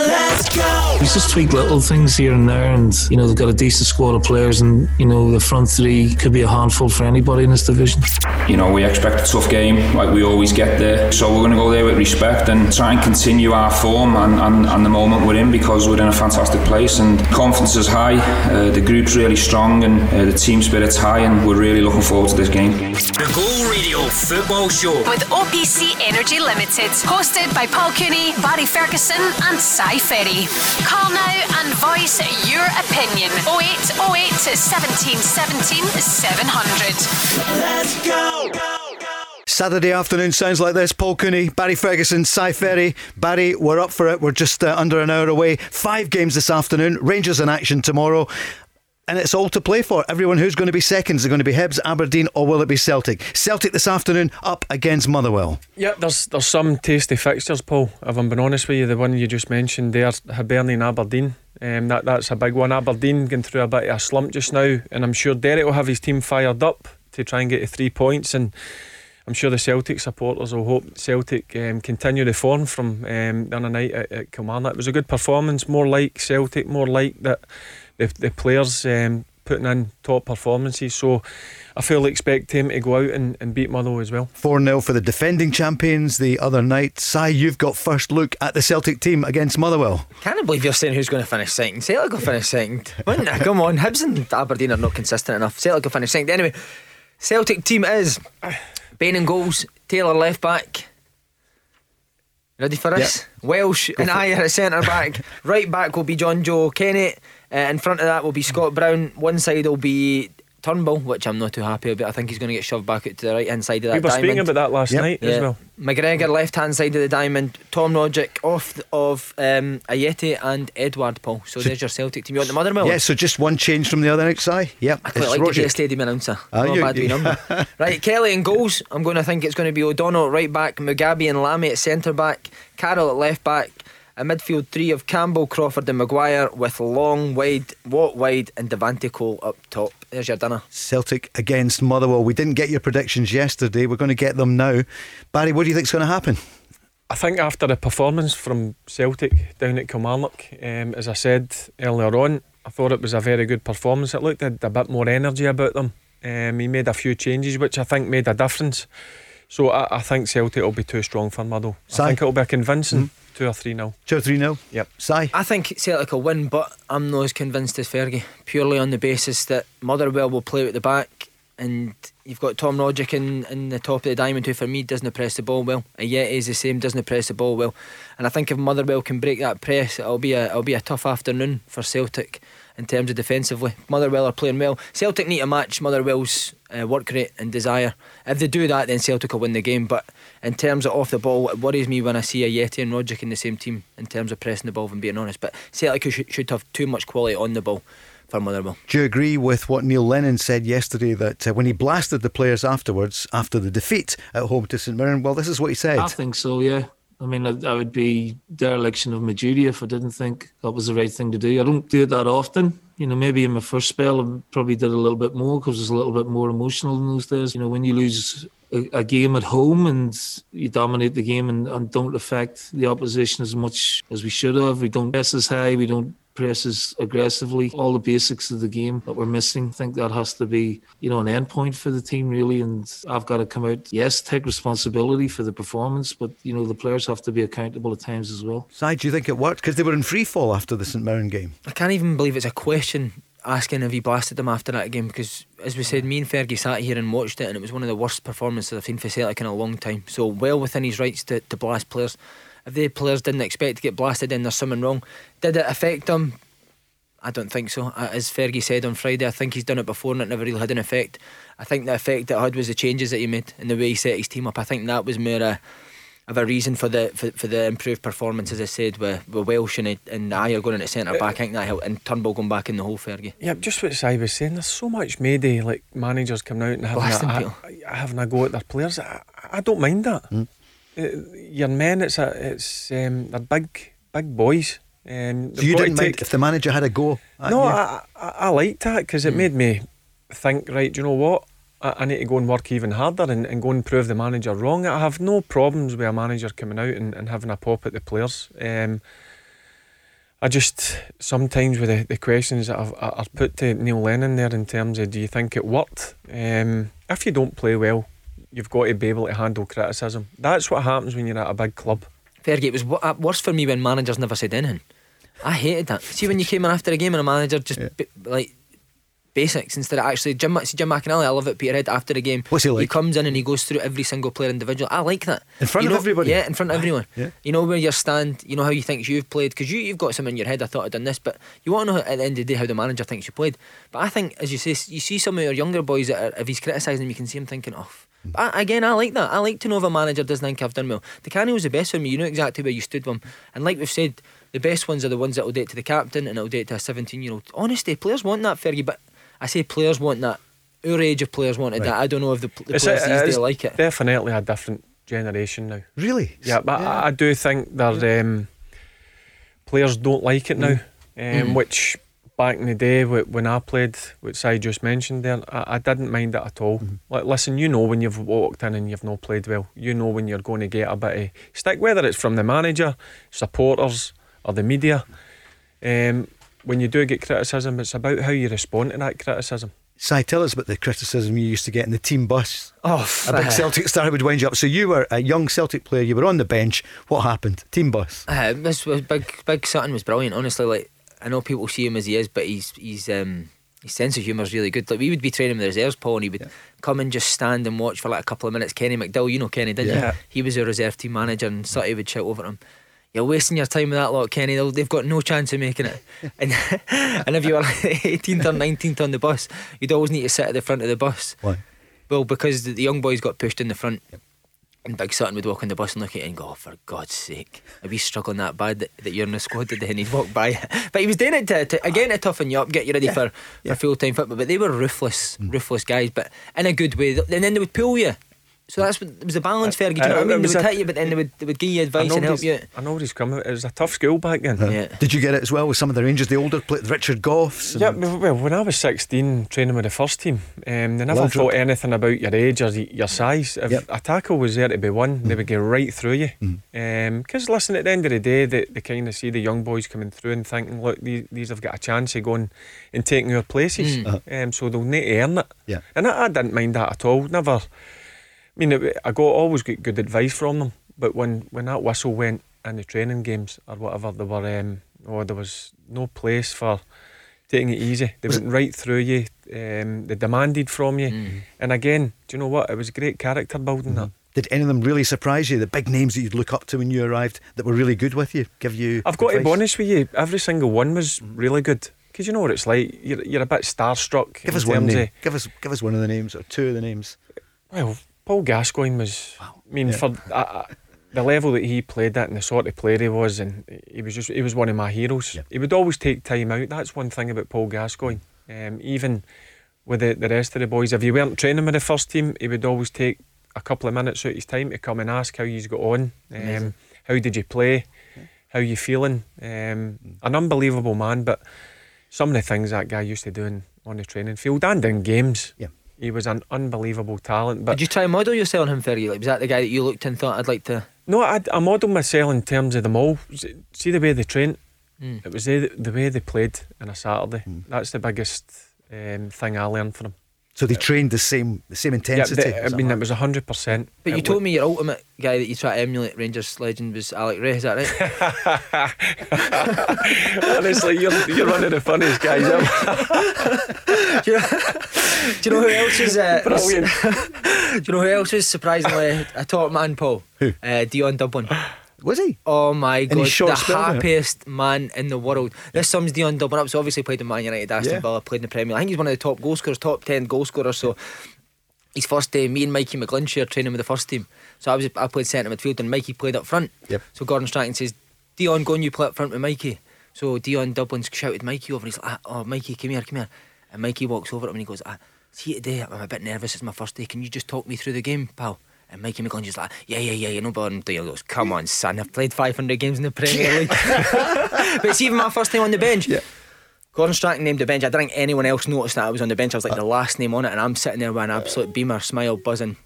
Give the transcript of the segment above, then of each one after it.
Let's go. We just tweak little things here and there, and you know they've got a decent squad of players, and you know the front three could be a handful for anybody in this division. You know we expect a tough game, like we always get there. So we're going to go there with respect and try and continue our form and, and, and the moment we're in because we're in a fantastic place and confidence is high. Uh, the group's really strong and uh, the team spirit's high, and we're really looking forward to this game. The Go Radio Football Show with OPC Energy Limited, hosted by Paul Cooney, Barry Ferguson, and Si Ferry. Call now and voice your opinion. 0808 17 17 700. Let's go. Saturday afternoon sounds like this. Paul Cooney, Barry Ferguson, Si Ferry. Barry, we're up for it. We're just uh, under an hour away. Five games this afternoon. Rangers in action tomorrow and it's all to play for. Everyone who's going to be seconds are going to be Hibs, Aberdeen, or will it be Celtic? Celtic this afternoon up against Motherwell. Yeah, there's there's some tasty fixtures, Paul. If I'm being honest with you, the one you just mentioned there, Hibernian Aberdeen. Um, that that's a big one. Aberdeen going through a bit of a slump just now, and I'm sure Derek will have his team fired up to try and get to three points and. I'm sure the Celtic supporters will hope Celtic um, continue the form from um, the other night at, at Kilmarnock. It was a good performance, more like Celtic, more like that the, the players um, putting in top performances. So I fully expect him to go out and, and beat Motherwell as well. 4 0 for the defending champions the other night. Si, you've got first look at the Celtic team against Motherwell. Can't believe you're saying who's going to finish second. Celtic will finish second. Wouldn't I? Come on, Hibs and Aberdeen are not consistent enough. Celtic will finish second. Anyway, Celtic team is Bain and goals, Taylor left back. Ready for this? Yep. Welsh Go and Ajer at centre back. right back will be Jonjoe Kenny. Uh, in front of that will be Scott Brown. One side will be Turnbull, which I'm not too happy about. I think he's going to get shoved back out to the right hand side of that. Diamond. We were diamond. speaking about that last yep. night yeah. as well. McGregor left hand side of the diamond. Tom Rogic off of um, Ajeti and Edouard Paul. So, so, there's your Celtic team. You want the Motherwell? Yeah. So just one change from the other next side. Yep. I quite like Rogic. to be a stadium announcer. Oh, you, bad number. right, Kelly in goals. I'm going to think it's going to be O'Donnell right back, Mugabi and Lamie at centre back, Carroll at left back, a midfield three of Campbell, Crawford, and Maguire with Long, Wide, Watt, Wide, and Devante Cole up top. There's your dinner. Celtic against Motherwell. We didn't get your predictions yesterday. We're going to get them now. Barry, what do you think is going to happen? I think after the performance from Celtic down at Kilmarnock, um, as I said earlier on, I thought it was a very good performance. It looked had a bit more energy about them. Um, he made a few changes, which I think made a difference. So I, I think Celtic will be too strong for Motherwell. I think it'll be a convincing. Two or three nil. Two or three nil. Yep. Si. I think Celtic will win, but I'm not as convinced as Fergie. Purely on the basis that Motherwell will play at the back, and you've got Tom Rogic in, in the top of the diamond, who for me doesn't press the ball well. And yet he's the same, doesn't press the ball well. And I think if Motherwell can break that press, it'll be a it'll be a tough afternoon for Celtic in terms of defensively. Motherwell are playing well. Celtic need to match Motherwell's uh, work rate and desire. If they do that, then Celtic will win the game. But in terms of off the ball, it worries me when I see Ajeti and Rogic in the same team in terms of pressing the ball, and being honest. But Celtic should, should have too much quality on the ball. For Motherwell. Do you agree with what Neil Lennon said yesterday that uh, when he blasted the players afterwards, after the defeat at home to St Mirren? Well, this is what he said. I think so, yeah. I mean, I, would be dereliction of my duty if I didn't think that was the right thing to do. I don't do it that often. You know, maybe in my first spell, I probably did a little bit more because it was a little bit more emotional in those days. You know, when you lose a, a game at home and you dominate the game and, and don't affect the opposition as much as we should have, we don't press as high, we don't presses aggressively, all the basics of the game that we're missing. I think that has to be, you know, an end point for the team really. And I've got to come out, yes, take responsibility for the performance, but you know, the players have to be accountable at times as well. Si, do you think it worked? Because they were in free fall after the St Mirren game. I can't even believe it's a question asking if he blasted them after that game because, as we said, me and Fergie sat here and watched it, and it was one of the worst performances I've seen for Celtic in a long time. So, well within his rights to, to blast players if the players didn't expect to get blasted, then there's something wrong. Did it affect them? I don't think so. As Fergie said on Friday, I think he's done it before and it never really had an effect. I think the effect it had was the changes that he made and the way he set his team up. I think that was more a, have a reason for the for, for the improved performance, as I said, with, with Welsh and, and Ajer going into centre back. I think that helped, and Turnbull going back in the hole Fergie. Yeah, just what I was saying. There's so much mayday, like managers coming out and having a, a, having a go at their players. I, I don't mind that. Hmm. Uh, your men, it's a, it's um, they're big, big boys. Um, So you didn't mind take- if the manager had a go? No. I, I, I liked that because it made me think. Right, do you know what? I, I need to go and work even harder and, and go and prove the manager wrong. I have no problems with a manager coming out and, and having a pop at the players. Um, I just sometimes with the, the questions that I've, I've put to Neil Lennon there in terms of do you think it worked? Um, if you don't play well, you've got to be able to handle criticism. That's what happens when you're at a big club. Fergie, it was wo- worse for me when managers never said anything. I hated that. See, when you came in after a game and a manager just b- like basics instead of actually Jim, see Jim McInally, I love it. Peterhead after the game, What's he like? He comes in and he goes through every single player individual. I like that In front You of know- everybody? Yeah, in front of everyone. Yeah. You know where you stand. You know how you think you've played because you you've got something in your head. I thought I'd done this, but you want to know at the end of the day how the manager thinks you played. But I think, as you say, you see some of your younger boys that are, if he's criticising them, you can see him thinking, oh. But I, again, I like that. I like to know if a manager doesn't think I've done well. Di Canio was the best for me. You know exactly where you stood with him. And like we've said, the best ones are the ones that will date to the captain and it'll date to a 17 year old. Honestly, players want that, Fergie. But I say players want that. Our age of players wanted that. I don't know if the, the It's- players it these days like it. Definitely a different generation now. really? Yeah, but I, I do think that um, players don't like it now, um, which back in the day when I played, which I just mentioned there, I, I didn't mind it at all. Like, listen, you know when you've walked in and you've not played well, you know when you're going to get a bit of stick, whether it's from the manager, supporters, or the media. Um, when you do get criticism, it's about how you respond to that criticism. Si, tell us about the criticism you used to get in the team bus. Oh, A big Celtic star would wind you up. So you were a young Celtic player. You were on the bench. What happened? Team bus. Uh, this was big. Big Sutton was brilliant. Honestly, like I know people see him as he is, but he's he's um his sense of humour is really good. Like we would be training with the reserves, Paul, and he would come and just stand and watch for like a couple of minutes. Kenny McDowell, you know Kenny, didn't Yeah. you? He was a reserve team manager, and Sutty would shout over him. You're wasting your time with that lot, Kenny. They'll- They've got no chance of making it. And and if you were 18th or 19th on the bus, you'd always need to sit at the front of the bus. Why? Well, because the, young boys got pushed in the front. And Big Sutton would walk on the bus and look at it and go, oh, for God's sake, are we struggling that bad that, that you're in the squad today? And he'd walk by. But he was doing it to, to again to toughen you up, get you ready for, for full time football. But they were ruthless, Mm. ruthless guys, but in a good way. And then they would pull you. So that's what it was a balance, Fergie. Do you know Uh, what I mean? They would a- hit you, but then they would, they would give you advice and help you. I know where he's coming. It was a tough school back then. Yeah. Did you get it as well with some of the Rangers, the older players, Richard Goughs? and- Yeah, well, well, when I was 16, training with the first team, um, they never Laudrup. thought anything about your age or your size. If Yep. a tackle was there to be won, they would get right through you. Because, listen, at the end of the day, they, they kind of see the young boys coming through and thinking, look, these, these have got a chance of going and taking our places. Um, so they'll need to earn it. Yeah. And I, I didn't mind that at all. Never. I mean, it, I got always got good advice from them. But when, when that whistle went in the training games or whatever, they were, um, oh, there was no place for taking it easy. They went right through you. Um, they demanded from you. Mm. And again, do you know what? It was great character building. That Did any of them really surprise you? The big names that you'd look up to when you arrived that were really good with you, give you. I've got to be honest with you. Every single one was really good. Because you know what it's like. You're, you're a bit starstruck. Give us one name. of- Give us, give us one of the names or two of the names. Well, Paul Gascoigne was. Wow. I mean, Yeah. for uh, the level that he played at and the sort of player he was, and he was just he was one of my heroes. Yeah. He would always take time out. That's one thing about Paul Gascoigne. Um, even with the, the rest of the boys, if you weren't training with the first team, he would always take a couple of minutes out of his time to come and ask how you got on. Um, how did you play? How you feeling? Um, an unbelievable man, but some of the things that guy used to do on the training field and in games. Yeah. He was an unbelievable talent. But Did you try and model yourself on him, Fergie? Like, was that the guy that you looked and thought I'd like to? No, I, I modelled myself in terms of them all. See the way they trained. Mm. It was the, the way they played on a Saturday. That's the biggest um, thing I learned from them. So they trained the same, the same Yeah, intensity. I mean, it was hundred percent. But you told me your ultimate guy that you try to emulate Rangers legend was Alec Rae. Is that right? honestly, you're you're one of the funniest guys ever. do, you know, do you know who else is? Uh, Brilliant. do you know who else is surprisingly a top man, Paul? Who? Uh, Dion Dublin. Was he? Oh my god, the there. happiest man in the world. This sums Dion Dublin up. So obviously played in Man United, Aston Yeah. Villa, played in the Premier. League. I think he's one of the top goal scorers, top ten goal scorers. So his first day, me and Mikey McGlynn share training with the first team. So I was I played centre midfield and Mikey played up front. Yep. So Gordon Strachan says, Dion, go and you play up front with Mikey. So Dion Dublin's shouted Mikey over he's like, "Ah, oh Mikey, come here, come here. And Mikey walks over to him and he goes, ah, see today, I'm a bit nervous, it's my first day. Can you just talk me through the game, pal? And Mikey just like, yeah, yeah, yeah, you know, but Dion goes, come on, son, I've played 500 games in the Premier League. but it's even my first time on the bench. Yeah. Gordon Strachan named the bench. I don't think anyone else noticed that I was on the bench. I was like the uh. last name on it, and I'm sitting there with an absolute beamer, smile, buzzing.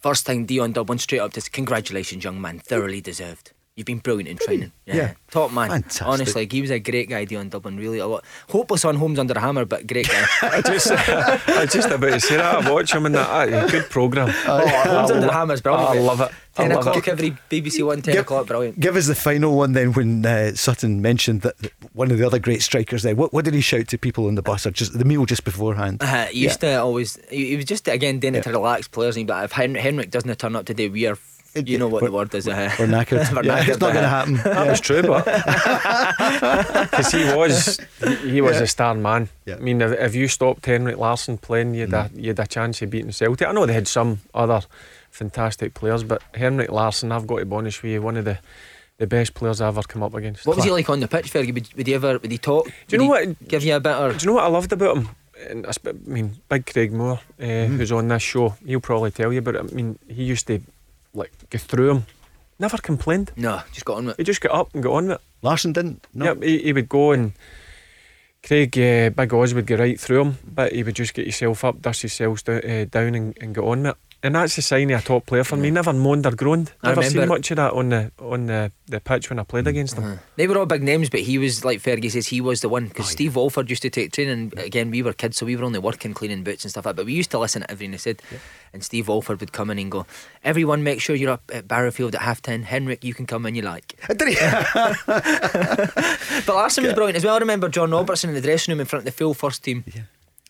First time Dion Dublin straight up to congratulations, young man, thoroughly deserved. You've been brilliant in training. Yeah. top man. Fantastic. Honestly, he was a great guy, Dion Dublin. Really, a lot. Hopeless on homes under a hammer, but great guy. I just, I just about to say that. I watch him in that. Good programme. oh, homes under a hammer's brilliant. I love it. I 10 o'clock it. every BBC One, 10 Give- o'clock, brilliant. Give us the final one then when uh, Sutton mentioned that one of the other great strikers there. What, what did he shout to people on the bus or just the meal just beforehand? Uh, he used to always. He, he was just again doing it to relax players. and- But if Hen- Henrik doesn't turn up today, we are. You know what the word is. Uh, We're knackered. we're yeah, knackered, it's not going to happen. That's true, but because he was, he was Yeah. a star man. Yeah. I mean, if, if you stopped Henrik Larsson playing, you'd a, you'd a chance of beating Celtic. I know they had some other fantastic players, but Henrik Larsson, I've got to be honest with you, one of the the best players I've ever come up against. What was he like on the pitch, Fergie? Would, would he ever? Would he talk? Do you know he what? Give you a bit or? Do you know what I loved about him? And I, sp- I mean, Big Craig Moore, uh, who's on this show, he'll probably tell you. But I mean, he used to like go through him. Never complained. No, just got on with. it. He just got up and got on with it. Larsson didn't. No. Yep, he, he would go and Craig uh, Big Oz would go right through him, but he would just get himself up, dust himself do, uh, down, and, and get on with it. And that's the sign of a top player for me. Never moaned or groaned. I Never seen much of that on the on the, the pitch when I played mm. against him. Uh-huh. They were all big names, but he was like Fergie says, he was the one because oh, Steve Walford used to take training. Again, we were kids, so we were only working, cleaning boots and stuff like that. But we used to listen to everything they said. And Steve Walford would come in and go, "Everyone, make sure you're up at Barrowfield at half ten. Henrik, you can come when you like." Did he? But Larsson was brilliant as well. I remember John Robertson in the dressing room in front of the full first team.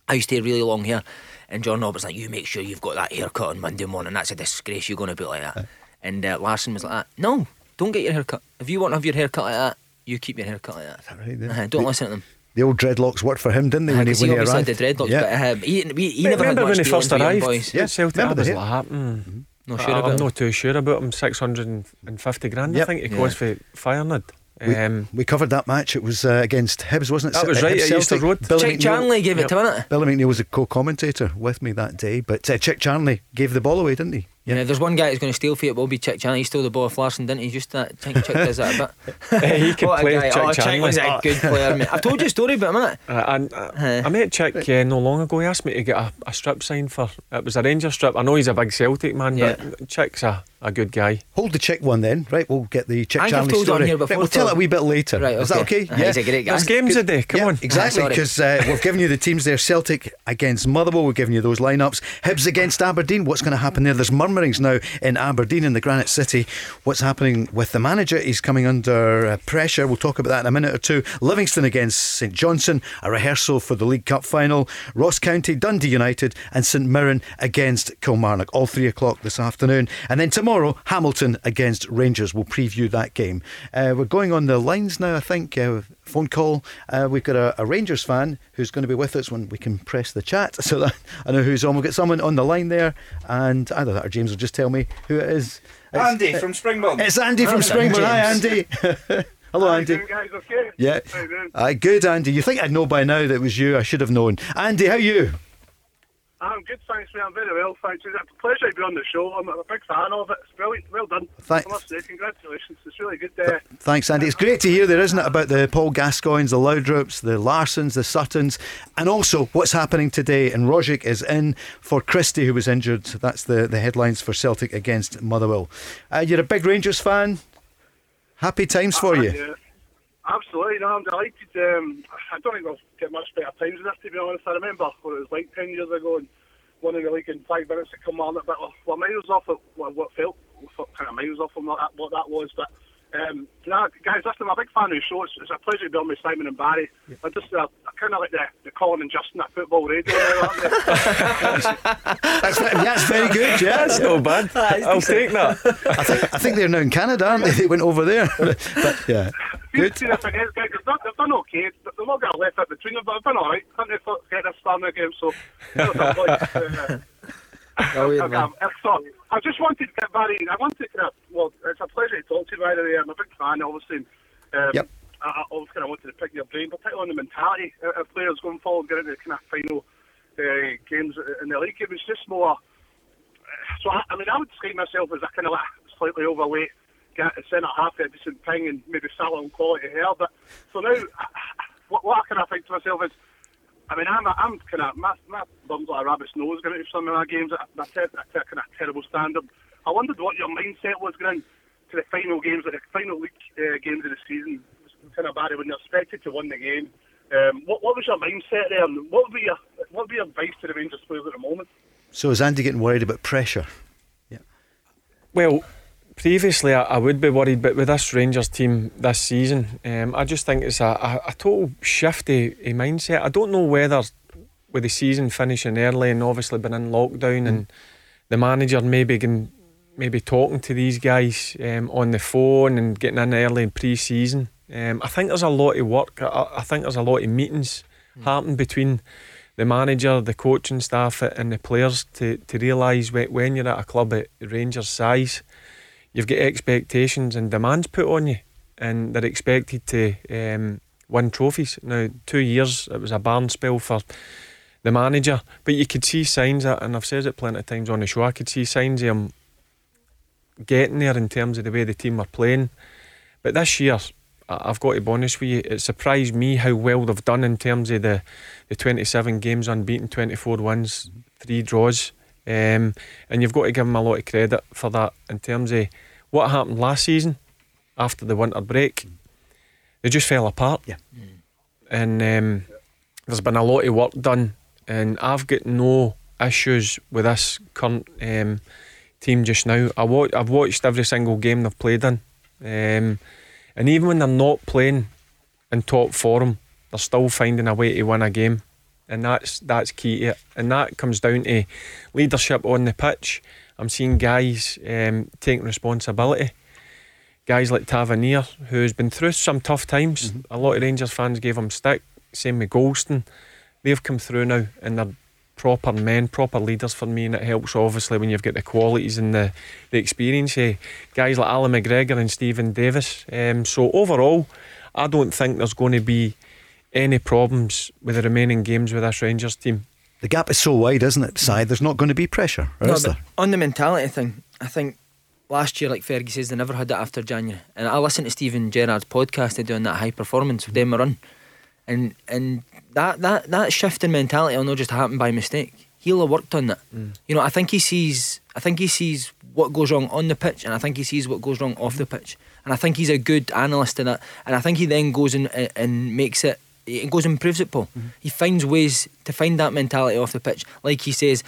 I used to have really long hair, and John Roberts like, "You make sure you've got that haircut on Monday morning. That's a disgrace. You're going to be like that." And uh, Larsson was like, that. "No, don't get your haircut. If you want to have your haircut like that, you keep your haircut like that. right there? Uh, don't The- listen to them." The old dreadlocks worked for him, didn't they? Uh, When he, 'cause when he he obviously arrived. had the dreadlocks, Yeah. but um, he, he, he never had Remember much when he dealings first with young arrived? Boys. Yeah, at Celtic, remember I was the like, hmm, Not sure I'm about. not too sure about him. Six hundred and fifty grand, Yep. I think it Yeah. cost for Feyenoord. We, Um, we covered that match. It was uh, against Hibs, wasn't it? That was At right, Hibs at Easter Celtic. Road. Billy Chick McNeill- Charnley gave it Yep. to him, innit? Billy McNeill was a co-commentator with me that day, but uh, Chick Charnley gave the ball away, didn't he? Yeah. there's one guy who's going to steal for you. It will be Chick Chan. He stole the ball off Larsson, didn't he? Just that. I think Chick does that a bit. he could What a play guy. Chick oh, Chick was a good player, mate. I've told you a story about him, innit? Uh, and uh, I met Chick uh, no long ago. He asked me to get a, a strip signed for. It was a Ranger strip. I know he's a big Celtic man, Yeah. but Chick's a, a good guy. Hold the Chick one then, right? We'll get the Chick I think I've Charnley told it on story. here Right, we'll tell it Phil. a wee bit later. Right, Is that okay. okay? Uh, he's a great guy. There's games a day. Come Yeah, on. exactly. Because uh, we've given you the teams there: Celtic against Motherwell. We've given you those lineups. Hibs against Aberdeen. What's going to happen there? There's now in Aberdeen in the Granite City. What's happening with the manager? He's coming under uh, pressure. We'll talk about that in a minute or two. Livingston against St Johnstone. A rehearsal for the League Cup final. Ross County, Dundee United, and St Mirren against Kilmarnock. All three o'clock this afternoon. And then tomorrow, Hamilton against Rangers. We'll preview that game. Uh, we're going on the lines now. I think. Uh, phone call. Uh, we've got a, a Rangers fan who's going to be with us when we can press the chat so that I know who's on. We've got someone on the line there, and either that or James will just tell me who it is. It's, Andy from Springburn. It's Andy from Hello, Springburn. Hi, Andy. Hello, Andy. guys okay? Yeah. How you doing? Aye, good, Andy. You think I'd know by now that it was you? I should have known. Andy, how you? I'm good, thanks, mate. I'm very well, thanks. It's a pleasure to be on the show. I'm a big fan of it. It's brilliant. Well done. Thank- I must say, congratulations. It's really good. Uh, Thanks, Andy. It's great to hear there, isn't it, about the Paul Gascoignes, the Laudrups, the Larssons, the Suttons, and also what's happening today. And Rogic is in for Christie, who was injured. That's the, the headlines for Celtic against Motherwell. Uh, you're a big Rangers fan. Happy times for you. Yeah, absolutely. No, I'm delighted. Um, I don't think I'll get much better times than this, to be honest. I remember what it was like 10 years ago and winning the league in five minutes to come on. But we're, we're miles off of what, what felt kind of miles off from what that, what that was. But um, nah, guys, listen, I'm a big fan of the show. It's, it's a pleasure to be on with Simon and Barry. I just uh, I kind of like the, the Colin and Justin at football radio aren't they? That's, that's very good, yeah. That's not bad. I'll take that. I think, I think they're now in Canada, aren't they? They went over there. but yeah, good. See if against guys, they've done, they've done okay. They've not got a left out between them, but they've done all right. Haven't they thought to get this far in the game? So, well done. Uh, Brilliant, man. I, I, I just wanted to get Barry. I wanted to kind of, well, it's a pleasure to talk to you, by the way. I'm a big fan, obviously. Um, Yep. I, I always kind of wanted to pick your brain, particularly on the mentality of of players going forward, getting into the kind of final uh, games in the league. It was just more. So I, I mean, I would describe myself as a kind of like slightly overweight, get a centre half, get a decent ping, and maybe salon quality hair. But so now, what, what I kind of think to myself is. I mean, I'm, I'm kind of, my, my bum's like a rabbit's nose going into some of my games. I, I set a kind of terrible standard. I wondered what your mindset was going to the final games, like the final league uh, games of the season. Kind of Barry, when you're expected to win the game. Um, what, what was your mindset there? And what would be your what would be your advice to the Rangers players at the moment? So is Andy getting worried about pressure? Yeah. Well, previously I, I would be worried, but with this Rangers team this season, um, I just think it's a, a, a total shift of, of mindset. I don't know whether with the season finishing early and obviously been in lockdown and the manager maybe can, maybe talking to these guys um, on the phone and getting in early in pre-season. Um, I think there's a lot of work. I, I think there's a lot of meetings happening between the manager, the coaching staff, and the players to, to realise when you're at a club at Rangers size, you've got expectations and demands put on you, and they're expected to um, win trophies. Now, two years it was a barn spell for the manager, but you could see signs of, and I've said it plenty of times on the show. I could see signs of him getting there in terms of the way the team were playing. But this year, I've got to be honest with you, it surprised me how well they've done in terms of the, the 27 games unbeaten, 24 wins, three draws. Um, and you've got to give them a lot of credit for that in terms of what happened last season after the winter break. They just fell apart. Yeah. And um, there's been a lot of work done, and I've got no issues with this current um, team just now. I wa- I've watched every single game they've played in, um, and even when they're not playing in top form, they're still finding a way to win a game, and that's that's key to it. And that comes down to leadership on the pitch. I'm seeing guys um, taking responsibility. Guys like Tavernier, who's been through some tough times. A lot of Rangers fans gave him stick. Same with Goldson. They've come through now and they're proper men, proper leaders for me, and it helps obviously when you've got the qualities and the, the experience. Eh? Guys like Allan McGregor and Steven Davis. Um, so overall, I don't think there's going to be any problems with the remaining games with this Rangers team. The gap is so wide, isn't it? Side, there's not going to be pressure, No, is there? on the mentality thing, I think last year, like Fergie says, they never had it after January. And I listened to Steven Gerrard's podcast They're doing that high performance with them run, and and that that that shift in mentality will not just happen by mistake. He'll have worked on that. Hmm. You know, I think he sees. I think he sees what goes wrong on the pitch, and I think he sees what goes wrong off the pitch. And I think he's a good analyst in that. And I think he then goes and and makes it. He goes and improves it, Paul. He finds ways to find that mentality off the pitch. Like he says,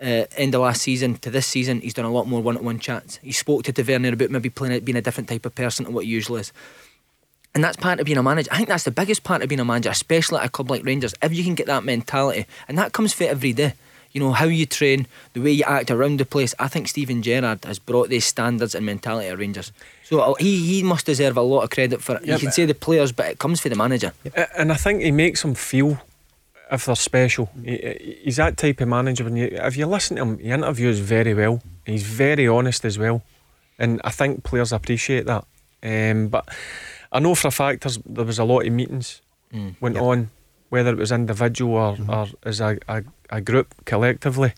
uh, end of last season to this season, he's done a lot more one-on-one chats. He spoke to Tavernier about maybe playing it, being a different type of person to what he usually is. And that's part of being a manager. I think that's the biggest part of being a manager, especially at a club like Rangers. If you can get that mentality, and that comes for every day. You know how you train, the way you act around the place. I think Steven Gerrard has brought these standards and mentality at Rangers. So uh, he he must deserve a lot of credit for it. Yeah, you can say the players, but it comes for the manager. And I think he makes them feel if they're special. He- He's that type of manager. When you, if you listen to him, he interviews very well. He's very honest as well, and I think players appreciate that. Um, but I know for a fact there's, there was a lot of meetings went Yep. on, whether it was individual or, or as a, a, a group collectively,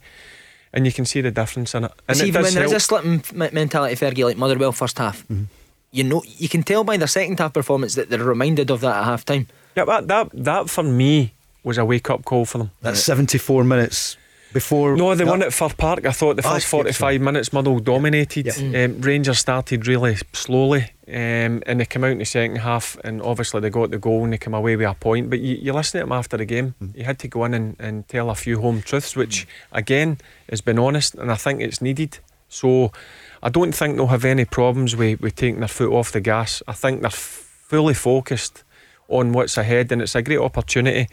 and you can see the difference in it. And See, it even does when there is a help. slipping m- mentality, Fergie, like Motherwell first half, mm-hmm. you know, you can tell by their second half performance that they're reminded of that at half time. Yeah, that, that that for me was a wake up call for them. That's 74 minutes before. No, they won at Fir Park. I thought the Ah, first yes, 45 minutes Motherwell dominated. Yeah. Um, Rangers started really slowly um, and they came out in the second half and obviously they got the goal and they came away with a point. But you, you listen to him after the game, you had to go in and, and tell a few home truths, which again has been honest and I think it's needed. So I don't think they'll have any problems with, with taking their foot off the gas. I think they're fully focused on what's ahead and it's a great opportunity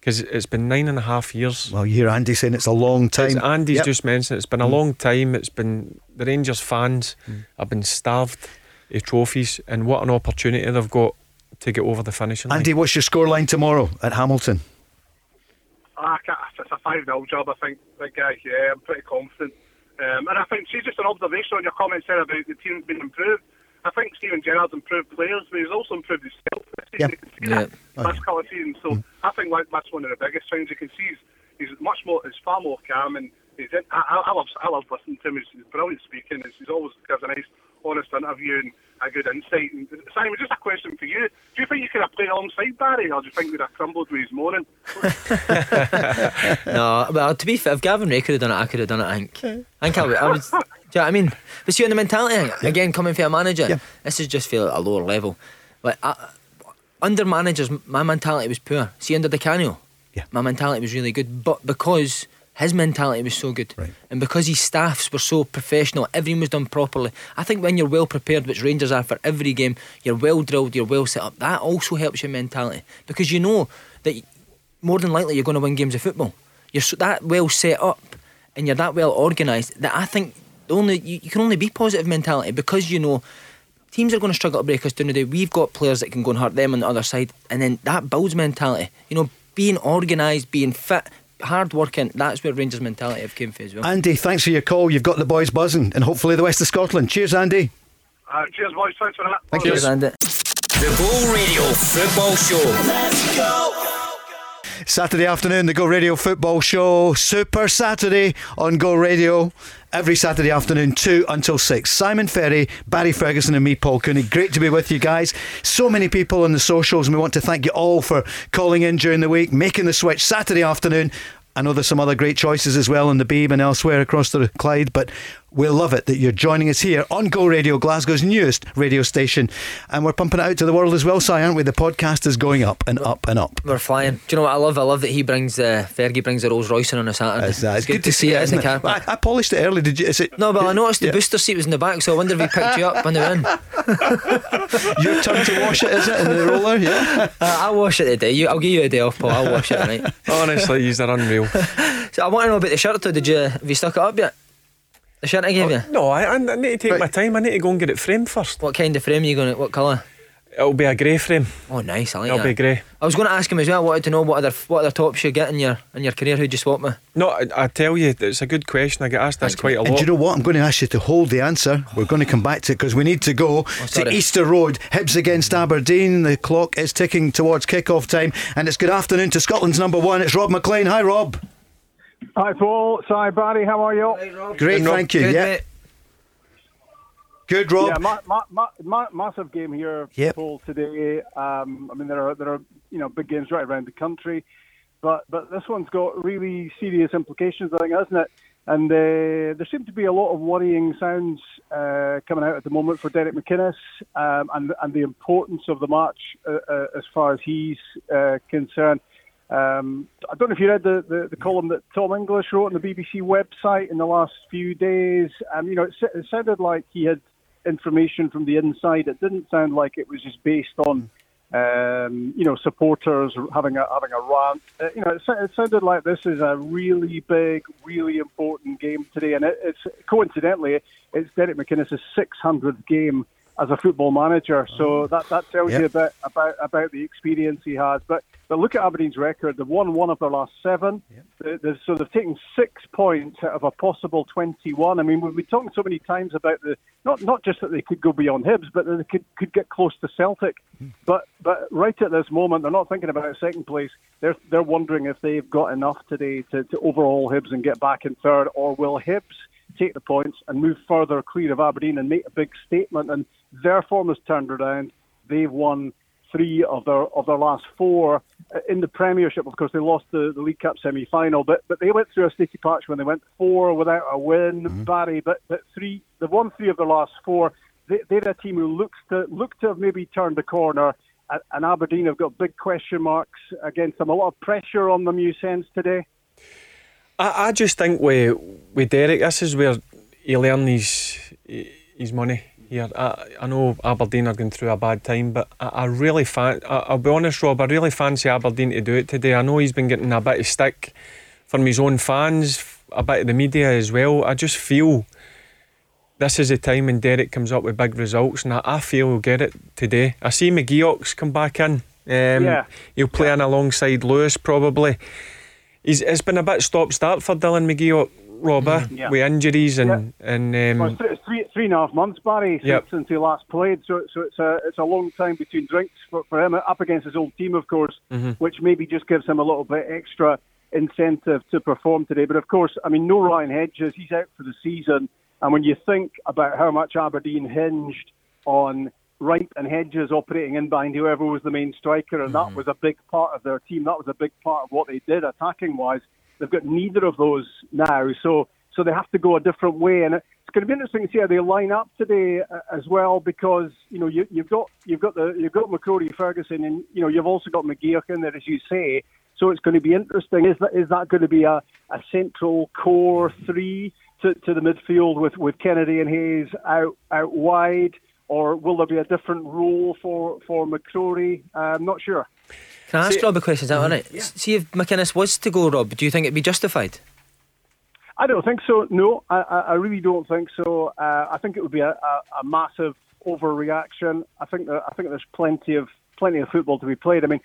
because it's been nine and a half years. Well, you hear Andy saying it's a long time. As Andy's Yep. just mentioned, it's been a long time. It's been the Rangers fans have been starved of trophies, and what an opportunity they've got to get over the finishing line. Andy, what's your scoreline tomorrow at Hamilton? Ah, it's a 5 0 job, I think, big guy. Yeah, I'm pretty confident. Um, and I think, see, just an observation on your comments there about the team being improved. I think Steven Gerrard's improved players, but he's also improved himself. Yeah. Yeah. Last couple of seasons. So mm. I think like, that's one of the biggest things you can see. He's, he's much more, he's far more calm, and he's in, I, I, I love, I love listening to him. He's, he's brilliant speaking. He's, he's always gives a nice, honest interview and a good insight. And Simon, just a question for you: Do you think you could have played alongside Barry, or do you think we'd have crumbled with his moaning? no, well, to be fair, if Gavin Rae could have done it, I could have done it. I think. I think I would. I would do you know what I mean? But see, on the mentality thing, again, coming from a manager, Yeah. this is just feel at a lower level. Like I, under managers, my mentality was poor. See, under Di Canio, Yeah. my mentality was really good, but because his mentality was so good, Right. and because his staffs were so professional, everything was done properly. I think when you're well prepared, which Rangers are for every game, you're well drilled, you're well set up. That also helps your mentality because you know that more than likely you're going to win games of football. You're so, that well set up and you're that well organised that I think the only you, you can only be positive mentality because you know teams are going to struggle to break us down today. We've got players that can go and hurt them on the other side, and then that builds mentality. You know, being organised, being fit, hard working. That's where Rangers mentality have came from as well. Andy, thanks for your call. You've got the boys buzzing, and hopefully the west of Scotland. Cheers, Andy. Uh, cheers, boys. Thanks for that. Thank you. Andy. The Go Radio Football Show. Let's go. Saturday afternoon, the Go Radio Football Show. Super Saturday on Go Radio. Every Saturday afternoon, 2 until 6. Simon Ferry, Barry Ferguson, and me, Paul Cooney. Great to be with you guys. So many people on the socials, and we want to thank you all for calling in during the week, making the switch Saturday afternoon. I know there's some other great choices as well in the Beeb and elsewhere across the Clyde, but we love it that you're joining us here on Go Radio, Glasgow's newest radio station. And we're pumping it out to the world as well, Si, aren't we? The podcast is going up and up and up. We're flying. Do you know what I love? I love that he brings uh, Fergie brings the Rolls Royce in on a Saturday. It's, uh, it's good, to see it in isn't it? car I. I polished it early. Did you? Is it? No, but I noticed the Yeah. booster seat was in the back, so I wonder if he picked you up when the way in. Your turn to wash it, is it? In the roller, yeah. Uh, I'll wash it today. You, I'll give you a day off, Paul. I'll wash it tonight. Honestly, he's are unreal. So I want to know about the shirt. Though. Did you have you stuck it up yet? The shirt I gave you. No, I, I need to take Right. my time. I need to go and get it framed first. What kind of frame are you going to? What colour? It'll be a grey frame. Oh, nice. I like It'll that. be grey. I was going to ask him as well. I wanted to know what other what other tops you get in your in your career. Who'd you swap with? No, I, I tell you, it's a good question. I get asked this quite a And lot. do you know what? I'm going to ask you to hold the answer. We're going to come back to it because we need to go oh, to Oh, sorry. Easter Road. Hibs against Aberdeen. The clock is ticking towards kick-off time, and it's good afternoon to Scotland's number one. It's Rob McLean. Hi, Rob. Hi, Paul. Hi, Barry. How are you? Great, Rob. thank you. Good, yeah, mate. good, Rob. Yeah, ma- ma- ma- ma- massive game here, Yep. Paul. Today, um, I mean, there are there are you know big games right around the country, but but this one's got really serious implications, I think, hasn't it? And uh, there seem to be a lot of worrying sounds uh, coming out at the moment for Derek McInnes um, and and the importance of the match uh, uh, as far as he's uh, concerned. Um, I don't know if you read the, the, the column that Tom English wrote on the BBC website in the last few days. Um, you know, it, it sounded like he had information from the inside. It didn't sound like it was just based on, um, you know, supporters having a having a rant. Uh, you know, it, it sounded like this is a really big, really important game today, and it, it's coincidentally it's Derek McInnes' 600th game as a football manager. So oh. that that tells Yep. you a bit about about the experience he has. But but look at Aberdeen's record. They've won one of their last seven. They- they've- so they've taken six points out of a possible 21. I mean, we've been talking so many times about the not not just that they could go beyond Hibs, but that they could could get close to Celtic. Hmm. But but right at this moment, they're not thinking about second place. They're they're wondering if they've got enough today to, to overhaul Hibs and get back in third, or will Hibs take the points and move further clear of Aberdeen and make a big statement? And their form has turned around. They've won three of their of their last four Uh, in the Premiership. Of course, they lost the, the League Cup semi final, but but they went through a sticky patch when they went four without a win, Barry. But but three, they've won three of their last four. They, they're a team who looks to look to have maybe turned the corner. And and Aberdeen have got big question marks against them. A lot of pressure on them. You sense today. I, I just think with with Derek, this is where he learned his his money here. I, I know Aberdeen are going through a bad time, but I, I really fan. I, I'll be honest, Rob. I really fancy Aberdeen to do it today. I know he's been getting a bit of stick from his own fans, a bit of the media as well. I just feel this is the time when Derek comes up with big results, and I, I feel he'll get it today. I see McGeouch's come back in. Um, Yeah. He'll play in alongside Lewis probably He's, it's been a bit stop start for Dylan McGee, Rob, eh? Yeah. with injuries and and Well, um, it's three, three, and a half months, Barry, since, Yep. since he last played. So, so it's a it's a long time between drinks for, for him, up against his old team, of course, Mm-hmm. which maybe just gives him a little bit extra incentive to perform today. But of course, I mean, no Ryan Hedges, he's out for the season. And when you think about how much Aberdeen hinged on Wright and Hedges operating in behind whoever was the main striker, and that was a big part of their team. That was a big part of what they did attacking wise. They've got neither of those now, so so they have to go a different way. And it's going to be interesting to see how they line up today uh, as well, because you know you, you've got you've got the you've got McCrorie Ferguson, and you know you've also got McGeouch in there, as you say. So it's going to be interesting. Is that is that going to be a, a central core three to, to the midfield with, with Kennedy and Hayes out out wide, or will there be a different role for for McCrorie? Uh, I'm not sure. Can I ask See- Rob a question? Is that all right? See if McInnes was to go, Rob, do you think it'd be justified? I don't think so. No, I, I really don't think so. Uh, I think it would be a, a, a massive overreaction. I think that I think there's plenty of plenty of football to be played. I mean,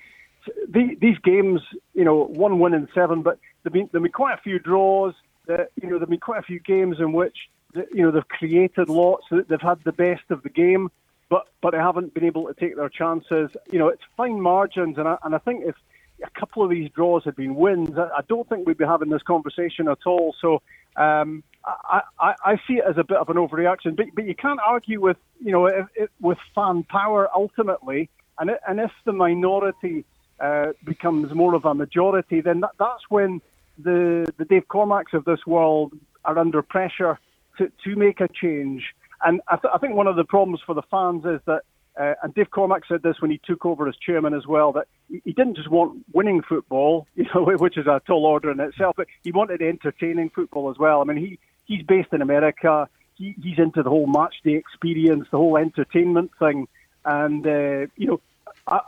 the, these games, you know, one win in seven, but there've been there've been quite a few draws. That you know, there've been quite a few games in which the, you know they've created lots. They've had the best of the game, but but they haven't been able to take their chances. You know, it's fine margins, and I, and I think if a couple of these draws had been wins, I, I don't think we'd be having this conversation at all. So um, I, I, I see it as a bit of an overreaction, but, but you can't argue with you know with fan power ultimately, and it, and if the minority uh, becomes more of a majority, then that, that's when the the Dave Cormacks of this world are under pressure to, to make a change. And I, th- I think one of the problems for the fans is that, uh, and Dave Cormack said this when he took over as chairman as well, that he didn't just want winning football, you know, which is a tall order in itself, but he wanted entertaining football as well. I mean, he he's based in America. He, he's into the whole match day experience, the whole entertainment thing, and uh, you know.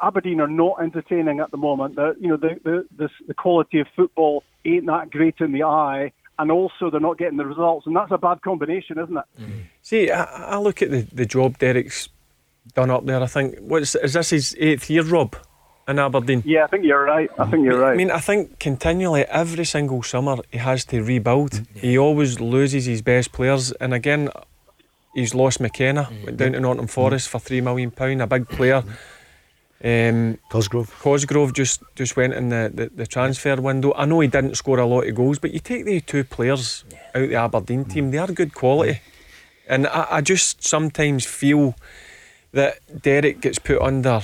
Aberdeen are not entertaining at the moment. The, you know, the, the the the quality of football ain't that great in the eye, and also they're not getting the results, and that's a bad combination, isn't it? See, I, I look at the, the job Derek's done up there. I think what's is this his eighth year, Rob, in Aberdeen? Yeah, I think you're right. I think you're right. I mean, I think continually every single summer he has to rebuild. Mm. He always loses his best players, and again, he's lost McKenna. Mm. Went down to Nottingham mm. Forest for three million pound, a big player. Um, Cosgrove. Cosgrove just, just went in the, the, the transfer window. I know he didn't score a lot of goals, but you take the two players out the Aberdeen team, they are good quality. And I, I just sometimes feel that Derek gets put under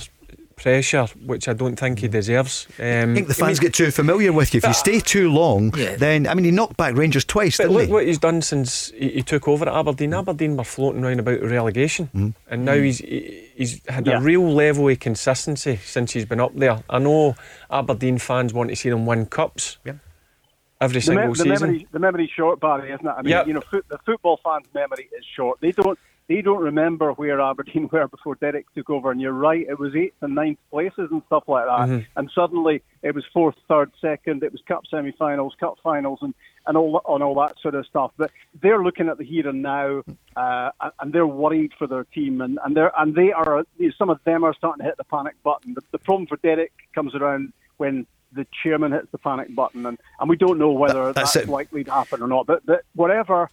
pressure, which I don't think he mm. deserves. Um, I think um, the fans get too familiar with you. If you stay too long, Yeah. then I mean, he knocked back Rangers twice, But didn't look he? what he's done since he, he took over at Aberdeen. Mm. Aberdeen were floating around about relegation, mm. and now he's he, he's had Yeah. a real level of consistency since he's been up there. I know Aberdeen fans want to see them win cups Yeah. Every the, single me- the season. memory, the memory's short, Barry, isn't it? I mean, Yep. you know, foot, the football fans' memory is short. They don't, they don't remember where Aberdeen were before Derek took over. And you're right, it was eighth and ninth places and stuff like that. Mm-hmm. And suddenly it was fourth, third, second. It was cup semi-finals, cup finals, and and all and all that sort of stuff. But they're looking at the here and now, uh, and- and they're worried for their team, and and they're and they are. Some of them are starting to hit the panic button. The, the problem for Derek comes around when the chairman hits the panic button, and, and we don't know whether That- that's that's, likely to happen or not. But, but whatever,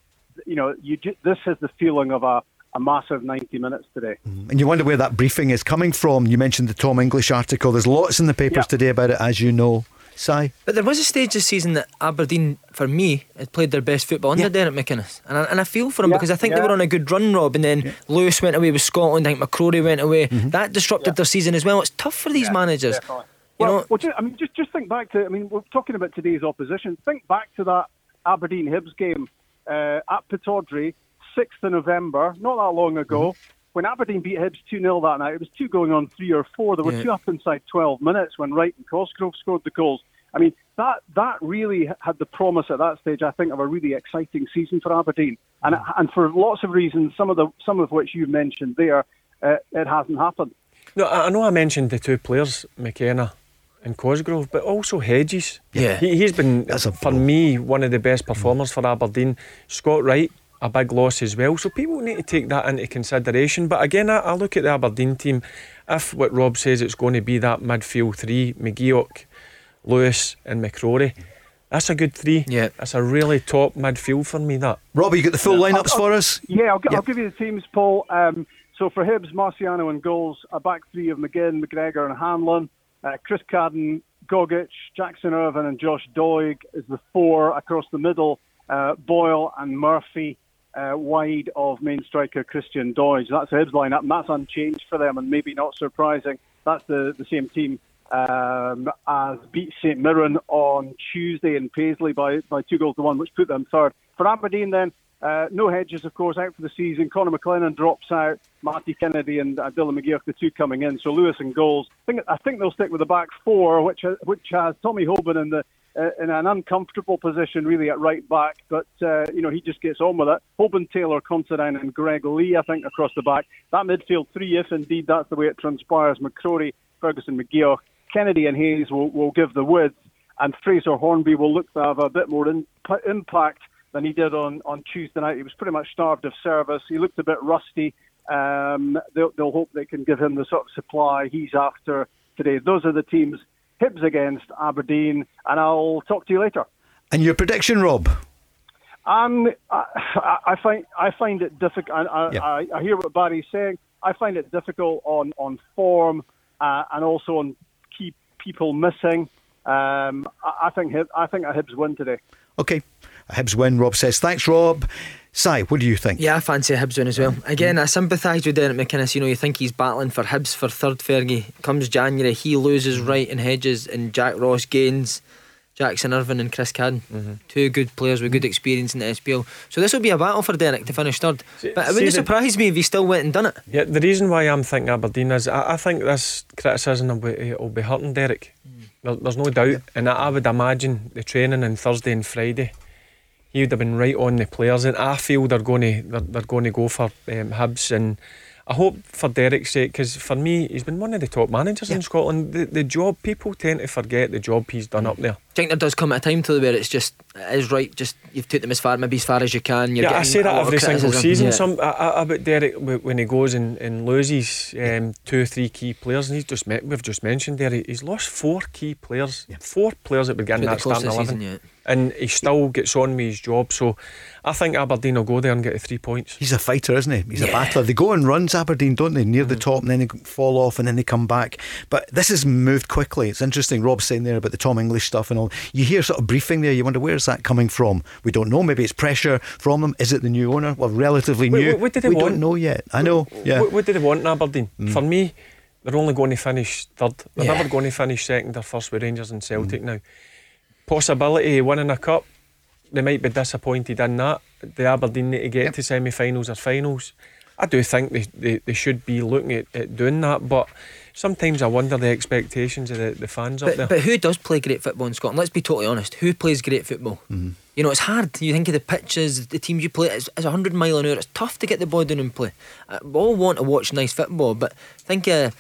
you know, you ju- this has the feeling of a, a massive 90 minutes today. Mm-hmm. And you wonder where that briefing is coming from. You mentioned the Tom English article. There's lots in the papers Yeah. today about it, as you know. Si? But there was a stage this season that Aberdeen, for me, had played their best football under Yeah. Derek McInnes. And I, and I feel for them Yeah, because I think they were on a good run, Rob. And then Lewis went away with Scotland. I think McCrorie went away. Mm-hmm. That disrupted their season as well. It's tough for these managers. Definitely. Well, know- well just, I mean, just just think back to. I mean, we're talking about today's opposition. Think back to that Aberdeen Hibs game uh, at Pittodrie, sixth of November, not that long ago. When Aberdeen beat Hibs 2 0 that night, it was two going on three or four. There were Yeah. two up inside 12 minutes when Wright and Cosgrove scored the goals. I mean, that that really had the promise at that stage, I think, of a really exciting season for Aberdeen. And and for lots of reasons, some of the some of which you mentioned there, uh, it hasn't happened. No, I I know I mentioned the two players, McKenna and Cosgrove, but also Hedges. Yeah. he, he's been That's a for me one of the best performers for Aberdeen. Scott Wright, a big loss as well. So people need to take that into consideration. But again, I, I look at the Aberdeen team. If what Rob says it's going to be that midfield three, McGeouch, Lewis, and McCrorie. That's a good three. Yeah. That's a really top midfield for me, that. Robbie, you got the full lineups for us? Yeah, I'll, Yeah. I'll give you the teams, Paul. Um, so for Hibs, Marciano and goals, a back three of McGinn, McGregor, and Hanlon. Uh, Chris Cadden, Gogic, Jackson Irvin, and Josh Doig is the four across the middle. Uh, Boyle and Murphy uh, wide of main striker Christian Doidge. That's Hibs lineup, and that's unchanged for them, and maybe not surprising. That's the, the same team um, as beat St Mirren on Tuesday in Paisley by, by two goals to one, which put them third. For Aberdeen, then, uh, no Hedges, of course, out for the season. Conor McLennan drops out. Matty Kennedy and uh, Dylan McGeouch, the two coming in. So Lewis and goals. I think I think they'll stick with the back four, which which has Tommy Hoban in the uh, in an uncomfortable position, really at right back. But uh, you know he just gets on with it. Hoban, Taylor, Considine, and Greg Leigh, I think, across the back. That midfield three, if indeed that's the way it transpires. McCrorie, Ferguson, McGeouch, Kennedy, and Hayes will will give the width, and Fraser Hornby will look to have a bit more in, impact than he did on, on Tuesday night. He was pretty much starved of service. He looked a bit rusty. Um, they'll, they'll hope they can give him the sort of supply he's after today. Those are the teams Hibs against Aberdeen, and I'll talk to you later. And your prediction, Rob? Um, I, I- find I find it difficult. I, I, Yeah. I, I hear what Barry's saying. I find it difficult on on form uh, and also on key people missing. Um, I, I think I think a Hibs win today. Okay. A Hibs win, Rob says. Thanks, Rob. Si, what do you think? Yeah, I fancy a Hibs win as well. Mm-hmm. Again, I sympathise with Derek McInnes. You know, you think he's battling for Hibs for third Fergie. Comes January, he loses mm-hmm. Ryan Hedges, and Jack Ross gains Jackson Irvin and Chris Cadden. Mm-hmm. Two good players with good experience in the SPL. So this will be a battle for Derek to finish third. See- But it wouldn't surprise me if he still went and done it. Yeah, the reason why I'm thinking Aberdeen is I, I think this criticism will be, will be hurting Derek. Mm. There, there's no doubt. And I, I would imagine the training on Thursday and Friday, he would have been right on the players. And I feel they're going to they're, they're going to go for um, Hibs. And I hope for Derek's sake, because for me, he's been one of the top managers in Scotland. The, the job, people tend to forget the job he's done up there. I think there does come at a time to where it's just it is right. Just you've took them as far, maybe as far as you can. Yeah, I say that every single season. Yeah. Some I, I, about Derek when he goes and, and loses um, two or three key players, and he's just met, we've just mentioned there he's lost four key players, four players at the beginning Throughout that the course starting eleven, season, and he still gets on with his job. So I think Aberdeen will go there and get the three points. He's a fighter, isn't he? He's a battler. They go and runs, Aberdeen, don't they? Near the top, and then they fall off, and then they come back. But this has moved quickly. It's interesting. Rob's saying there about the Tom English stuff and all. You hear sort of briefing there. You wonder where's that coming from? We don't know. Maybe it's pressure from them. Is it the new owner? Well, relatively Wait, new. what- what did they we want? don't know yet. I know. Yeah. What, what do they want in Aberdeen? Mm. For me, they're only going to finish third. They're Yeah. never going to finish second or first with Rangers and Celtic now. Possibility of winning a cup, they might be disappointed in that. The Aberdeen need to get to semi finals or finals. I do think they, they, they should be looking at, at doing that, but sometimes I wonder the expectations of the, the fans up But, there. but who does play great football in Scotland? Let's be totally honest. Who plays great football? You know, it's hard. You think of the pitches, the teams you play. It's, it's 100 mile an hour. It's tough to get the ball down and play. Uh, we all want to watch nice football, but think of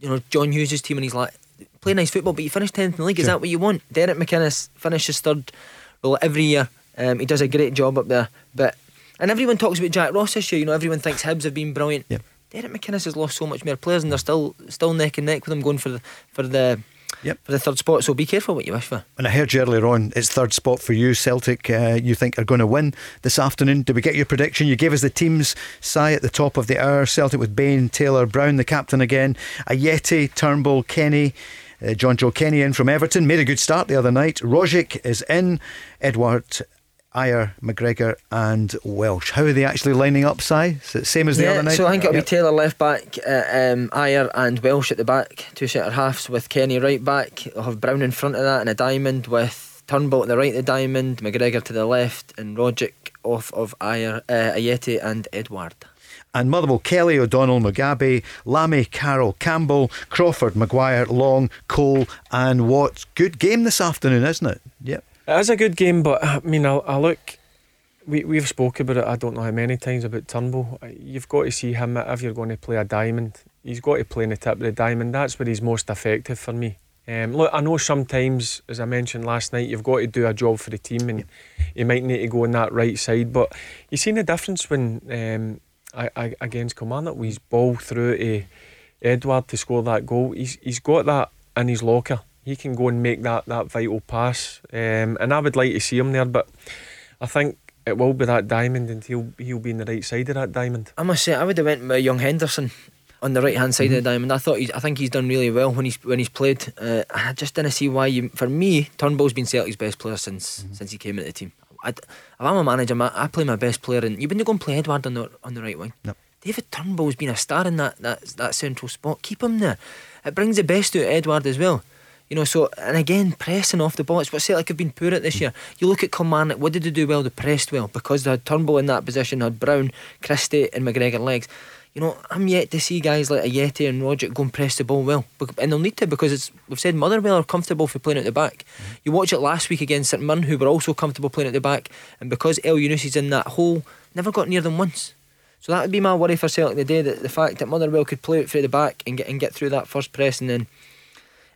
you know John Hughes' team and he's like play nice football, but you finish 10th in the league. Is Sure. that what you want? Derek McInnes finishes third well, every year. Um, he does a great job up there, but and everyone talks about Jack Ross this year. You know, everyone thinks Hibs have been brilliant. Yep. Derek McInnes has lost so much more players, and they're still still neck and neck with him going for the for the Yep. for the third spot. So be careful what you wish for. And I heard you earlier on, it's third spot for you. Celtic, uh, you think are going to win this afternoon. Did we get your prediction? You gave us the teams. Si at the top of the hour. Celtic with Bain, Taylor, Brown, the captain again. Ajeti, Turnbull, Kenny. Uh, Jonjoe Kenny in from Everton. Made a good start the other night. Rogic is in. Edouard, Ajer, McGregor, and Welsh. How are they actually lining up, Si? Same as the other night? so I think it'll Yep. be Taylor left back, uh, um, Ajer and Welsh at the back, two centre halves with Kenny right back. They'll have Brown in front of that and a diamond with Turnbull at the right of the diamond, McGregor to the left, and Rogic off of Ajer, uh, Ajeti and Edouard. And Motherwell, Kelly, O'Donnell, Mugabi, Lamie, Carroll, Campbell, Crawford, Maguire, Lang, Cole, and Watts. Good game this afternoon, isn't it? Yep. It is a good game, but I mean, I, I look. We we've spoken about it. I don't know how many times about Turnbull. You've got to see him if you're going to play a diamond. He's got to play in the tip of the diamond. That's where he's most effective for me. Um, look, I know sometimes, as I mentioned last night, you've got to do a job for the team, and you might need to go on that right side. But you've seen the difference when um, against Kilmarnock, with his ball through to Edouard to score that goal. He's he's got that in his locker. he can go and make that, that vital pass. Um, and I would like to see him there, but I think it will be that diamond, and he'll he'll be in the right side of that diamond. I must say, I would have went with young Henderson on the right hand side mm-hmm. of the diamond. I thought he's, I think he's done really well when he's when he's played. Uh, I just didn't see why you. For me, Turnbull's been Celtic's best player since mm-hmm. since he came into the team. I, if I'm a manager, I play my best player, and you wouldn't go and play Edouard on the on the right wing. Nope. David Turnbull's been a star in that, that that central spot. Keep him there. It brings the best out of Edouard as well. You know, so and again, pressing off the ball. It's what Celtic have been poor at this mm. year. You look at Kilmarnock. What did they do well? They pressed well because they had Turnbull in that position, had Brown, Christie, and McGregor legs. You know, I'm yet to see guys like Ajeti and Roger go and press the ball well, and they'll need to because it's we've said Motherwell are comfortable for playing at the back. Mm-hmm. You watch it last week against St Mirren, who were also comfortable playing at the back, and because Elyounoussi in that hole, never got near them once. So that would be my worry for Celtic today. That the fact that Motherwell could play it through the back and get and get through that first press, and then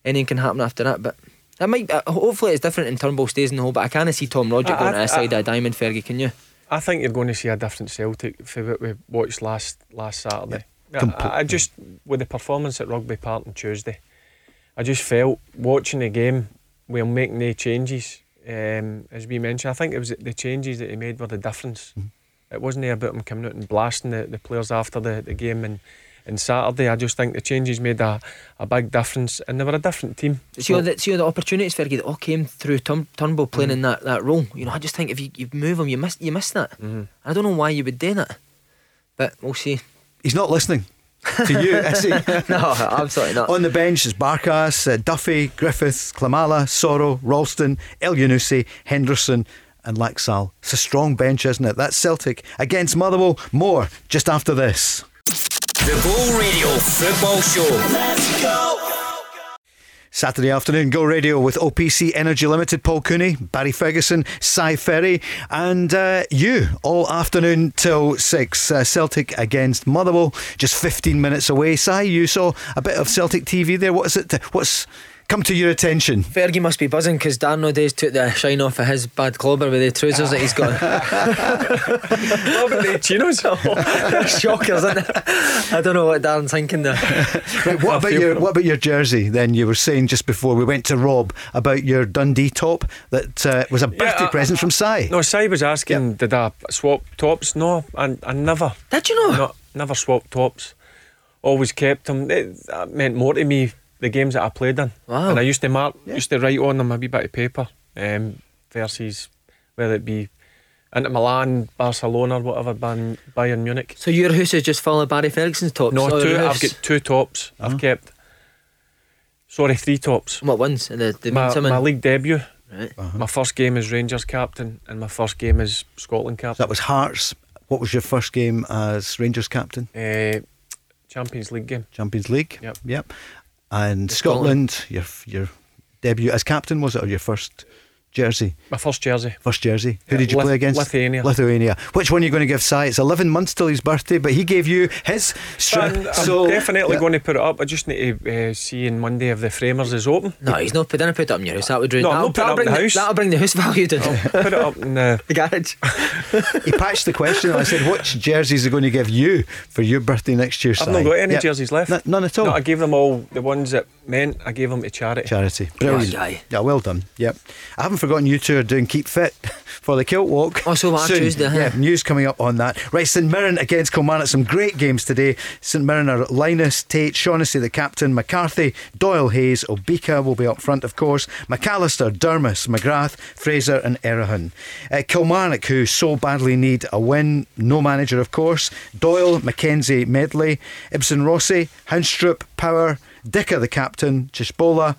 anything can happen after that. But that might uh, hopefully it's different and Turnbull stays in the hole. But I can't see Tom Rogic going to a side of a diamond, Fergie. Can you? I think you're going to see a different Celtic for what we watched last last Saturday. Yeah, I, I, just with the performance at Rugby Park on Tuesday, I just felt watching the game, we're making the changes. Um, as we mentioned, I think it was the changes that he made were the difference. Mm-hmm it wasn't about him coming out and blasting the, the players after the, the game and and Saturday. I just think the changes made a, a big difference, and they were a different team. See, all the, see all the opportunities, Fergie, that all came through Turn, Turnbull playing mm. in that, that role. You know, I just think if you, you move him, you miss you miss that. Mm-hmm. I don't know why you would do that, but we'll see. He's not listening. to you, is he? no, absolutely not. On the bench is Barkas, uh, Duffy, Griffiths, Klimala, Soro, Ralston, Elyounoussi, Henderson, and Laxalt. It's a strong bench, isn't it? That's Celtic against Motherwell. More just after this. The Go Radio Football Show. Let's go. Saturday afternoon, Go Radio with OPC Energy Limited, Paul Cooney, Barry Ferguson, Si Ferry, and uh, you all afternoon till six. Uh, Celtic against Motherwell, just 15 minutes away. Si, you saw a bit of Celtic TV there. What is it? What's come to your attention? Fergie must be buzzing because Dan nowadays took the shine off of his bad clobber with the trousers that he's got. what about the chinos? Shockers, isn't it? I don't know what Darren's thinking there. right, what about your What about your jersey? Then you were saying just before we went to Rob about your Dundee top that uh, was a birthday yeah, present from Si. No, Si was asking, did I swap tops? No, I, I never. Did you know? No, never swapped tops. Always kept them. It, that meant more to me the games that I played in. Wow. And I used to mark, yeah. used to write on them a wee bit of paper um, versus whether it be Inter Milan, Barcelona, or whatever, Bayern, Bayern Munich. So your house is just full of Barry Ferguson's tops? No, two, I've got two tops. I've uh-huh. kept. Sorry, three tops. What ones? The, the my, my league debut. Right. Uh-huh. My first game as Rangers captain, and my first game as Scotland captain. that was Hearts. What was your first game as Rangers captain? Uh, Champions League game. Champions League. Yep. Yep. And Scotland, Scotland, your your debut as captain was it, or your first jersey? My first jersey. First jersey. Who yeah, did you Lith- play against? Lithuania. Lithuania. Which one are you going to give Si? It's 11 months till his birthday, but he gave you his strip. I'm, so, definitely yeah. going to put it up. I just need to uh, see on Monday if the framers is open. No, he's not. Put, put it up in your house. That would no, that'll, that'll, bring the, house. that'll bring the house value down. I'll put it up in the, the garage. he patched the question. I said, "Which jerseys are going to give you for your birthday next year?" I've not got any yep. jerseys left. N- none at all. No, I gave them all the ones that meant. I gave them to charity. Charity. Brilliant. Oh, yeah, well done. Yep. I haven't forgotten you two are doing keep fit for the kilt walk. Also, oh, Soon. Tuesday. Yeah, news coming up on that. Right, St Mirren against Kilmarnock. Some great games today. St Mirren are Linus, Tait, Shaughnessy, the captain, McCarthy, Doyle, Hayes, Obika will be up front, of course. McAllister, Durmus, McGrath, Fraser, and Erhahon. Uh, Kilmarnock, who so badly need a win. No manager, of course. Doyle, McKenzie, Medley, Ibsen Rossi, Haunstrup, Power, Dicker, the captain, Tshibola,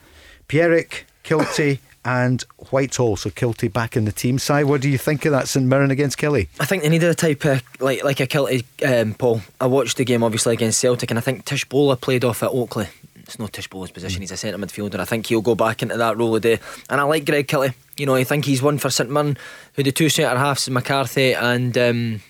Pierrick, Kiltie and Whitehall. So Kiltie back in the team side. What do you think of that St Mirren against Killie? I think they needed a type of like like a Kiltie um, Paul. I watched the game obviously against Celtic, and I think Tshibola played off at Oakley. It's not Tshibola's position. Mm. He's a centre midfielder. I think he'll go back into that role today. And I like Greg Kiltie. You know, I think he's one for St Mirren, who the two centre halves, McCarthy and um,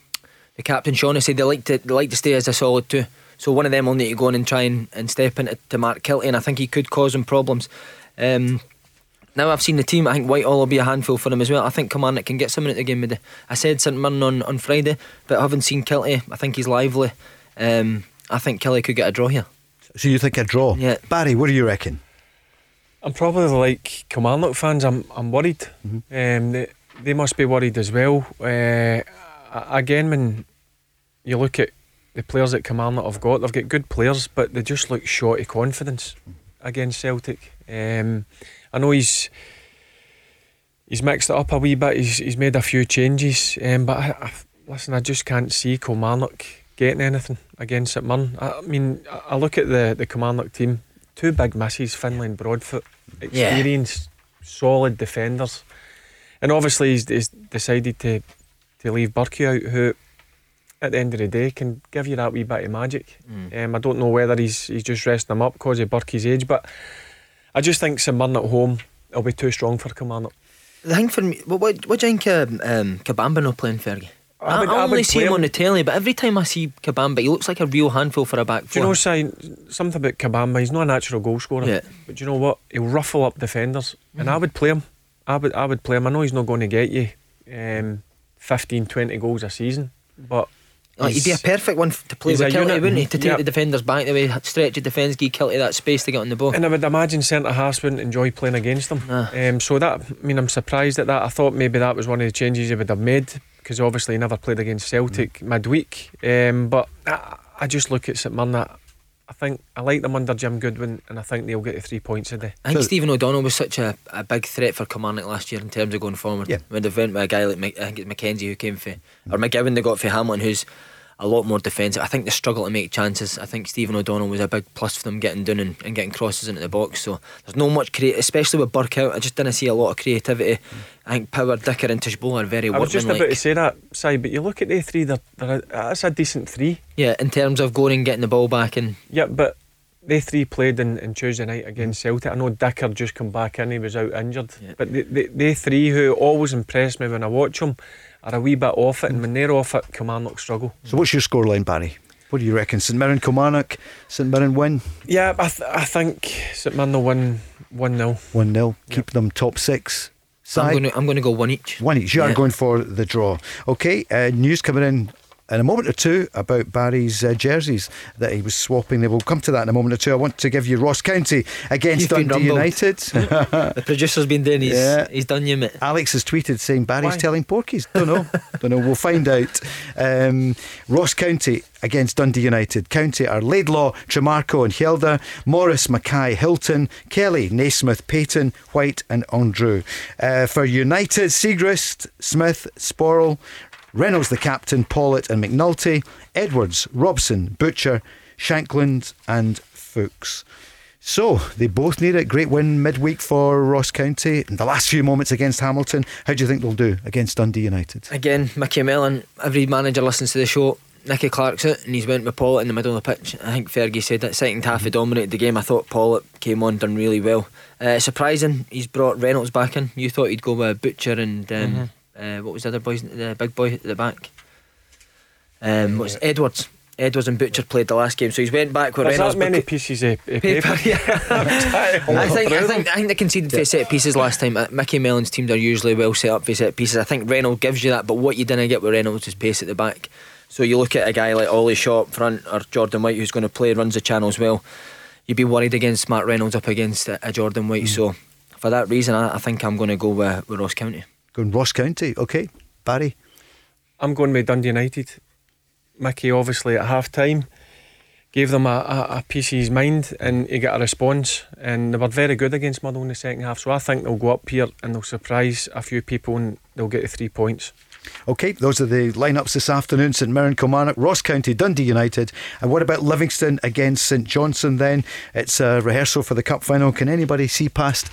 the captain Shaughnessy. They like to they like to stay as a solid two. So one of them will need to go in and try and, and step into to Mark Kiltie, and I think he could cause him problems. Um, now I've seen the team, I think Whitehall will be a handful for them as well. I think Kilmarnock can get something at the game. With the, I said St Mirren on, on Friday, but I haven't seen Kiltie. I think he's lively. Um, I think Kelly could get a draw here. So you think a draw? Yeah. Barry, what do you reckon? I'm probably like Kilmarnock fans. I'm I'm worried. Mm-hmm. Um, they, they must be worried as well. Uh, again, when you look at the players that Kilmarnock have got, they've got good players, but they just look short of confidence against Celtic. Um, I know he's he's mixed it up a wee bit. He's he's made a few changes, um, but I, I, listen, I just can't see Kilmarnock getting anything against St Mirren. I, I mean, I, I look at the the Kilmarnock team. Two big misses, Finlay and Broadfoot, experienced, solid defenders, and obviously he's, he's decided to to leave Burkie out, who at the end of the day can give you that wee bit of magic. Mm. Um, I don't know whether he's he's just resting him up because of Burkie's age, but I just think St Mirren at home will be too strong for Kilmarnock. The thing for me, what, what, what do you think um, um, Kabamba not playing Fergie? I, I would- I I only would see him him. on the telly, but every time I see Kabamba, he looks like a real handful for a back four. Do you know four. Si, something about Kabamba? He's not a natural goal scorer. Yeah. But do you know what? He'll ruffle up defenders, and I would play him. I would, I would play him. I know he's not going to get you um, 15, 20 goals a season, but Oh, he'd be a perfect one to play with Kiltie, unit. wouldn't he? To take Yep. the defenders back the way, stretch the defence, give Kiltie that space to get on the ball. And I would imagine centre halves wouldn't enjoy playing against them. Nah. Um, so that, I mean, I'm surprised at that. I thought maybe that was one of the changes he would have made because obviously he never played against Celtic midweek. Um, but I, I just look at St Mirren. I, I think I like them under Jim Goodwin, and I think they'll get the three points a day. I think So- Stephen O'Donnell was such a, a big threat for Kilmarnock last year in terms of going forward. Yeah. When they went with a guy like Mc- I think it's Mackenzie who came for, or McGowan they got for Hamilton, who's a lot more defensive. I think they struggle to make chances. I think Stephen O'Donnell was a big plus for them getting down and, and getting crosses into the box. So there's no much create, especially with Burke out. I just didn't see a lot of creativity. I think Power, Dicker, and Tishbo are very I was just about to say that, Si, but you look at the three, they're, they're that's a decent three. Yeah, in terms of going and getting the ball back and Yeah, but they three played in, in Tuesday night against Celtic. I know Dicker just come back in, he was out injured. Yeah. But they, they, they three who always impress me when I watch them are a wee bit off it, and when they're off it, Kilmarnock struggle. So what's your scoreline, Barry? What do you reckon? St Mirren, Kilmarnock, St Mirren win Yeah, I, th- I think St Mirren will win 1 0. 1 0. Keep them top six. I'm Side going to I'm going to go one each. one each. You are going for the draw. Okay, uh, news coming in in a moment or two about Barry's uh, jerseys that he was swapping. We'll come to that in a moment or two. I want to give you Ross County against Dundee. United. The producer's been doing. his, Yeah. he's done you, mate. Alex has tweeted saying Barry's Why? telling porkies. Don't know. Don't know. We'll find out. Um, Ross County against Dundee United. County are Laidlaw, Tremarco and Helder, Morris, Mackay, Hylton, Kelly, Naismith, Payton, White and Andrew. Uh, for United, Siegrist, Smith, Sporle, Reynolds the captain, Pawlett and McNulty, Edwards, Robson, Butcher, Shankland and Fuchs. So they both need a Great win midweek for Ross County. In the last few moments against Hamilton, how do you think they'll do against Dundee United? Again, Mickey Mellon, every manager listens to the show. Nicky Clark's out and he's went with Pawlett in the middle of the pitch. I think Fergie said that second half he dominated the game. I thought Pawlett came on, done really well. Uh, surprising, he's brought Reynolds back in. You thought he'd go with Butcher and um, uh, what was the other boys, the big boy at the back? Um, what's Edwards? Edwards and Butcher played the last game, so he's went back with There's Reynolds. that many pieces of, of paper. paper. Yeah. I think I think I think they conceded for set pieces last time. Uh, Mickey Mellon's teams are usually well set up for set pieces. I think Reynolds gives you that, but what you didn't get with Reynolds is pace at the back. So you look at a guy like Ollie Shaw up front or Jordan White who's going to play runs the channel as well. You'd be worried against Matt Reynolds up against a, Jordan White. So for that reason, I, I think I'm going to go with, with Ross County. Going Ross County, okay. Barry? I'm going with Dundee United. Mickey obviously at half time gave them a, a, a piece of his mind and he got a response and they were very good against Motherwell in the second half so I think they'll go up here and they'll surprise a few people and they'll get the three points. Okay, those are the lineups this afternoon St Mirren, Kilmarnock, Ross County, Dundee United. And what about Livingston against St Johnstone then? It's a rehearsal for the Cup final. Can anybody see past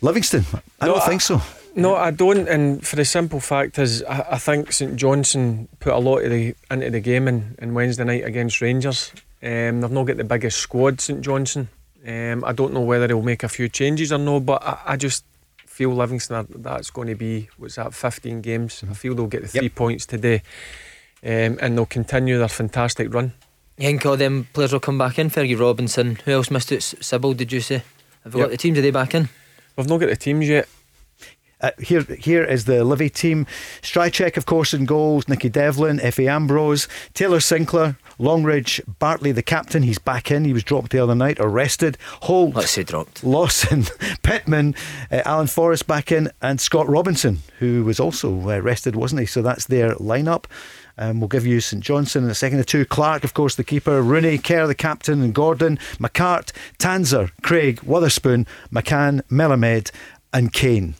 Livingston? I No, don't think so. No, I don't, and for the simple fact is, I, I think St Johnstone put a lot of the into the game in, in Wednesday night against Rangers. Um, they've not got the biggest squad, St Johnstone. Um, I don't know whether they'll make a few changes or no, but I, I just feel Livingston are, that's going to be what's that, 15 games. I feel they'll get the three points today, um, and they'll continue their fantastic run. You think all them players will come back in? Fergie Robinson. Who else missed it? S- Sibbald, did you say? Have we Yep. got the team today back in? We've not got the teams yet. Uh, here, here is the Livy team. Stryjek, of course, in goals. Nicky Devlin, Efe Ambrose, Taylor Sinclair, Longridge, Bartley, the captain. He's back in. He was dropped the other night, arrested. Holt, let's say dropped. Lawson, Pittman, uh, Alan Forrest back in, and Scott Robinson, who was also uh, arrested, wasn't he? So that's their lineup. Um, we'll give you St Johnstone in a second or two. Clark, of course, the keeper. Rooney, Kerr, the captain, and Gordon, McCart, Tanser, Craig, Wotherspoon, McCann, Melamed, and Kane.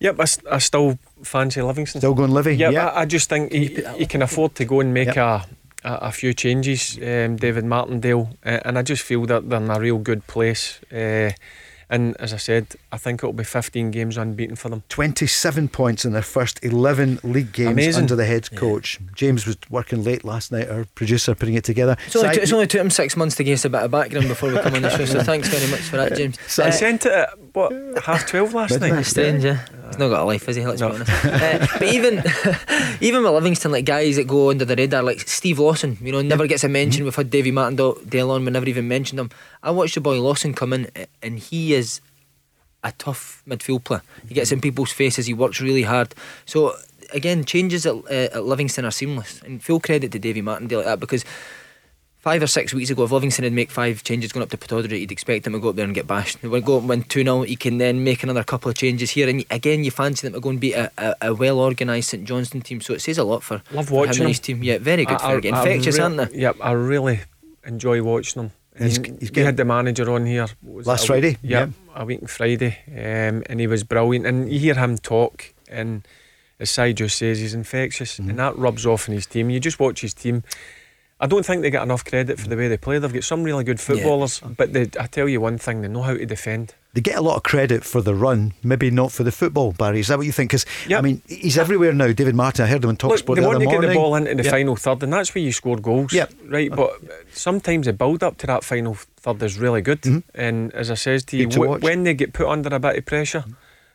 Yep, I, I still fancy Livingston. Still going Livy? Yep, yeah. I, I just think he, he can afford to go and make yep. a, a, a, few changes, um, David Martindale, uh, and I just feel that they're in a real good place. Uh, and as I said, I think it'll be 15 games unbeaten for them. 27 points in their first 11 league games Amazing. under the head coach. Yeah. James was working late last night, our producer putting it together. It's only, t- it's only took him six months to give us a bit of background before we come on the show, so thanks very much for that, James. So uh, I sent it at, what, half 12 last night? strange, yeah. He's not got a life, has he? Let's no. be honest. uh, but even even with Livingston, like guys that go under the radar, like Steve Lawson, you know, never gets a mention. Mm-hmm. We've had Davy Martindale on, we never even mentioned him. I watched the boy Lawson come in, and he is a tough midfield player. He gets in people's faces. He works really hard. So again, changes at, uh, at Livingston are seamless. And full credit to Davy Martindale like that because five or six weeks ago, if Livingston had make five changes going up to Pittodrie, you'd expect him to go up there and get bashed. When go up and win 2 0, he can then make another couple of changes here. And again, you fancy them to go and beat a, a, a well organised St Johnstone team. So it says a lot for, Love watching him and his team. Yeah, very good. I, I, Infectious, I aren't they? Yep, I really enjoy watching them. He's, he's we had the manager on here last Friday. Week, yep, a week Friday, um, and he was brilliant. And you hear him talk, and as Si just says, he's infectious, mm-hmm. and that rubs off in his team. You just watch his team. I don't think they get enough credit for the way they play. They've got some really good footballers, yeah. but they, I tell you one thing: they know how to defend they get a lot of credit for the run, maybe not for the football, Barry. Is that what you think? Because, yep. I mean, he's everywhere now. David Martin, I heard him on Talksport Look, They the want to get the ball into the yep. final third, and that's where you score goals. Yep. Right, but sometimes the build up to that final third is really good. Mm-hmm. And as I says to you, to w- when they get put under a bit of pressure,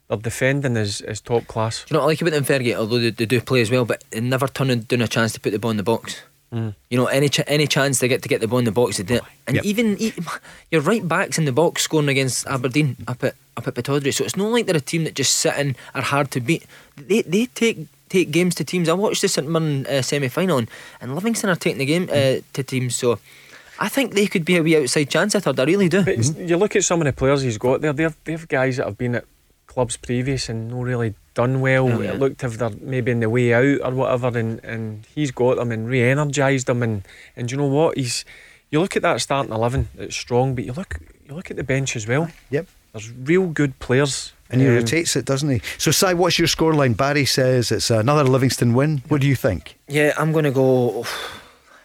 their defending is, is top class. Do you know what I like about them, Fergie? Although they, they do play as well, but they never turn down a chance to put the ball in the box. Mm. You know, any ch- any chance they get to get the ball in the box, they do it. And yep. even, your right backs in the box scoring against Aberdeen up at up at Pittodrie. So it's not like they're a team that just sit in are hard to beat. They they take take games to teams. I watched the St Mirren uh, semi final and, and Livingston are taking the game uh, to teams. So. I think they could be a wee outside chance. I thought I really do. But mm-hmm. you look at some of the players he's got there. They're they've guys that have been at clubs previous and not really done well. Oh, yeah. It looked if they're maybe in the way out or whatever, and, and he's got them and re-energised them. And and you know what? He's you look at that starting eleven. It's strong, but you look you look at the bench as well. Yep. There's real good players. And he um, rotates it, doesn't he? So, Si, what's your scoreline? Barry says it's another Livingston win. What do you think? Yeah, I'm going to go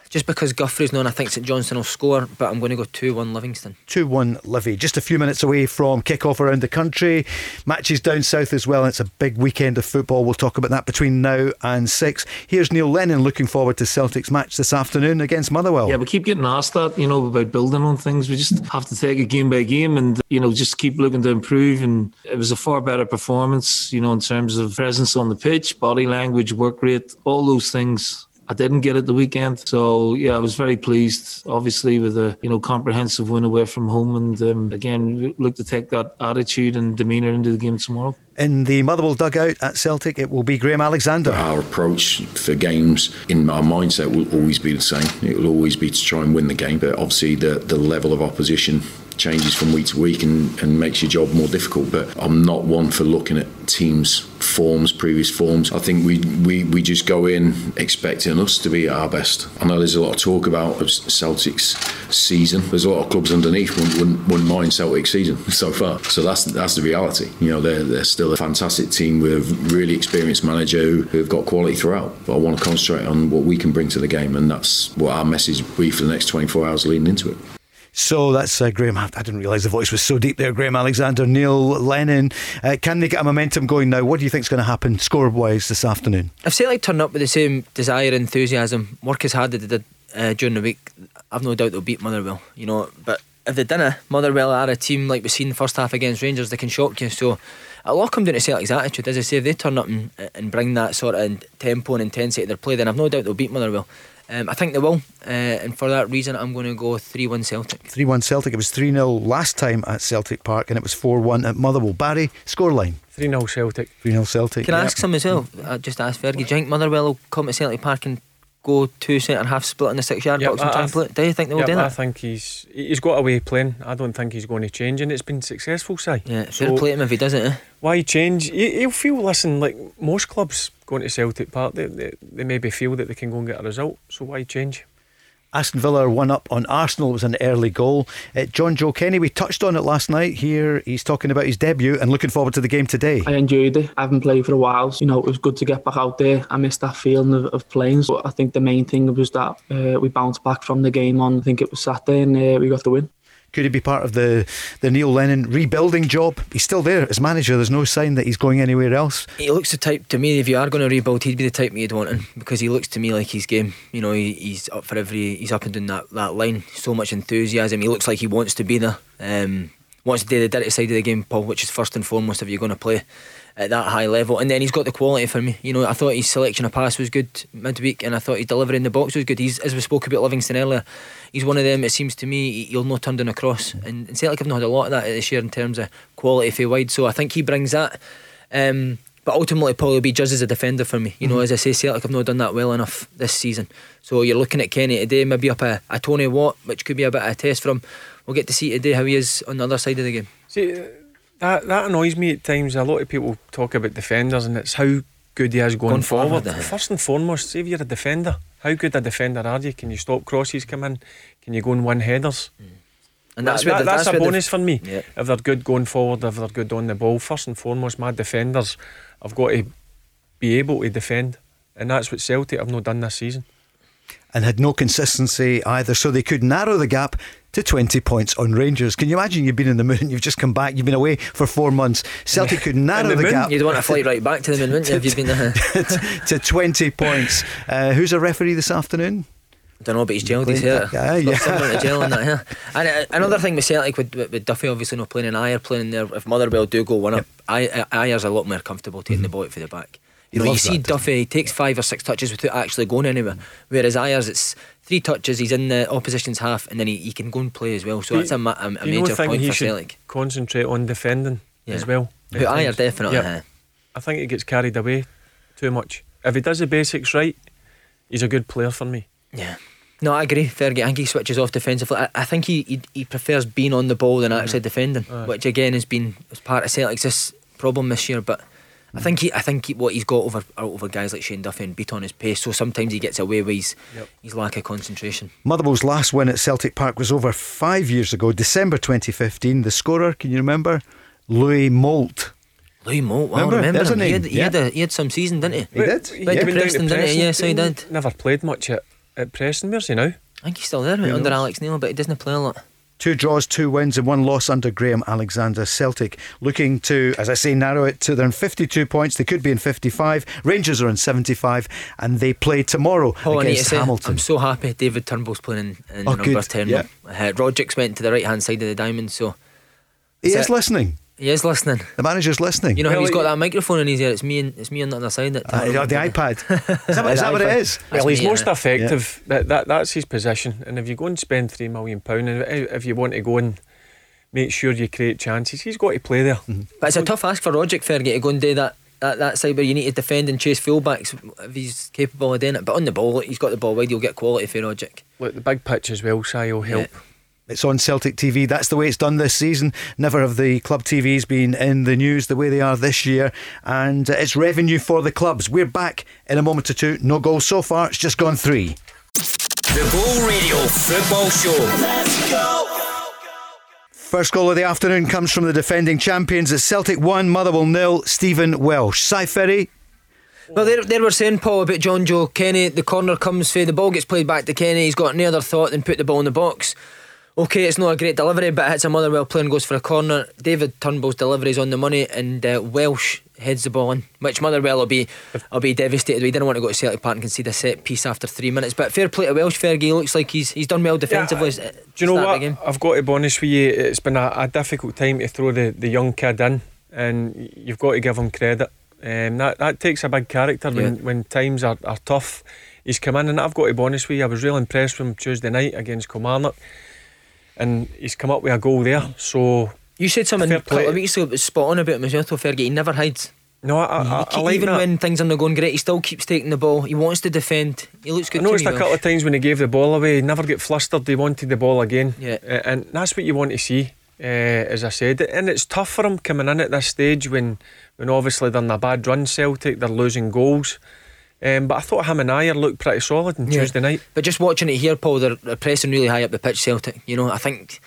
just because Guthrie's known, I think St Johnstone will score, but I'm going to go 2 1 Livingston. 2 1 Livy. Just a few minutes away from kick off around the country. Matches down south as well. It's a big weekend of football. We'll talk about that between now and 6. Here's Neil Lennon looking forward to Celtic's match this afternoon against Motherwell. Yeah, we keep getting asked that, you know, about building on things. We just have to take it game by game and, you know, just keep looking to improve. And it was a far better performance, you know, in terms of presence on the pitch, body language, work rate, all those things I didn't get it the weekend. So yeah, I was very pleased, obviously, with a you know comprehensive win away from home, and um, again look to take that attitude and demeanour into the game tomorrow. In the Motherwell dugout at Celtic, it will be Graham Alexander. Our approach for games in our mindset will always be the same. It will always be to try and win the game, but obviously the the level of opposition changes from week to week and, and makes your job more difficult. But I'm not one for looking at teams' forms, previous forms. I think we, we, we just go in expecting us to be at our best. I know there's a lot of talk about Celtic's season. There's a lot of clubs underneath wouldn't, wouldn't, mind Celtic's season so far. So that's that's the reality. You know, they're, they're still a fantastic team with a really experienced manager who, who've got quality throughout. But I want to concentrate on what we can bring to the game, and that's what our message will be for the next 24 hours leading into it. So that's uh, Graham. I didn't realise the voice was so deep there. Graham Alexander, Neil Lennon. Uh, can they get a momentum going now? What do you think is going to happen score wise this afternoon? If Celtic turn up with the same desire, enthusiasm, work as hard as they did uh, during the week, I've no doubt they'll beat Motherwell. You know, but if they didn't, Motherwell are a team like we've seen the first half against Rangers. They can shock you. So it'll all come down to Celtic's attitude. As I say, if they turn up and, and bring that sort of tempo and intensity to their play, then I've no doubt they'll beat Motherwell Um, I think they will, uh, and for that reason, I'm going to go 3 1 Celtic. 3 1 Celtic. It was 3 0 last time at Celtic Park and it was 4 1 at Motherwell. Barry, scoreline 3 0 Celtic. 3 0 Celtic. Can I Yep. ask some as well? I just asked Fergie. Do you think Motherwell will come to Celtic Park and go two centre half split in the six yard Yep, box and try and play? Do you think they will Yep, do that? I think he's he's got a way of playing. I don't think he's going to change, and it's been successful. Si. Yeah, fair play him if he doesn't. Eh? Why change? He, he'll feel. Listen, like most clubs going to Celtic Park, they, they they maybe feel that they can go and get a result. So why change? Aston Villa are one up on Arsenal. It was an early goal. Uh, Jonjoe Kenny, we touched on it last night. Here he's talking about his debut and looking forward to the game today. I enjoyed it. I haven't played for a while. You know, it was good to get back out there. I missed that feeling of, of playing. So I think the main thing was that uh, we bounced back from the game on, I think it was Saturday, and uh, we got the win. Could he be part of the, the Neil Lennon rebuilding job? He's still there as manager. There's no sign that he's going anywhere else. He looks the type to me. If you are going to rebuild, he'd be the type you'd want him because he looks to me like he's game. You know, he, he's up for every. He's up and down that, that line. So much enthusiasm. He looks like he wants to be there. Um, wants to do the dirty side of the game, Paul, which is first and foremost if you're going to play at that high level. And then he's got the quality for me. You know, I thought his selection of pass was good midweek, and I thought his delivery in the box was good. He's as we spoke about Livingston earlier. He's one of them. It seems to me he- he'll not turn down a cross, and, and Celtic have not had a lot of that this year in terms of quality for wide. So I think he brings that. Um, but ultimately, Paul will be judged as a defender for me. You know, Mhm. as I say, Celtic have not done that well enough this season. So you're looking at Kenny today, maybe up a, a Tony Watt, which could be a bit of a test for him. We'll get to see today how he is on the other side of the game. See, that that annoys me at times. A lot of people talk about defenders, and it's how good he is going, Going forward, forward. First and foremost, see if you're a defender, how good a defender are you? Can you stop crosses come in? Can you go and win headers? Mm. And that's That- where the- that's, that's a bonus for me. Yeah. If they're good going forward, if they're good on the ball, first and foremost, my defenders I've got to be able to defend, and that's what Celtic have not done this season. and had no consistency either, so they could narrow the gap to 20 points on Rangers. Can you imagine you've been in the moon, and you've just come back, you've been away for four months. Celtic could narrow the, gap You'd want to fly right back to them, wouldn't you, if you've been there? to 20 points. Uh, who's a referee this afternoon? I don't know, but he's gelled his hair. Yeah, yeah. Something to gel in that hair. And uh, another thing with Celtic, with, with, Duffy obviously not playing and Ajer playing there, if Motherwell do go one up, I, Ajer's a lot more comfortable taking the ball out for the back. You He know, you see that, Duffy, he takes five or six touches without actually going anywhere. Whereas Ajer's, it's three touches, he's in the opposition's half, and then he, he can go and play as well. So Do that's a, ma- a, a you major point he for should Celtic. concentrate on defending Yeah. as well? Who, at Ajer, definitely. Yeah. I think he gets carried away too much. If he does the basics right, he's a good player for me. Yeah. No, I agree. Fergie, I think he switches off defensively. I, I think he, he he prefers being on the ball than actually mm-hmm. defending, Aye. which again has been as part of Celtic's this problem this year. But I think he, I think he, what he's got over over guys like Shane Duffy and beat on his pace. So sometimes he gets away with his, Yep. his lack of concentration. Motherwell's last win at Celtic Park was over five years ago, December 2015. The scorer, can you remember? Louis Moult. Louis Moult, wow, Remember? remember him. He had, he, yeah. had a, he had some season, didn't he? He did. Went Yeah. to went down Preston, didn't he? Yeah, so he did. Never played much at, at Preston. Where's he now? I think he's still there Who under? Alex Neil, but he doesn't play a lot. Two draws, two wins, and one loss under Graham Alexander. Celtic looking to, as I say, narrow it to they're in 52 points. They could be in 55. Rangers are in 75, and they play tomorrow Oh, I need to against Hamilton. I'm so happy David Turnbull's playing in, in Oh, the number good, 10 yeah. Uh, Roderick's went to the right hand side of the diamond, so he Is is it- listening. He is listening. The manager's listening. You know how he's got that microphone in his ear? It's me and it's me on the other side. That Uh, you know, the iPad. Is that, that what it is? That's well, he's me, most yeah. effective. That, that that's his position. And if you go and spend three million pound, and if if you want to go and make sure you create chances, he's got to play there. Mm-hmm. But it's a tough ask for Roderick Fergie to go and do that. That, that side where you need to defend and chase fullbacks if he's capable of doing it. But on the ball, he's got the ball wide. You'll get quality for Roderick. Look, the big pitch as well, Si will help. It's on Celtic TV. That's the way it's done this season. Never have the club TVs been in the news the way they are this year. And uh, it's revenue for the clubs. We're back in a moment or two. No goals so far. It's just gone three. The Go Radio Football Show. Let's go. First goal of the afternoon comes from the defending champions. It's Celtic 1, Motherwell nil. Stephen Welsh. Si Ferry. Well, there, there we're saying, Paul, about Jonjoe Kenny. The corner comes for the ball gets played back to Kenny. He's got no other thought than put the ball in the box. Okay, it's not a great delivery, but it hits a Motherwell player and goes for a corner. David Turnbull's delivery is on the money, and uh, Welsh heads the ball in, which Motherwell will be will be devastated. We didn't want to go to Celtic Park and concede a set piece after three minutes. But fair play to Welsh, Fergie. Looks like he's he's done well defensively. Yeah, Do you know what? I've got to be honest with you. It's been a, a difficult time to throw the, the young kid in, and you've got to give him credit. Um, that that takes a big character when, Yeah. when times are, are tough. he's come in, and I've got to be honest with you, I was really impressed with him Tuesday night against Kilmarnock, and he's come up with a goal there. So you said something a couple of weeks ago spot on about well, Fergie. He never hides. No, I, I, I like even that. when things aren't going great, he still keeps taking the ball. He wants to defend. He looks good. I noticed a couple of times when he gave the ball away, he never get flustered. He wanted the ball again, Yeah. Uh, and that's what you want to see. Uh, as I said, and it's tough for him coming in at this stage when, when obviously they're in a bad run. Celtic, they're losing goals. Um, but I thought him and Ajer looked pretty solid on Yeah. Tuesday night. But just watching it here, Paul, they're, they're pressing really high up the pitch. Celtic, you know, I think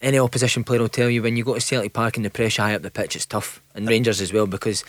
any opposition player will tell you when you go to Celtic Park and the pressure high up the pitch, it's tough. And Rangers as well because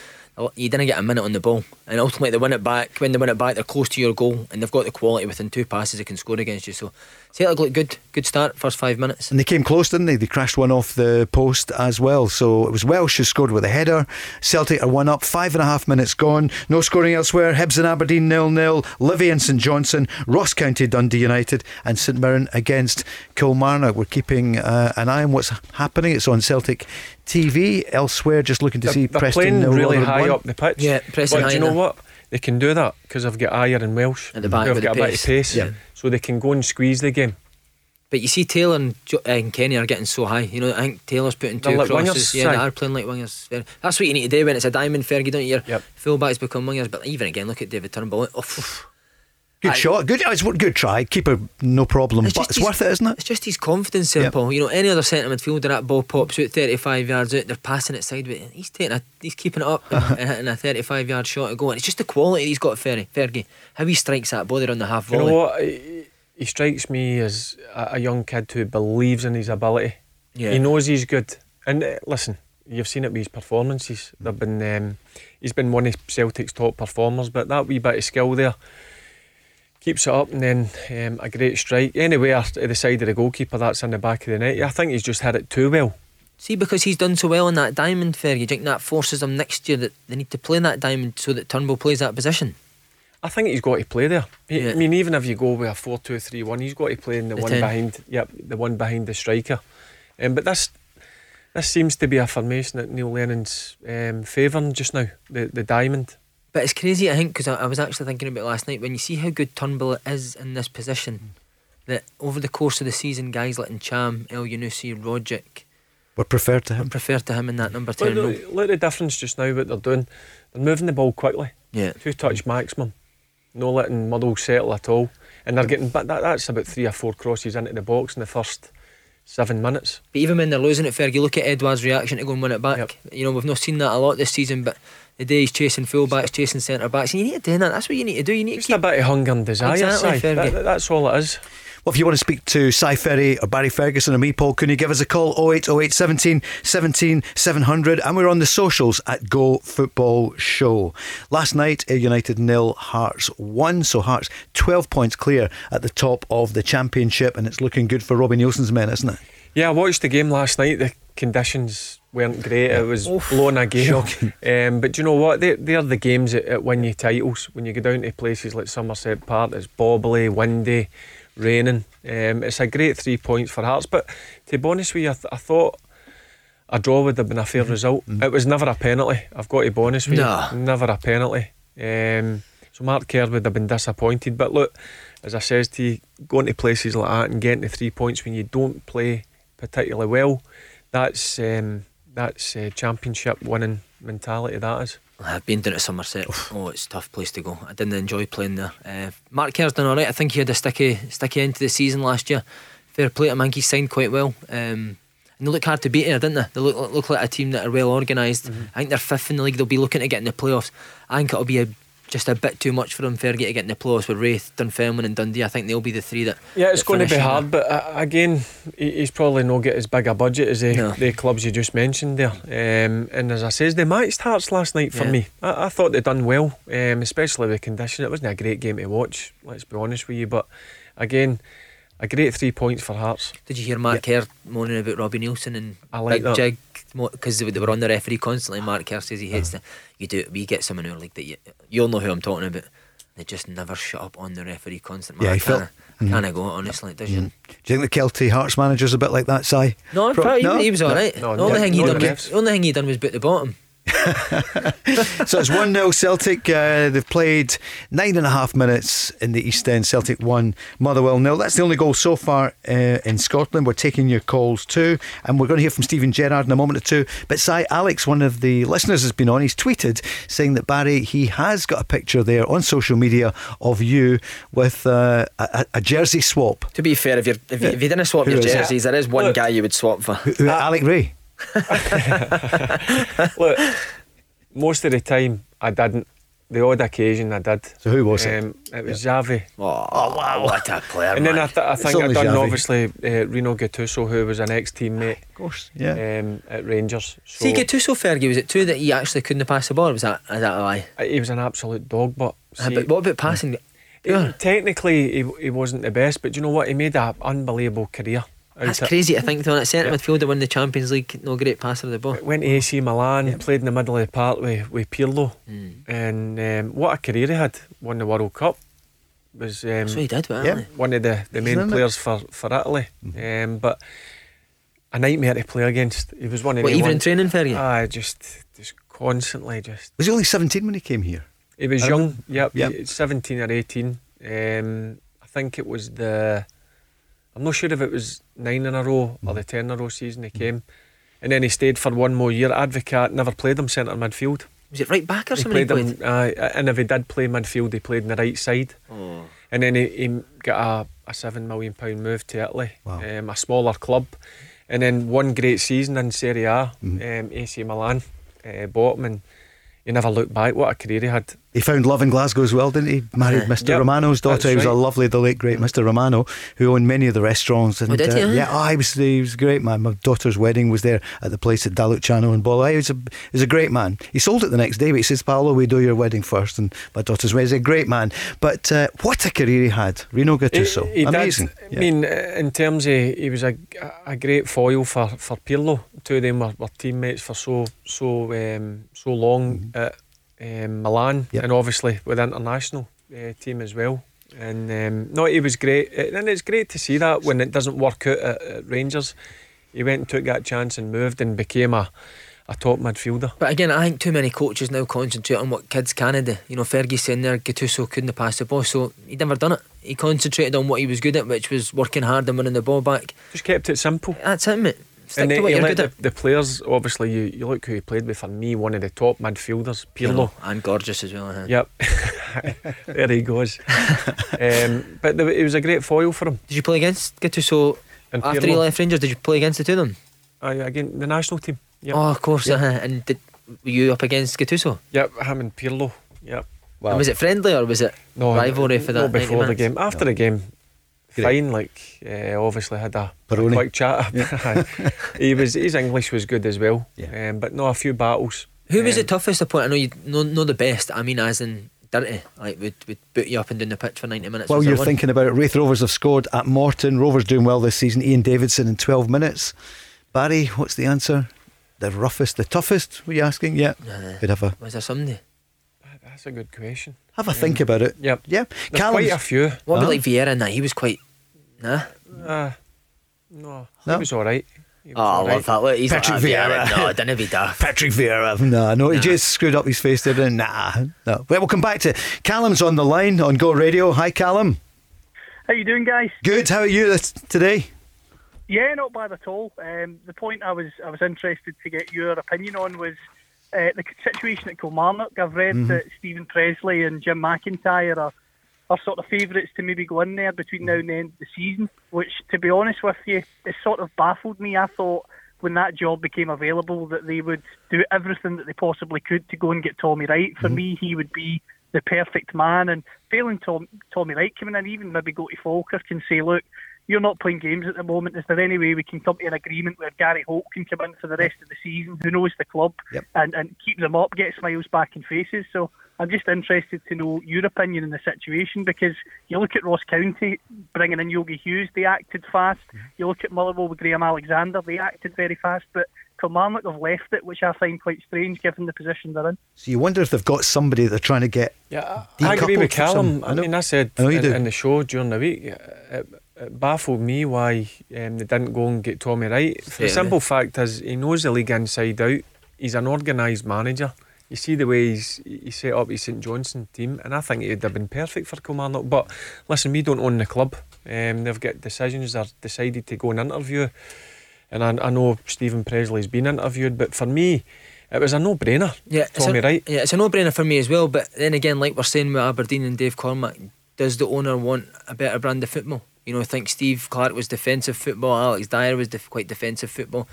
you didn't get a minute on the ball, and ultimately they win it back. When they win it back, they're close to your goal, and they've got the quality within two passes they can score against you. So Celtic looked good, good start, first five minutes. And they came close, didn't they? They crashed one off the post as well. So it was Welsh who scored with a header. Celtic are one up, five and a half minutes gone. No scoring elsewhere. Hibs and Aberdeen nil nil. Livy and St Johnstone. Ross County Dundee United and St Mirren against Kilmarnock. We're keeping uh, an eye on what's happening. It's on Celtic TV. Elsewhere, just looking to They're, see they're Preston playing really high one. up the pitch. Yeah, pressing but high do you know now. what? They can do that because I've got Ajer and Welsh At the back with got a bit pace. of pace, Yeah. so they can go and squeeze the game. But you see, Taylor and, jo- and Kenny are getting so high. You know, I think Taylor's putting two like crosses. wingers, yeah, they are playing like wingers. That's what you need to do when it's a diamond Fergie, don't you? Your Yep. fullbacks become wingers. But even again, look at David Turnbull. Oh. Good I- shot. Good. It's a good try. Keeper, no problem. It's but it's his- worth it, isn't it? It's just his confidence there, Yep. Paul. You know, any other centre midfielder, that ball pops out 35 yards out, they're passing it sideways. He's taking a, he's keeping it up and, and hitting a 35 yard shot to go. And it's just the quality he's got, Fergie. Fergie. How he strikes that ball there on the half volley. You know what? He, he strikes me as a, a young kid who believes in his ability. Yeah. He knows he's good. And uh, listen, you've seen it with his performances. They've been um, he's been one of Celtic's top performers. But that wee bit of skill there keeps it up, and then um, a great strike anywhere to the side of the goalkeeper. That's in the back of the net. I think he's just hit it too well. See, because he's done so well in that diamond, fair, you think that forces them next year that they need to play in that diamond so that Turnbull plays that position? I think he's got to play there. He- Yeah. I mean, even if you go with a 4 2 3 1, he's got to play in the, The one 10. behind yep, the one behind the striker. Um, but this this seems to be a formation that Neil Lennon's um, favouring just now, the, the diamond. But it's crazy, I think, because I, I was actually thinking about it last night when you see how good Turnbull is in this position. Hmm. That over the course of the season, guys like Ntcham, El Yunusi, Roderick We're preferred to are him. preferred to him in that number 10 role. look, look at the difference just now, what they're doing. They're moving the ball quickly, Yeah. two touch maximum, no letting Muddle settle at all. And they're getting, but that, that's about three or four crosses into the box in the first seven minutes. But even when they're losing it, Fergie, look at Edouard's reaction to go and win it back. Yep. You know, we've not seen that a lot this season, but the day he's chasing fullbacks, chasing centre backs, and you need to do that. That's what you need to do. You need Just to a keep. bit of hunger and desire, Exactly, Si. That- that's all it is. Well, if you want to speak to Si Ferry or Barry Ferguson or me, Paul, can you give us a call 0808 17 17 700? And we're on the socials at Go Football Show. Last night, Ayr United nil, Hearts 1. So Hearts 12 points clear at the top of the championship. And it's looking good for Robbie Neilson's men, isn't it? Yeah, I watched the game last night. The conditions weren't great. It was blowing a gale. Um, but do you know what? They, they're the games that, that win you titles. When you go down to places like Somerset Park, it's bobbly, windy, raining. Um, it's a great three points for Hearts. But to be honest with you, I, th- I thought a draw would have been a fair result. It was never a penalty. I've got to be honest with No. you. Never a penalty. Um, so Mark Kerr would have been disappointed. But look, as I says to you, going to places like that and getting the three points when you don't play particularly well, that's um, that's uh, championship winning mentality. That is. I've been down to Somerset. Oh, it's a tough place to go. I didn't enjoy playing there. Uh, Mark Kerr's done all right. I think he had a sticky, sticky end to the season last year. Fair play to him. I think he signed quite well. Um, and they look hard to beat here, didn't they? They look, look like a team that are well organised. I think they're fifth in the league. They'll be looking to get in the playoffs. I think it'll be a, just a bit too much for them, Fergie, to get in the playoffs with Raith, Dunfermline, and Dundee. I think they'll be the three that. Yeah, it's that going to be hard, but uh, again, he's probably not get as big a budget as the, No. the clubs you just mentioned there. Um, and as I says, they matched Hearts last night for Yeah. me. I, I thought they'd done well, um, especially the condition. It wasn't a great game to watch. Let's be honest with you, but again, a great three points for Hearts. Did you hear Mark Kerr moaning about Robbie Neilson and I like Big that. Jig? Because they were on the referee constantly. Mark Kerr says he hates uh-huh. the. You do. We get someone in our league that you, you'll know who I'm talking about. They just never shut up on the referee constantly. Yeah, I he felt- can't. I can't mm-hmm. go honestly. Does you? Do you think the Kelty Hearts manager's a bit like that, Si? No, Pro- probably, no? he was all right. No, the only no, thing he done, was, refs. the only thing he done was boot the bottom. So it's 1 0 Celtic. Uh, they've played nine and a half minutes in the East End. Celtic 1, Motherwell nil. That's the only goal so far uh, in Scotland. We're taking your calls too. And we're going to hear from Steven Gerrard in a moment or two. But Si Alex, one of the listeners, has been on. He's tweeted saying that Barry, he has got a picture there on social media of you with uh, a, a, jersey swap. To be fair, if, you're, if, you, if you didn't swap Who your jerseys, there is one Look, guy you would swap for. Who, who, Alec Rae. Look, most of the time I didn't. The odd occasion I did. So who was it? Um, it was yeah. Xavi. Oh, oh, wow, what a player! And man. then I, th- I think I done Xavi. obviously uh, Rino Gattuso, who was an ex-teammate. Of course, yeah. Um, at Rangers. So See Gattuso, Fergie, was it true that he actually couldn't pass the ball? Was that is that a lie? Uh, he was an absolute dog, but. See, uh, but what about passing? Yeah. Technically, he, he wasn't the best, but you know what? He made an unbelievable career. That's crazy to think, though. That centre yeah. midfielder won the Champions League, no great passer of the ball. Went to AC Milan, yeah. played in the middle of the park with, with Pirlo, mm. and um, what a career he had. Won the World Cup. Was um, so he did, well, yeah. one of the, the main players for, for Italy. Mm. Um, but a nightmare to play against. He was one of what, the even in training for you? Ah, just just constantly just. Was he only seventeen when he came here? He was young. Yep, yep. seventeen or eighteen. Um, I think it was the I'm not sure if it was nine in a row or the ten in a row season he came, and then he stayed for one more year. Advocaat never played him centre midfield. Was it right back or he something? Played, he played? Him, uh, and if he did play midfield, he played on the right side. Oh. And then he, he got a, a seven million pound move to Italy, wow. um, a smaller club, and then one great season in Serie A, mm-hmm. um, AC Milan uh, bought him, and he never looked back. What a career he had! He found love in Glasgow as well, didn't he? Married yeah. Mr. Yep, Romano's daughter. He was right. a lovely, the late great Mr. Romano, who owned many of the restaurants. And, oh, did he? Uh, yeah, oh, he was he was great man. My daughter's wedding was there at the place at Dalucciano in Bola. He was a he was a great man. He sold it the next day, but he says, "Paolo, we do your wedding first. And my daughter's wedding. He's a great man. But uh, what a career he had, Rino Gattuso. He, he Amazing. Did. Yeah. I mean, uh, in terms of he was a, a great foil for for Pirlo. Two of them were, were teammates for so so um, so long. Mm-hmm. At, um, Milan, yep. and obviously with the international uh, team as well. And um, no, he was great, uh, and it's great to see that when it doesn't work out at, at Rangers, he went and took that chance and moved and became a a top midfielder. But again, I think too many coaches now concentrate on what kids can do. You know, Fergie saying there, Gattuso couldn't pass the ball, so he'd never done it. He concentrated on what he was good at, which was working hard and winning the ball back. Just kept it simple. That's it, mate. Stick and to what you're good the, the, players, obviously, you, you look who he played with. For me, one of the top midfielders, Pirlo, and gorgeous as well. Huh? Yep, there he goes. um, but the, it was a great foil for him. Did you play against Gattuso after Pirlo. he left Rangers? Did you play against the two of them? Uh, again, the national team. Yep. Oh, of course. Yep. Uh-huh. And did, were you up against Gattuso? Yep, him and Pirlo. Yep. Wow. And was it friendly or was it no, rivalry for that? Not before the game. After no. the game, fine. Like uh, obviously had a, a quick chat. Yeah. he was his English was good as well. Yeah. Um, but no, a few battles. Who um, was the um, toughest? point? I know you know, know the best. I mean, as in dirty, like would would boot you up and down the pitch for ninety minutes. Well, you're thinking about it. Raith Rovers have scored at Morton. Rovers doing well this season. Ian Davidson in twelve minutes. Barry, what's the answer? The roughest, the toughest? Were you asking? Yeah. Uh, Could have a. Was there somebody? That's a good question. Have a um, think about it. Yep. Yeah. Quite a few. What about like Vieira? Nah, he was quite Nah. Uh, no, no, he was all right. Oh, I love that. Look, he's Patrick like, Vieira. No, I didn't be daft. Patrick Vieira. No, no, he just screwed up his face, didn't he? Nah, no. Well, we'll come back to Callum's on the line on Go Radio. Hi, Callum. How you doing, guys? Good. How are you this, today? Yeah, not bad at all. Um, the point I was I was interested to get your opinion on was uh, the situation at Kilmarnock. I've read mm-hmm. that Stephen Presley and Jim McIntyre are are sort of favourites to maybe go in there between now and the end of the season, which, to be honest with you, it sort of baffled me. I thought when that job became available that they would do everything that they possibly could to go and get Tommy Wright. For mm-hmm. me, he would be the perfect man. And failing Tom, Tommy Wright coming in, even maybe go to Falkirk and say, look, you're not playing games at the moment. Is there any way we can come to an agreement where Gary Holt can come in for the rest of the season? Who knows the club yep. and, and keep them up, get smiles back in faces? So I'm just interested to know your opinion in the situation because you look at Ross County bringing in Yogi Hughes, they acted fast. Mm-hmm. You look at Motherwell with Graham Alexander, they acted very fast. But Kilmarnock have left it, which I find quite strange given the position they're in. So you wonder if they've got somebody they're trying to get. Yeah, I agree with Callum. I, I, mean, I said I in, in, the show during the week, it, it baffled me why um, they didn't go and get Tommy Wright. For the simple fact is, he knows the league inside out. he's an organised manager. You see the way he's he set up his St Johnstone team, and I think he'd have been perfect for Kilmarnock. But listen, we don't own the club. Um, they've got decisions. They're decided to go and interview, and I, I know Stephen Presley's been interviewed. But for me, it was a no-brainer. Yeah, Tommy it's a, Wright. Yeah, it's a no-brainer for me as well. But then again, like we're saying with Aberdeen and Dave Cormack, does the owner want a better brand of football? You know, I think Steve Clarke was defensive football. Alex Dyer was def- quite defensive football.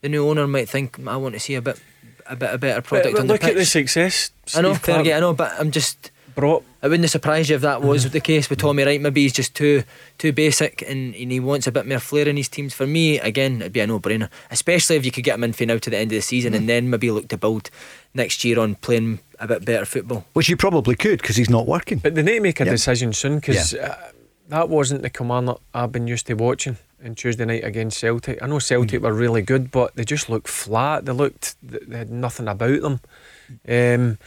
The new owner might think I want to see a bit, a bit, a better product But, but on look the pitch. at the success. I know, Steve Fergie, I know, but I'm just brought. It wouldn't surprise you if that was the case with Tommy Wright. Maybe he's just too too basic and, and he wants a bit more flair in his teams. For me, again, it'd be a no-brainer, especially if you could get him in for now to the end of the season and then maybe look to build next year on playing a bit better football. Which you probably could because he's not working. But they need to make a Yeah. decision soon because Yeah. uh, that wasn't the Kilmarnock I've been used to watching on Tuesday night against Celtic. I know Celtic hmm. were really good, but they just looked flat. They looked they had nothing about them. Um,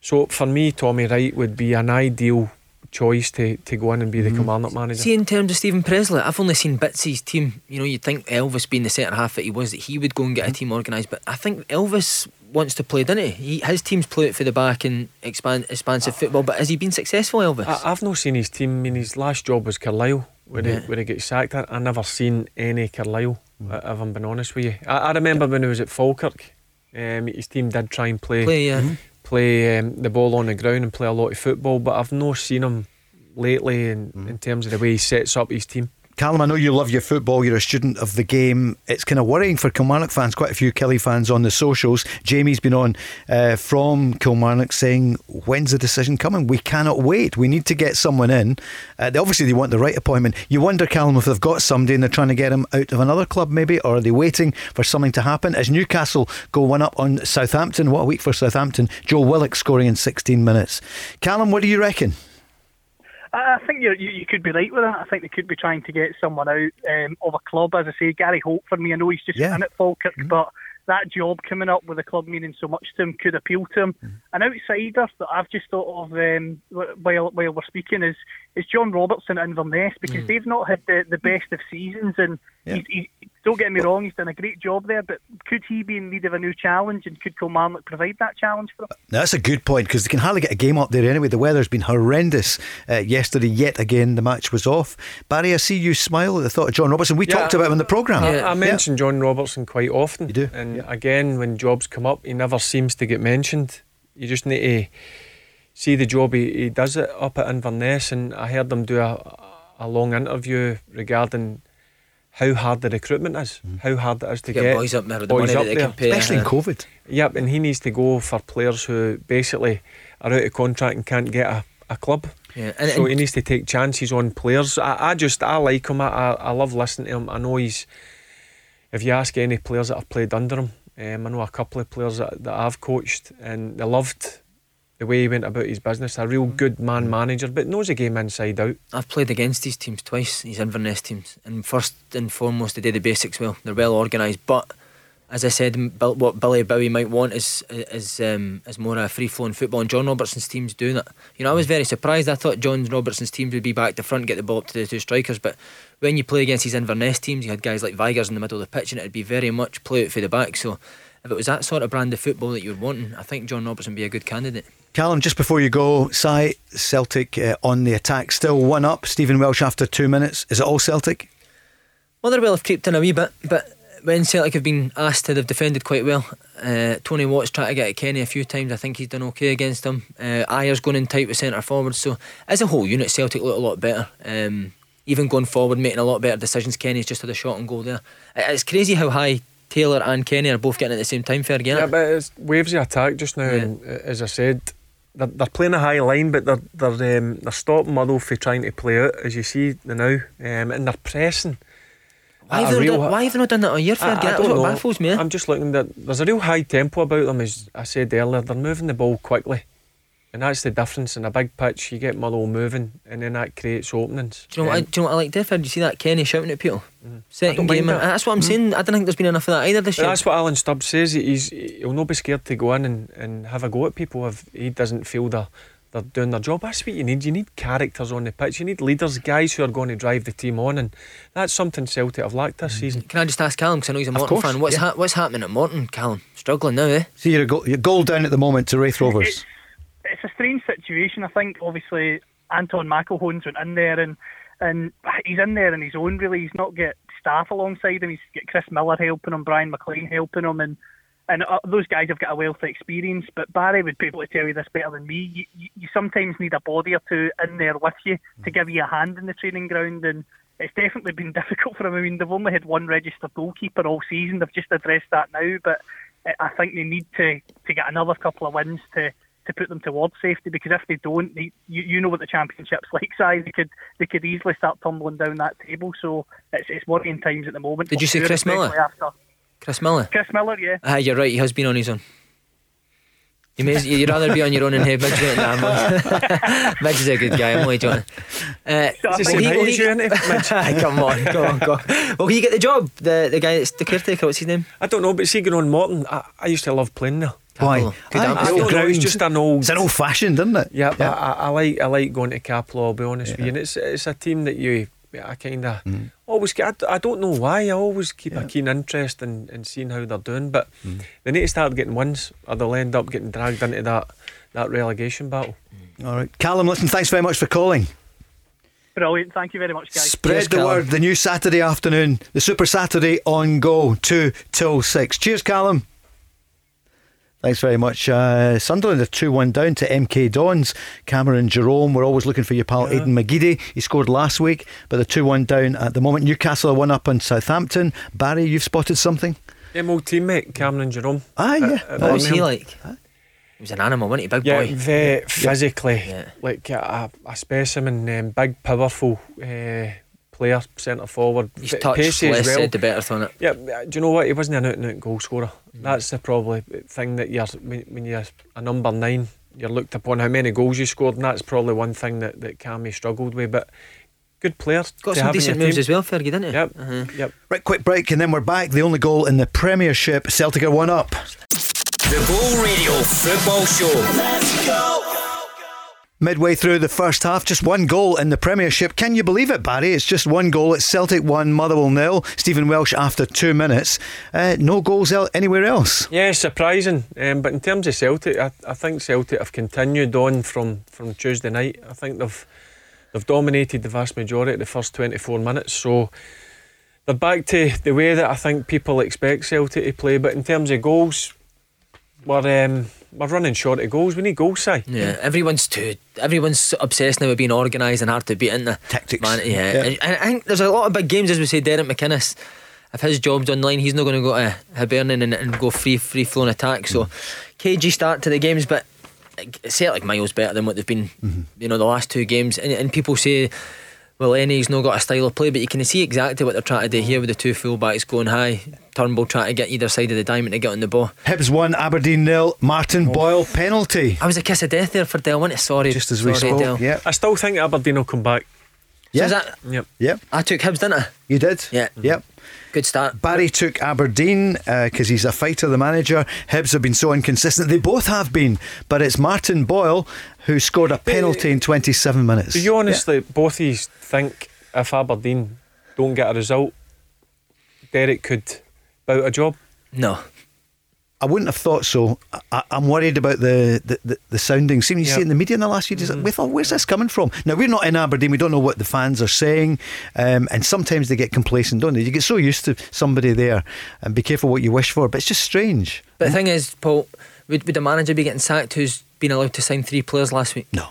so for me, Tommy Wright would be an ideal choice to, to go in and be the hmm. commandant manager. See, in terms of Stephen Presley, I've only seen bits of his team. You know, you'd think Elvis being the centre half that he was, that he would go and get a hmm. team organised. But I think Elvis wants to play, doesn't he? he his teams play it for the back and expand expansive uh, football. But has he been successful, Elvis? I, I've not seen his team. I mean, his last job was Carlisle, where, Yeah. he, where he got sacked. I, I never seen any Carlisle, uh, if I'm being honest with you. I, I remember when he was at Falkirk, um, his team did try and play Play, yeah. Mhm. play um, the ball on the ground and play a lot of football, but I've not seen him lately in, in terms of the way he sets up his team. Callum, I know you love your football. You're a student of the game. It's kind of worrying for Kilmarnock fans. Quite a few Killie fans on the socials. Jamie's been on uh, from Kilmarnock saying, "When's the decision coming? We cannot wait. We need to get someone in." Uh, they, obviously, they want the right appointment. You wonder, Callum, if they've got somebody and they're trying to get him out of another club, maybe, or are they waiting for something to happen? As Newcastle go one up on Southampton, what a week for Southampton. Joe Willock scoring in 16 minutes. Callum, what do you reckon? I think you you could be right with that. I think they could be trying to get someone out um, of a club. As I say, Gary Holt for me. I know he's just Yeah. in at Falkirk, but that job coming up with the club meaning so much to him could appeal to him. An outsider that I've just thought of um, while while we're speaking is is John Robertson at Inverness because they've not had the, the best of seasons and he's, he, don't get me wrong, he's done a great job there, but could he be in need of a new challenge and could Kilmarnock provide that challenge for him? Now, that's a good point because they can hardly get a game up there anyway. The weather's been horrendous uh, yesterday. Yet again, the match was off. Barry, I see you smile at the thought of John Robertson. We Yeah, talked about him in the programme. I, I mention John Robertson quite often. You do. And again, when jobs come up, he never seems to get mentioned. You just need to see the job he, he does it up at Inverness. And I heard them do a, a long interview regarding how hard the recruitment is, how hard it is to Get get, boys up there with the money that they can pay, Especially in uh, COVID. Yep, and he needs to go for players who basically are out of contract and can't get a, a club. Yeah, and- so and- he needs to take chances on players. I, I just I like him. I, I I love listening to him. I know he's. If you ask any players that have played under him, um, I know a couple of players that, that I've coached, and they loved the way he went about his business. A real good man manager, but knows the game inside out. I've played against these teams twice, these Inverness teams, and first and foremost, they do the basics well. They're well organised, but as I said, what Billy Bowie might want is is um, is more a free flowing football, and John Robertson's team's doing it. You know, I was very surprised. I thought John Robertson's teams would be back to front, get the ball up to the two strikers, but when you play against these Inverness teams, you had guys like Vigurs in the middle of the pitch, and it'd be very much play out for the back. So. If it was that sort of brand of football that you were wanting, I think John Robertson would be a good candidate. Callum, just before you go, Si, Celtic uh, on the attack, still one up. Stephen Welsh after two minutes. Is it all Celtic? Motherwell have creeped in a wee bit, but when Celtic have been asked to, they've defended quite well. Uh, Tony Watts tried to get at Kenny a few times. I think he's done okay against them. Uh, Ajer's going in tight with centre forward. So as a whole unit, Celtic look a lot better. Um, even going forward, making a lot better decisions. Kenny's just had a shot and goal there. It's crazy how high Taylor and Kenny are both getting at the same time. Fair again. Yeah, but it's waves of attack just now. And uh, as I said, they're, they're playing a high line, but they're they're um, they're stopping Motherwell from trying to play out, as you see now, um, and they're pressing. Why have, real not done, why have they not done that all year? Fair I? I don't what know. baffles me. I'm just looking that there's a real high tempo about them, as I said earlier. They're moving the ball quickly, and that's the difference. In a big pitch, you get Motherwell moving, and then that creates openings. Do you know what? I, Um, do you know what I like? Differ? Did you see that Kenny shouting at people? I Second don't game, in- that. that's what I'm Mm. saying. I don't think there's been enough of that either this But year. that's what Alan Stubbs says. He's he'll not be scared to go in and, and have a go at people if he doesn't feel they're they're doing their job. That's what you need. You need characters on the pitch. You need leaders, guys who are going to drive the team on, and that's something Celtic have lacked this season. Can I just ask Callum, because I know he's a Of Morton fan, what's, yeah. ha- what's happening at Morton, Callum? Struggling now, eh? So you're a goal, you're goal down at the moment to Raith Rovers. it's a strange situation. I think obviously Anton McElhone's went in there and and he's in there on his own. Really, he's not got staff alongside him. He's got Chris Miller helping him, Brian McLean helping him, and and uh, those guys have got a wealth of experience. But Barry would be able to tell you this better than me. You, you, you sometimes need a body or two in there with you to give you a hand in the training ground and. It's definitely been difficult for them. I mean, they've only had one registered goalkeeper all season. They've just addressed that now, but uh, I think they need to, to get another couple of wins to, to put them towards safety because if they don't, they, you, you know what the championship's like, Si. They could they could easily start tumbling down that table. So it's, it's worrying times at the moment. Did you see Chris Miller? After. Chris Miller? Chris Miller, yeah. Ah, you're right, he has been on his own. You may, you'd rather be on your own and have Midge nah, I'm- Midge is a good guy, I'm only joking. Uh, It's the will he- will he- you, Midge? come on, come on, come on. Will he get the job? The the guy that's the caretaker, what's his name? I don't know, but see, going on Morton, I, I used to love playing there. Why? Good Aye. I don't it's just an old. It's an old fashioned, isn't it? Yeah, but I, I like I like going to Cappielow. I'll be honest with you, and it's it's a team that you I kind of Mm. always get. I, I don't know why. I always keep a keen interest in, in seeing how they're doing, but Mm. they need to start getting wins, or they'll end up getting dragged into that that relegation battle. All right. Callum, listen, thanks very much for calling. Brilliant. Thank you very much, guys. Spread the word. The new Saturday afternoon, the Super Saturday on Go, 2 till 6. Cheers, Callum. Thanks very much. Uh, Sunderland are 2 1 down to MK Dons. Cameron Jerome, we're always looking for your pal Aidan McGeady. He scored last week, but they're 2 1 down at the moment. Newcastle are 1 up on Southampton. Barry, you've spotted something? Them old teammate Cameron Jerome. Ah, yeah. at- at What was he Birmingham. like? He was an animal, wasn't he? Big Yeah, boy. very physically, Yeah. like a, a specimen, um, big, powerful uh, player, centre forward. His touch, pacey less as well. said, the better on it. Yeah, do you know what? He wasn't an out and out goal scorer. That's the probably thing that you're when, when you're a number nine, you're looked upon how many goals you scored, and that's probably one thing that that Cammy struggled with. But good player. Got some decent your moves team. as well, Fergie, didn't he? Yep. Uh-huh. Yep. Right, quick break, and then we're back. The only goal in the Premiership, Celtic are 1 up. The Go Radio Football Show. Let's go. Midway through the first half, just one goal in the Premiership. Can you believe it, Barry? It's just one goal. It's Celtic 1, Motherwell nil. Stephen Welsh after two minutes. Uh, no goals anywhere else. Yeah, surprising. Um, but in terms of Celtic, I, I think Celtic have continued on from, from Tuesday night. I think they've they've dominated the vast majority of the first 24 minutes. So they're back to the way that I think people expect Celtic to play. But in terms of goals, we're um, we're running short of goals. We need goals, Si. Yeah, everyone's too. Everyone's obsessed now with being organised and hard to beat, in the they? Tactics. Man, yeah. Yeah. And, and I think there's a lot of big games, as we say. Derek McInnes, if his job's online, he's not going to go to Hibernian and, and go free, free flowing attack. So, KG start to the games, but Celtic miles better than what they've been. Mm-hmm. You know, the last two games, and, and people say. Well, Lenny's not got a style of play, but you can see exactly what they're trying to do here with the two fullbacks going high. Turnbull trying to get either side of the diamond to get on the ball. Hibs 1, Aberdeen nil. Martin oh. Boyle penalty. I was a kiss of death there for Del, wasn't it? Sorry. Just as we sorry, spoke. Del. Yeah. I still think Aberdeen will come back. Yeah. So is that, Yep. Yep. I took Hibs, didn't I? You did? Yeah. Mm-hmm. Yep. Good start. Barry took Aberdeen uh, because he's a fighter, the manager. Hibs have been so inconsistent. They both have been, but it's Martin Boyle who scored a penalty in 27 minutes. Do you honestly, both of you think if Aberdeen don't get a result, Derek could bout a job? No. I wouldn't have thought so. I, I'm worried about the the, the, the sounding. See, when you see Yep. it in the media in the last few days, Mm-hmm. we thought, where's this coming from? Now, we're not in Aberdeen. We don't know what the fans are saying. Um, and sometimes they get complacent, don't they? You get so used to somebody there and be careful what you wish for. But it's just strange. But the thing is, Paul, would, would a manager be getting sacked who's been allowed to sign three players last week? No.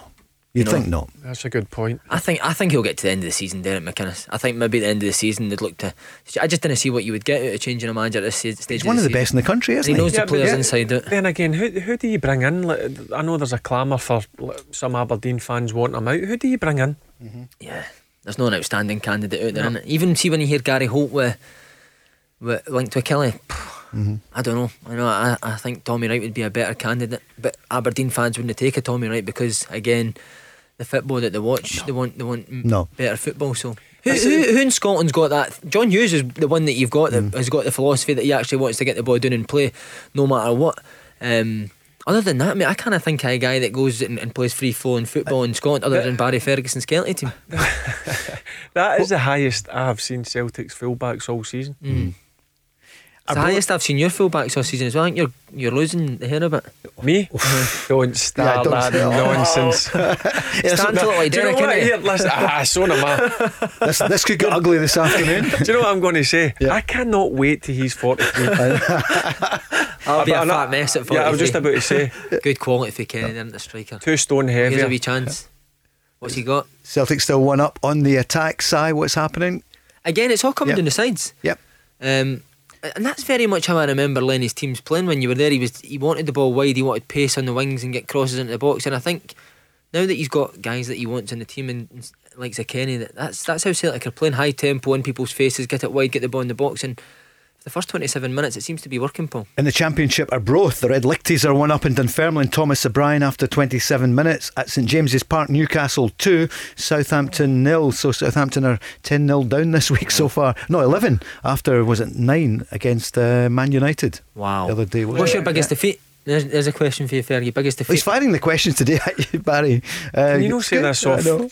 You'd know? think not. That's a good point. I think I think he'll get to the end of the season, Derek McInnes. I think maybe at the end of the season they'd look to. I just didn't see what you would get out of changing a manager at this stage. He's one of the best in the country, isn't he he? knows Yeah, the players yeah. inside out. Then again, who who do you bring in? Like, I know there's a clamour for like, some Aberdeen fans wanting him out. Who do you bring in? Mm-hmm. Yeah, there's no an outstanding candidate out there. innit? Even see when you hear Gary Holt with, with linked to Killie, I don't know. I know. I, I think Tommy Wright would be a better candidate, but Aberdeen fans wouldn't take a Tommy Wright because again, the football that they watch, they want they want mm, No. better football. So. Who, who, who in Scotland's got that? John Hughes is the one that you've got that has got the philosophy that he actually wants to get the ball down and play no matter what. Um, Other than that, mate, I kind of think of a guy that goes and, and plays free flowing football in Scotland, other than Barry Ferguson's Kelty team. That is the highest I've seen Celtic's fullbacks all season. Mm. It's the highest I've seen your fullbacks all season as well. I think you're you're losing the hair a bit. Me? don't start Yeah, don't that start. nonsense. Starting to look like Do you know Derek, what? innit? Here, listen, ah, so am I. This, this could get ugly this afternoon. Do you know what I'm going to say? I cannot wait till he's 43. I'll be a I'm not- fat mess at 40. Yeah, I was just about to say. Good quality for Kenny there in the striker. Two stone heavier. Here's a wee chance. What's he got? Celtic still one up on the attack side. What's happening? Again, it's all coming Yep. down the sides. Yep. Um, and that's very much how I remember Lenny's teams playing when you were there. He was he wanted the ball wide, he wanted pace on the wings and get crosses into the box. And I think now that he's got guys that he wants in the team and, and like that that's that's how Celtic are playing high tempo in people's faces, get it wide, get the ball in the box. And for the first twenty seven minutes, it seems to be working, Paul. In the Championship are both. The Red Lichties are one up in Dunfermline. Thomas O'Brien after 27 minutes. At St James's Park, Newcastle 2, Southampton nil. So Southampton are 10 0 down this week so far. No, 11 after, was it 9 against uh, Man United? Wow. The other day. What's it? your biggest defeat? There's, there's a question for you, Fergie. Biggest defeat. He's firing the questions today at you, Barry. Uh, Can you not say good. this off, know.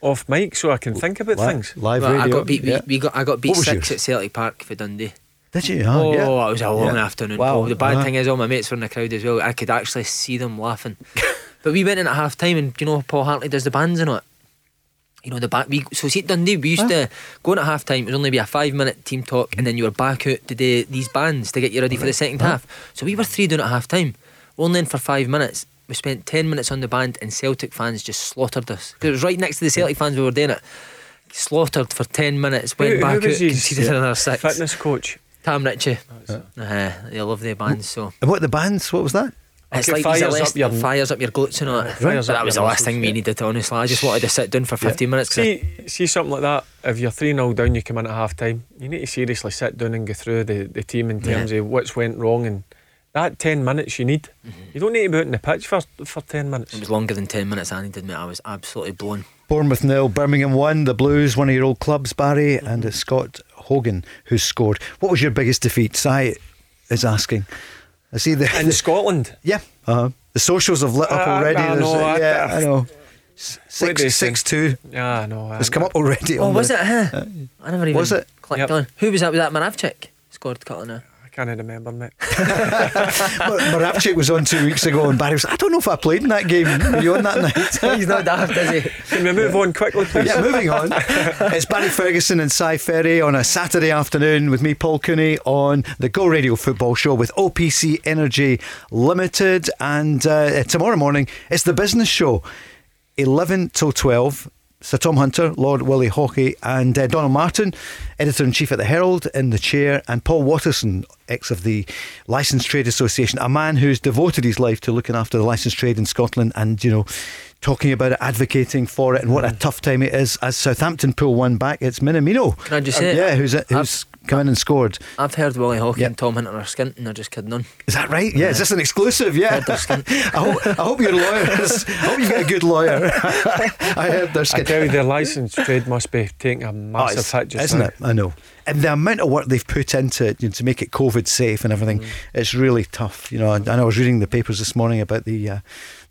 off mic so I can think about Li- things? Live Well, I got beat. yeah. We, we got. I got beat six yours? at Celtic Park for Dundee. Did you? Oh, Oh, yeah. it was a long Yeah. afternoon. Wow. Paul. The bad Uh-huh. thing is, all my mates were in the crowd as well. I could actually see them laughing. but we went in at half time, and do you know Paul Hartley does the bands and it. You know the back. We so see Dundee, we used to go in at half time. It was only be a five minute team talk, and then you were back out to do these bands to get you ready for the 2nd half. So we were three down at half time. Only in for five minutes. We spent ten minutes on the band, and Celtic fans just slaughtered us. 'Cause it was right next to the Celtic fans we were doing it. Slaughtered for ten minutes. Went Who- back who out, conceded another six. Fitness coach. Tam Ritchie. Uh, they love their bands, so And what the bands? What was that? it's Okay, like fires less, up your- fires up your glutes and all that. Fires But that was the last thing we muscles, needed, honestly. I just wanted to sit down for 15 minutes. 'cause I- See, see something like that. If you're 3 0 down, you come in at half time. You need to seriously sit down and go through the, the team in terms of what's went wrong and that 10 minutes you need. You don't need to be out in the pitch for, for 10 minutes. It was longer than 10 minutes I needed, mate. I was absolutely blown. Bournemouth nil, Birmingham one. The Blues, one of your old clubs, Barry, and it's Scott Hogan who scored. What was your biggest defeat? Si is asking. I see the In Scotland. yeah. Uh-huh. The socials have lit up Ah, already. I There's- know, I- yeah, I know. S- What they Six, say? six two. Yeah, no. It's come up already. Oh, on was the- it? Huh? I never even Was it? clicked Yep. on. Who was that? Was that Moravcik? Scored a couple now. I can't remember, mate. Mar- Moravcik was on two weeks ago, and Barry was. I don't know if I played in that game. Were you on that night? He's not daft, is he? Can we move on quickly, please? Yeah, moving on. it's Barry Ferguson and Si Ferry on a Saturday afternoon with me, Paul Cooney, on the Go Radio Football Show with OPC Energy Limited. And uh, tomorrow morning, it's the business show, 11 till 12. Sir Tom Hunter, Lord Willie Haughey, and uh, Donald Martin, editor in chief at the Herald, in the chair, and Paul Waterson, ex of the Licensed Trade Association, a man who's devoted his life to looking after the licensed trade in Scotland and, you know, talking about it, advocating for it, and what a tough time it is as Southampton pull one back. It's Minamino. Can I just say it? Yeah, who's, who's come in and scored. I've heard Willie Haughey Yep. and Tom Hunter are skinting. They're just kidding on. Is that right? Yeah, is this an exclusive? Yeah. Heard they're skint. I, hope, I hope your lawyers, I hope you get a good lawyer. I heard they're I skin. tell you, their licensed trade must be taking a Oh, massive it's- hit just isn't now. it? I know. And the amount of work they've put into it you know, to make it COVID safe and everything, Mm. it's really tough. You know, and, and I was reading the papers this morning about the. Uh,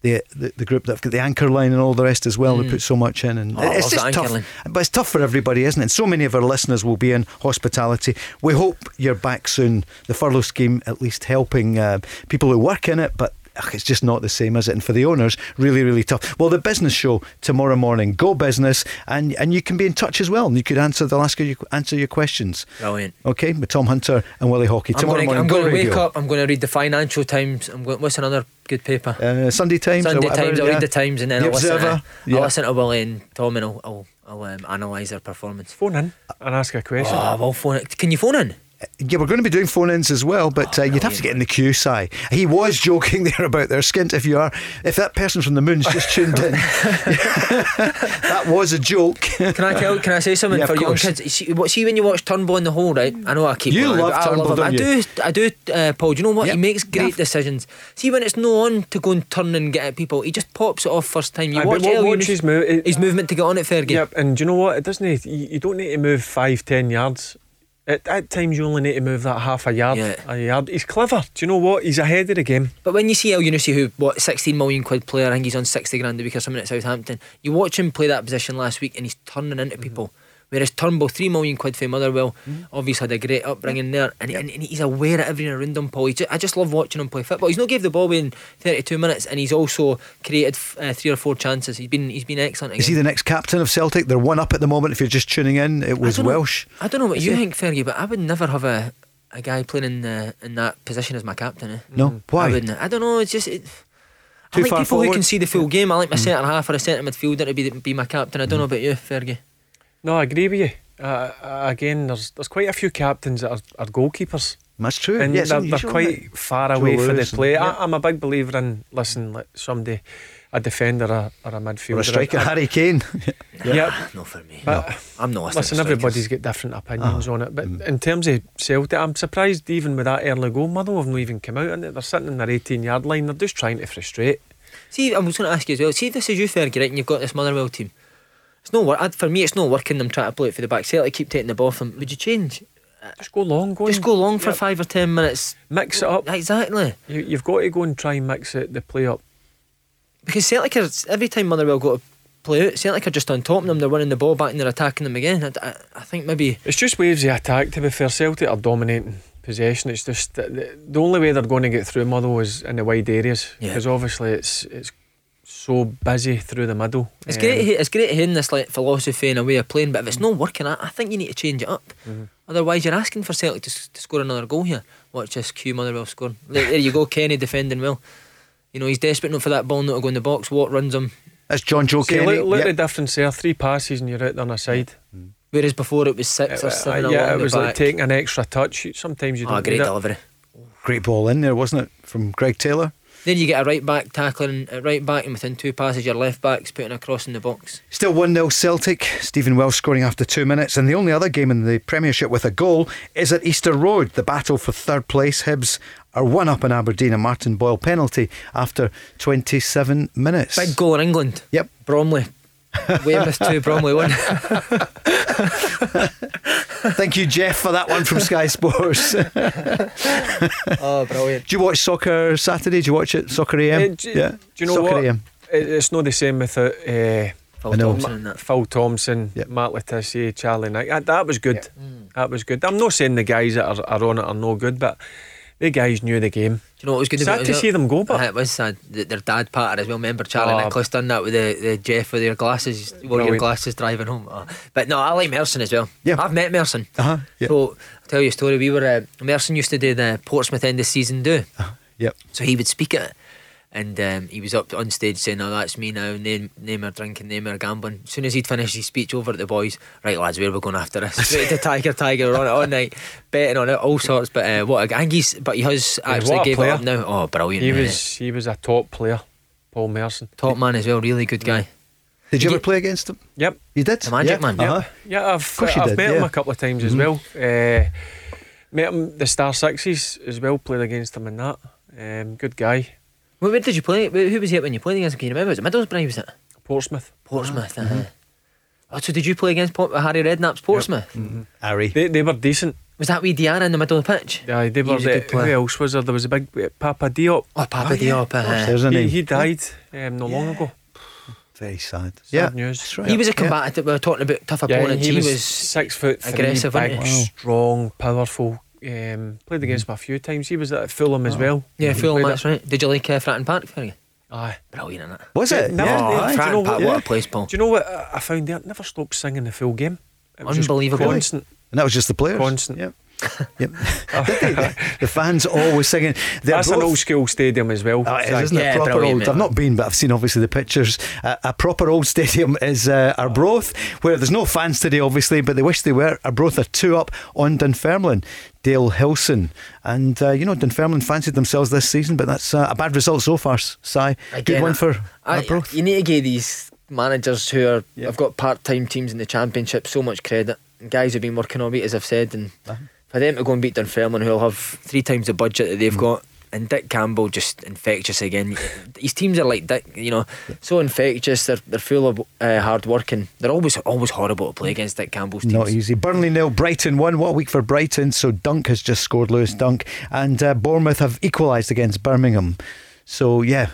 the, the, the group that've got the anchor line and all the rest as well. They put so much in, and Mm. Oh, it's just tough. line. But it's tough for everybody, isn't it? And so many of our listeners will be in hospitality. We hope you're back soon. The furlough scheme at least helping uh, people who work in it, but ugh, it's just not the same, is it? And for the owners, really, really tough. Well, the business show tomorrow morning, go business, and and you can be in touch as well. And you could answer, they'll ask you answer your questions. Brilliant. Okay, with Tom Hunter and Willie Haughey I'm tomorrow gonna, morning. I'm going to wake up. I'm going to read the Financial Times. I'm going, what's another good paper? Uh, Sunday Times. Sunday whatever, Times. I'll yeah. read the Times and then The I'll listen, to, Observer, I'll listen to Willie and Tom and I'll, I'll, I'll um, analyse their performance. Phone in and ask a question. Oh, well, phone it. Can you phone in? Yeah, we're going to be doing phone ins as well, but uh, you'd have to get in the queue, Si. He was joking there about their skint. If you are, if that person from the moon's just tuned in, that was a joke. Can I tell? Can I say something Yeah, for young kids? You See, what, see when you watch Turnbull in the hole, right? I know I keep. You going on, love but I Turnbull, don't I do. I do. Uh, Paul, do you know what? Yep. He makes great Yeah. decisions. See when it's no on to go and turn and get at people, he just pops it off first time. You Aye, watch, but what- Elliot, watch his move- it- his movement to get on it, Fergie. Yep, and do you know what? It doesn't. You, you don't need to move five, ten yards. At, at times, you only need to move that half a yard. Yeah. A yard. He's clever. Do you know what? He's ahead of the game. But when you see Elyounoussi, who what 16 million quid player, I think he's on 60 grand a week or something at Southampton. You watch him play that position last week, and he's turning into people. Whereas Turnbull, three million quid for Motherwell, obviously had a great upbringing there, and, and, and he's aware of everything around him. Paul, He ju- I just love watching him play football. He's not gave the ball away in 32 minutes, and he's also created uh, three or four chances. He's been he's been excellent. Is he the next captain of Celtic? They're one up at the moment. If you're just tuning in, it was know- Welsh. I don't know what Is you he? think, Fergie, but I would never have a, a guy playing in the, in that position as my captain. Eh? No, why? I wouldn't. I don't know. It's just. It, I Too like people who can see the full game. I like my centre half or a centre midfielder to be be my captain. I don't know about you, Fergie. No, I agree with you. Uh, uh, again, there's there's quite a few captains that are, are goalkeepers. That's true. And Yeah, it's they're, they're quite far Joe away for the Lewis and- play. yeah. I, I'm a big believer in listen, like somebody, a defender or, or a midfielder. Or a striker, I- Harry Kane. Yeah, yeah, not for me. But I'm not listening Listen, to everybody's strikers. got different opinions Ah. on it. But Mm. in terms of Celtic, I'm surprised even with that early goal, Motherwell have not even come out in it. They're sitting in their 18 yard line. They're just trying to frustrate. See, I was going to ask you as well. See, this is you, Fergie, right, and you've got this Motherwell team. It's no work. For me, it's not working them trying to play it for the back. Celtic keep taking the ball from. Would you change? Just go long, go Just and- go long for Yep. five or ten minutes. Mix it up. Exactly. You, you've got to go and try and mix it, the play up. Because Celtic are every time Motherwell go to play out, Celtic are just on top of them. They're winning the ball back and they're attacking them again. I, I, I think maybe It's just waves of attack. To be fair, Celtic are dominating possession. It's just the, the only way they're going to get through Motherwell is in the wide areas Yeah. because obviously it's it's so busy through the middle. it's Um, great. to hear- It's great hearing this like philosophy and a way of playing. But if it's not working, I, I think you need to change it up. Mhm. Otherwise, you're asking for Celtic to, to score another goal here. Watch this Q Motherwell score. There, there you go, Kenny defending well. You know he's desperate not for that ball not to go in the box. Watt runs him. That's John Joe See, Kenny. look, look Yep. at the difference there. Three passes and you're out on a side. Whereas before it was six or Uh, seven yeah, it was like taking an extra touch. Sometimes you don't oh, great need it. delivery. Great ball in there, wasn't it, from Greg Taylor? Then you get a right back tackling at right back, and within two passes, your left back's putting a cross in the box. Still 1 0 Celtic. Stephen Welsh scoring after two minutes. And the only other game in the Premiership with a goal is at Easter Road. The battle for third place. Hibs are one up in Aberdeen. A Martin Boyle penalty after 27 minutes. Big goal in England. Yep. Bromley. Weymouth 2, Bromley 1. Thank you, Jeff, for that one from Sky Sports. Do oh, brilliant. Do you watch soccer Saturday? Do you watch it? Soccer AM? Uh, do, yeah. do you know soccer what? AM. It's not the same without uh, Phil Thompson and that. Phil Thompson, Yep. Matt Le Tissier, Charlie Knight. That, that was good. That was good. I'm not saying the guys that are, are on it are no good, but the guys knew the game. Do you know what it was good Sad to see them go, but Uh, it was sad. that Their dad patter as well. Remember Charlie Oh. Nicholas done that with the, the Jeff with their glasses, wore your glasses driving home. Oh. But no, I like Merson as well. Yeah. I've met Merson. Uh-huh. Yeah. So I'll tell you a story. We were uh, Merson used to do the Portsmouth end of season do. Yep. So he would speak at it. And um, he was up on stage saying, "Oh, that's me now. Name, name her drinking, name her gambling." As soon as he'd finished his speech over at the boys, right lads, where are we going after this? Straight to Tiger, Tiger, we're on it all night, betting on it, all sorts. But uh, what a, I think he's, but he has actually what a gave it player. up now. Oh, brilliant! he man. was he was a top player, Paul Merson. top man as well, really good guy. Did you Did ever play against him? Yep. You did? The Magic yeah. Man. Uh-huh. Yeah, I've, course you I've did, met him a couple of times as Mhm. well. Uh, met him the Star Sixes as well. Played against him in that. Um, good guy. Where, where did you play? Who was he at when you played against him? Can you remember? Was it Middlesbrough? Was it Portsmouth. Portsmouth? uh-huh. Oh, so did you play against Port- Harry Redknapp's Portsmouth? Harry. They, they were decent. Was that wee Diarra in the middle of the pitch? Yeah, they were. was a The, good who else was there? There was a big uh, Papa Diop. Oh, Papa Diop. uh-huh. There's a He, name. he died um, not long ago. Very sad. Sad yeah. news. Right. He was a Yeah. combatant. We were talking about tough Yeah, opponents. he, He, was, was six foot three, aggressive, big, he? Strong, powerful. Um, played against him a few times. He was at Fulham as well. yeah, He Fulham. That's right. Did you like uh, Fratton Park? Fergie? Aye. Brilliant, isn't it? Was it? Never- yeah. never- aye. do you know Fratton Park, what? what a place, Paul. Do you know what I I found there? Never stopped singing the full game. It was just Unbelievable. Constant. And that was just the players. Constant. Yep. Yep. the fans always singing. They're That's an old school stadium as well. Oh, it is, isn't it? Proper old. mate. I've not been, but I've seen obviously the pictures. Uh, a proper old stadium is uh, Arbroath, where there's no fans today, obviously, but they wish they were. Arbroath are two up on Dunfermline. Dale Hilson. And, uh, you know, Dunfermline fancied themselves this season, but that's uh, a bad result so far, Si. Good Again, one for I- Arbroath. you need to give these managers who are Yeah. have got part time teams in the championship so much credit. And guys have been working all week, as I've said, and Uh-huh. For them to go and beat Dunfermline, who'll have three times the budget that Mm. they've got, and Dick Campbell just infectious again. His teams are like Dick, you know, so infectious. They're they're full of uh, hard work and they're always always horrible to play against Dick Campbell's teams. Not easy. Burnley nil, Brighton one. What a week for Brighton. So Dunk has just scored, Lewis Dunk, and uh, Bournemouth have equalised against Birmingham. So yeah,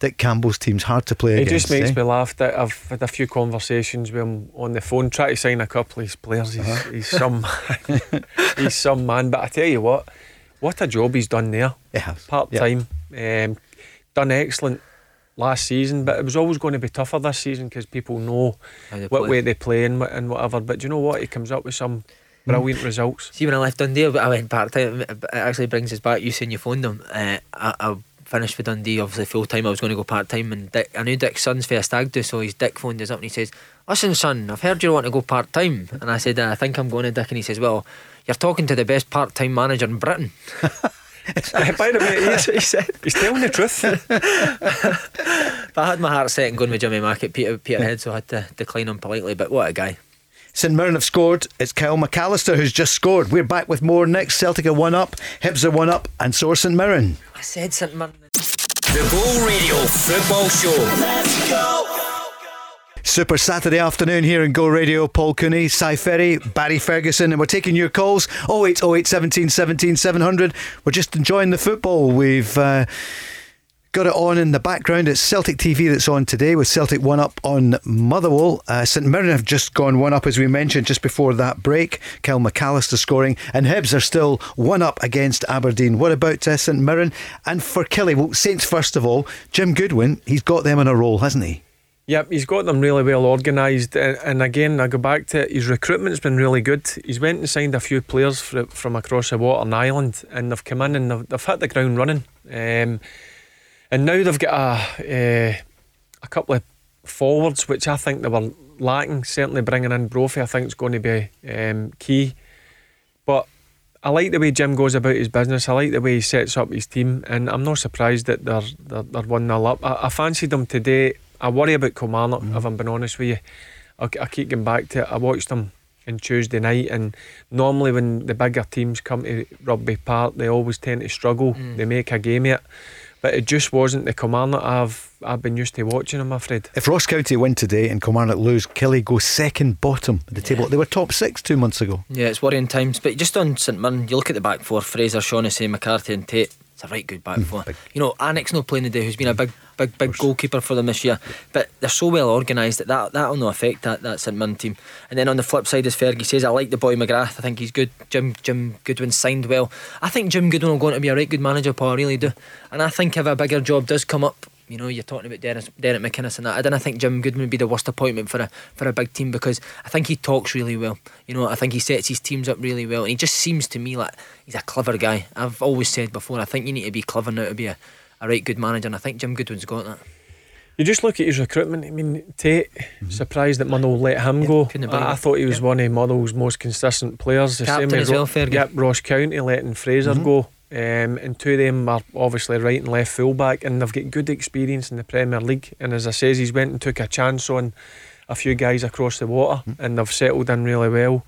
Dick Campbell's team's hard to play It against. It just makes eh? me laugh that I've had a few conversations with him on the phone, trying to sign a couple of his players. He's, Uh-huh. he's some he's some man. But I tell you what, what a job he's done there. Yeah, part time, um, done excellent last season. But it was always going to be tougher this season because people know what play. way they play and, and whatever. But do you know what? He comes up with some brilliant results. See, when I left Dundee, I went part time. It actually brings us back. You saying you phoned them. Uh, I, I finished with Dundee, obviously full time. I was going to go part time, and Dick, I knew Dick's son's for a stag do, so his Dick phoned us up and he says, "Listen, son, I've heard you want to go part time." And I said, "I think I'm going to Dick," and he says, "Well." You're talking to the best part time manager in Britain. By the way, he's, he said, he's telling the truth. but I had my heart set on going with Jimmy Mack at Peter, Peterhead, so I had to decline him politely. But what a guy. St Mirren have scored. It's Kyle McAllister who's just scored. We're back with more next. Celtic are one up, Hibs are one up, and so are St Mirren. I said St Mirren. The Go Radio Football Show. Let's go. Super Saturday afternoon here in Go Radio. Paul Cooney, Si Ferry, Barry Ferguson, and we're taking your calls 0808 17 17 700. We're just enjoying the football. We've. Uh, Got it on in the background. It's Celtic TV that's on today with Celtic one up on Motherwell. Uh, St Mirren have just gone one up, as we mentioned, just before that break. Kyle McAllister scoring, and Hibs are still one up against Aberdeen. What about uh, St Mirren? And for Killie, well, Saints first of all, Jim Goodwin, he's got them in a roll, hasn't he? Yep, he's got them really well organised, and, and again, I go back to it, his recruitment's been really good. He's went and signed a few players from across the water in Ireland, and they've come in and they've, they've hit the ground running. Um, and now they've got a uh, a couple of forwards, which I think they were lacking. Certainly bringing in Brophy, I think is going to be um, key. But I like the way Jim goes about his business. I like the way he sets up his team, and I'm not surprised that they're they're, they're one 0 up. I, I fancied them today. I worry about Kilmarnock, if I'm being honest with you. I, I keep going back to it. I watched them on Tuesday night, and normally when the bigger teams come to Rugby Park, they always tend to struggle. They make a game of it, but it just wasn't the Kilmarnock I've I've been used to watching. I'm afraid. If Ross County win today and Kilmarnock lose, Killie goes second bottom of the table. They were top six two months ago. Yeah, it's worrying times. But just on St Mirren, you look at the back four Fraser, Shaughnessy, McCarthy, and Tait. It's a right good back hmm, four. You know, Alnwick's not playing today, who's been a big, big, big goalkeeper for them this year. But they're so well organised that, that that'll not affect that, that St Mirren team. And then on the flip side, as Fergie says, I like the boy McGrath. I think he's good. Jim Jim Goodwin signed well. I think Jim Goodwin will go on to be a right good manager, Paul. I really do. And I think if a bigger job does come up, you know, you're talking about Dennis, Derek McInnes and that. I don't think Jim Goodwin would be the worst appointment for a for a big team because I think he talks really well. You know, I think he sets his teams up really well, and he just seems to me like he's a clever guy. I've always said before, I think you need to be clever now to be a, a right good manager, and I think Jim Goodwin's got that. You just look at his recruitment. I mean, Tait, surprised that Motherwell let him go. couldn't have believed I, I thought he was one of Motherwell's most consistent players. The Captain same as well, Ro- Fergie. Yep, Ross County letting Fraser Mhm. go. Um, and two of them are obviously right and left fullback, and they've got good experience in the Premier League. And as I says, he's went and took a chance on a few guys across the water, and they've settled in really well.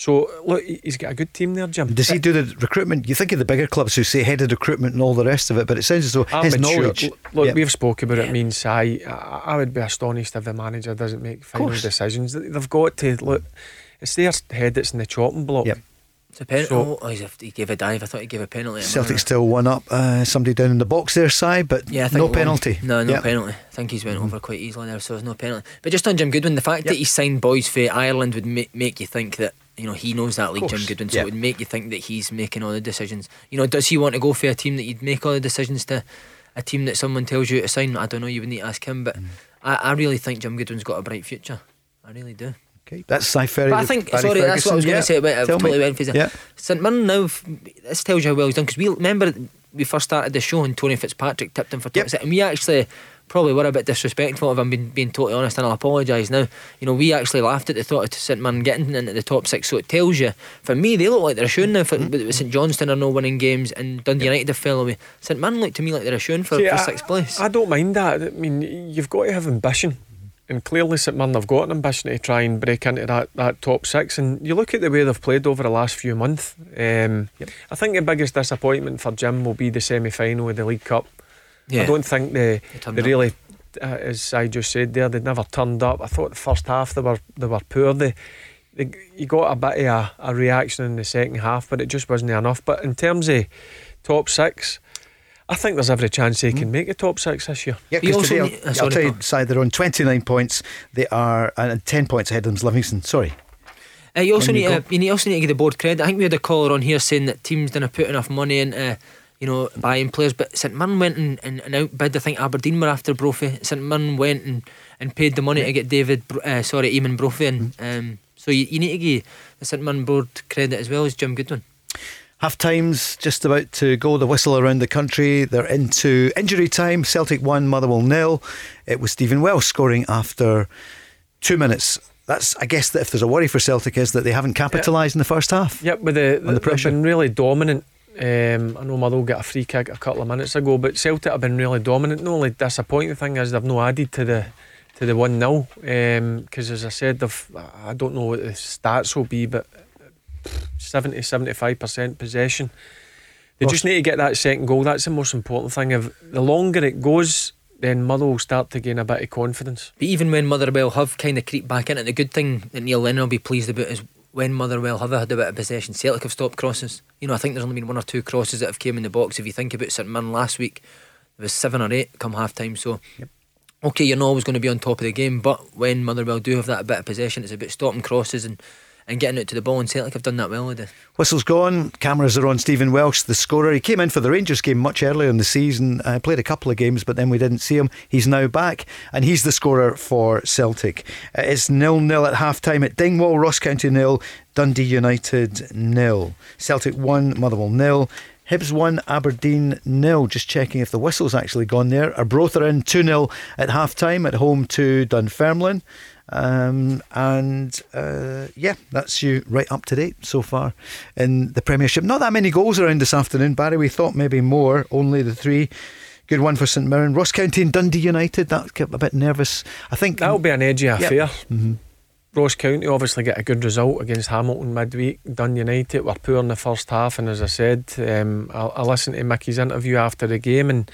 So look, he- he's got a good team there, Jim. Does he do the recruitment? You think of the bigger clubs who say head of recruitment and all the rest of it, but it sounds as though I'm his not sure. knowledge. Look, Yeah. we've spoken about it. Means I, I, I would be astonished if the manager doesn't make final course. decisions. They- They've got to look. It's their head that's in the chopping block. Yep. It's a penalty. So- oh, he's a, he gave a dive. I thought he gave a penalty. Celtic still one up. Uh, somebody down in the box there, side, but Yeah, I think no penalty. No, no Yeah. penalty. I think he's went over quite easily there, so there's no penalty. But just on Jim Goodwin, the fact that he signed boys for Ireland would ma- make you think that you know he knows that league, Jim Goodwin. So yeah. it would make you think that he's making all the decisions. You know, does he want to go for a team that you'd make all the decisions to? A team that someone tells you to sign. I don't know. You would need to ask him, but Mm. I, I really think Jim Goodwin's got a bright future. I really do. Okay, that's Si Ferry. But I think Barry sorry, that's what I was Ferguson. going to say about it. I've Tell me. totally went for Yeah. St Mirren now. This tells you how well he's done because we remember we first started the show and Tony Fitzpatrick tipped him for top six, and we actually probably were a bit disrespectful. If I'm being, being totally honest, and I'll apologise now. You know, we actually laughed at the thought of St Mirren getting into the top six. So it tells you, for me, they look like they're shooing now. For Mm-hmm. St Johnstone are no winning games, and Dundee United have fell away. St Mirren look to me like they're shooing for, See, for I- sixth place. I don't mind that. I mean, you've got to have ambition. and clearly St Mirren have got an ambition to try and break into that, that top six. And you look at the way they've played over the last few months. Um, yep. I think the biggest disappointment for Jim will be the semi final of the League Cup. Yeah. I don't think they, they, they really, uh, as I just said there, they never turned up. I thought the first half they were they were poor. They, they you got a bit of a, a reaction in the second half, but it just wasn't enough. But in terms of top six, I think there's every chance they can mm. make the top six this year. Yeah, because today, need, I'll, I'll tell you, side they're on 29 points. They are uh, 10 points ahead of them. Livingston. Sorry. Uh, you also need you, uh, you also need to give the board credit. I think we had a caller on here saying that teams didn't put enough money into you know buying players, but St Mirren went and, and, and outbid. I think Aberdeen were after Brophy. St Mirren went and, and paid the money to get David, uh, sorry, Eamon Brophy. And, mm. um, so you, you need to give the St Mirren board credit as well as Jim Goodwin. Half time's just about to go. The whistle around the country. They're into injury time. Celtic one, Motherwell nil. It was Stephen Welsh scoring after two minutes. That's, I guess, that if there's a worry for Celtic is that they haven't capitalised in the first half. Yep, with the, the, the pressure. They've been really dominant. Um, I know Motherwell got a free kick a couple of minutes ago, but Celtic have been really dominant. The only disappointing thing is they've not added to the to the one 0 because, um, as I said, they've I don't know what the stats will be, but 70 75% possession. They just need to get that second goal. That's the most important thing. If the longer it goes, then Motherwell will start to gain a bit of confidence. But even when Motherwell have kind of creeped back in it, the good thing that Neil Lennon will be pleased about is when Motherwell have had a bit of possession, Celtic have stopped crosses. You know, I think there's only been one or two crosses that have came in the box. If you think about St Mirren last week, there was seven or eight come half time. So, yep. okay, you're not always going to be on top of the game, but when Motherwell do have that bit of possession, it's about stopping crosses and and getting it to the ball. And Celtic have done that well with it. Whistle's gone. Cameras are on Stephen Welsh, the scorer. He came in for the Rangers game much earlier in the season. Uh, played a couple of games, but then we didn't see him. He's now back, and he's the scorer for Celtic. Uh, it's nil nil at half time at Dingwall. Ross County nil. Dundee United nil. Celtic one. Motherwell nil. Hibs 1, Aberdeen nil. Just checking if the whistle's actually gone there. Arbroath are in 2 0 at half time at home to Dunfermline. Um, and uh, yeah, that's you right up to date so far in the Premiership. Not that many goals around this afternoon, Barry. We thought maybe more, only the three. Good one for St Mirren. Ross County and Dundee United, that kept a bit nervous. I think that'll be an edgy affair. Mm-hmm. Ross County obviously get a good result against Hamilton midweek. Dundee United were poor in the first half, and as I said, um, I, I listened to Micky's interview after the game, and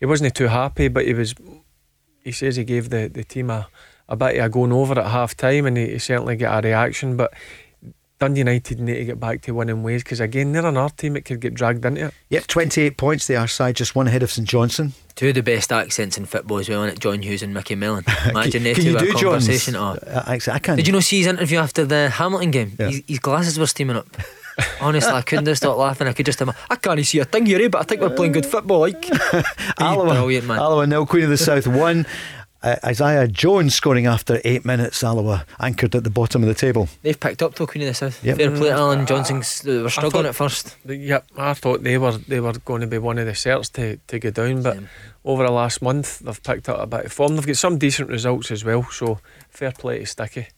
he wasn't too happy, but he was. He says he gave the, the team a a bit of a going over at half time and he, he certainly got a reaction. But Dundee United need to get back to winning ways because again they're another team that could get dragged into it. Yep, 28 points they are side, just one ahead of St Johnstone. Two of the best accents in football as well, it? John Hughes and Micky Mellon. Imagine they two a conversation. Oh. Uh, I, I can. Did you know see his interview after the Hamilton game? Yeah. His, his glasses were steaming up. Honestly, I couldn't stop laughing. I could just, I can't see a thing here, eh, but I think we're playing good football. Like, Alloa, brilliant man. Alloa nil, Queen of the South one. Uh, Isaiah Jones scoring after eight minutes. Alloa anchored at the bottom of the table. They've picked up though, Queen of the South. Yep. Fair play, Allan Johnston's. They were struggling at first. Yep, I thought they were they were going to be one of the certs to, to go down, but Same. over the last month they've picked up a bit of form. They've got some decent results as well. So fair play to Sticky.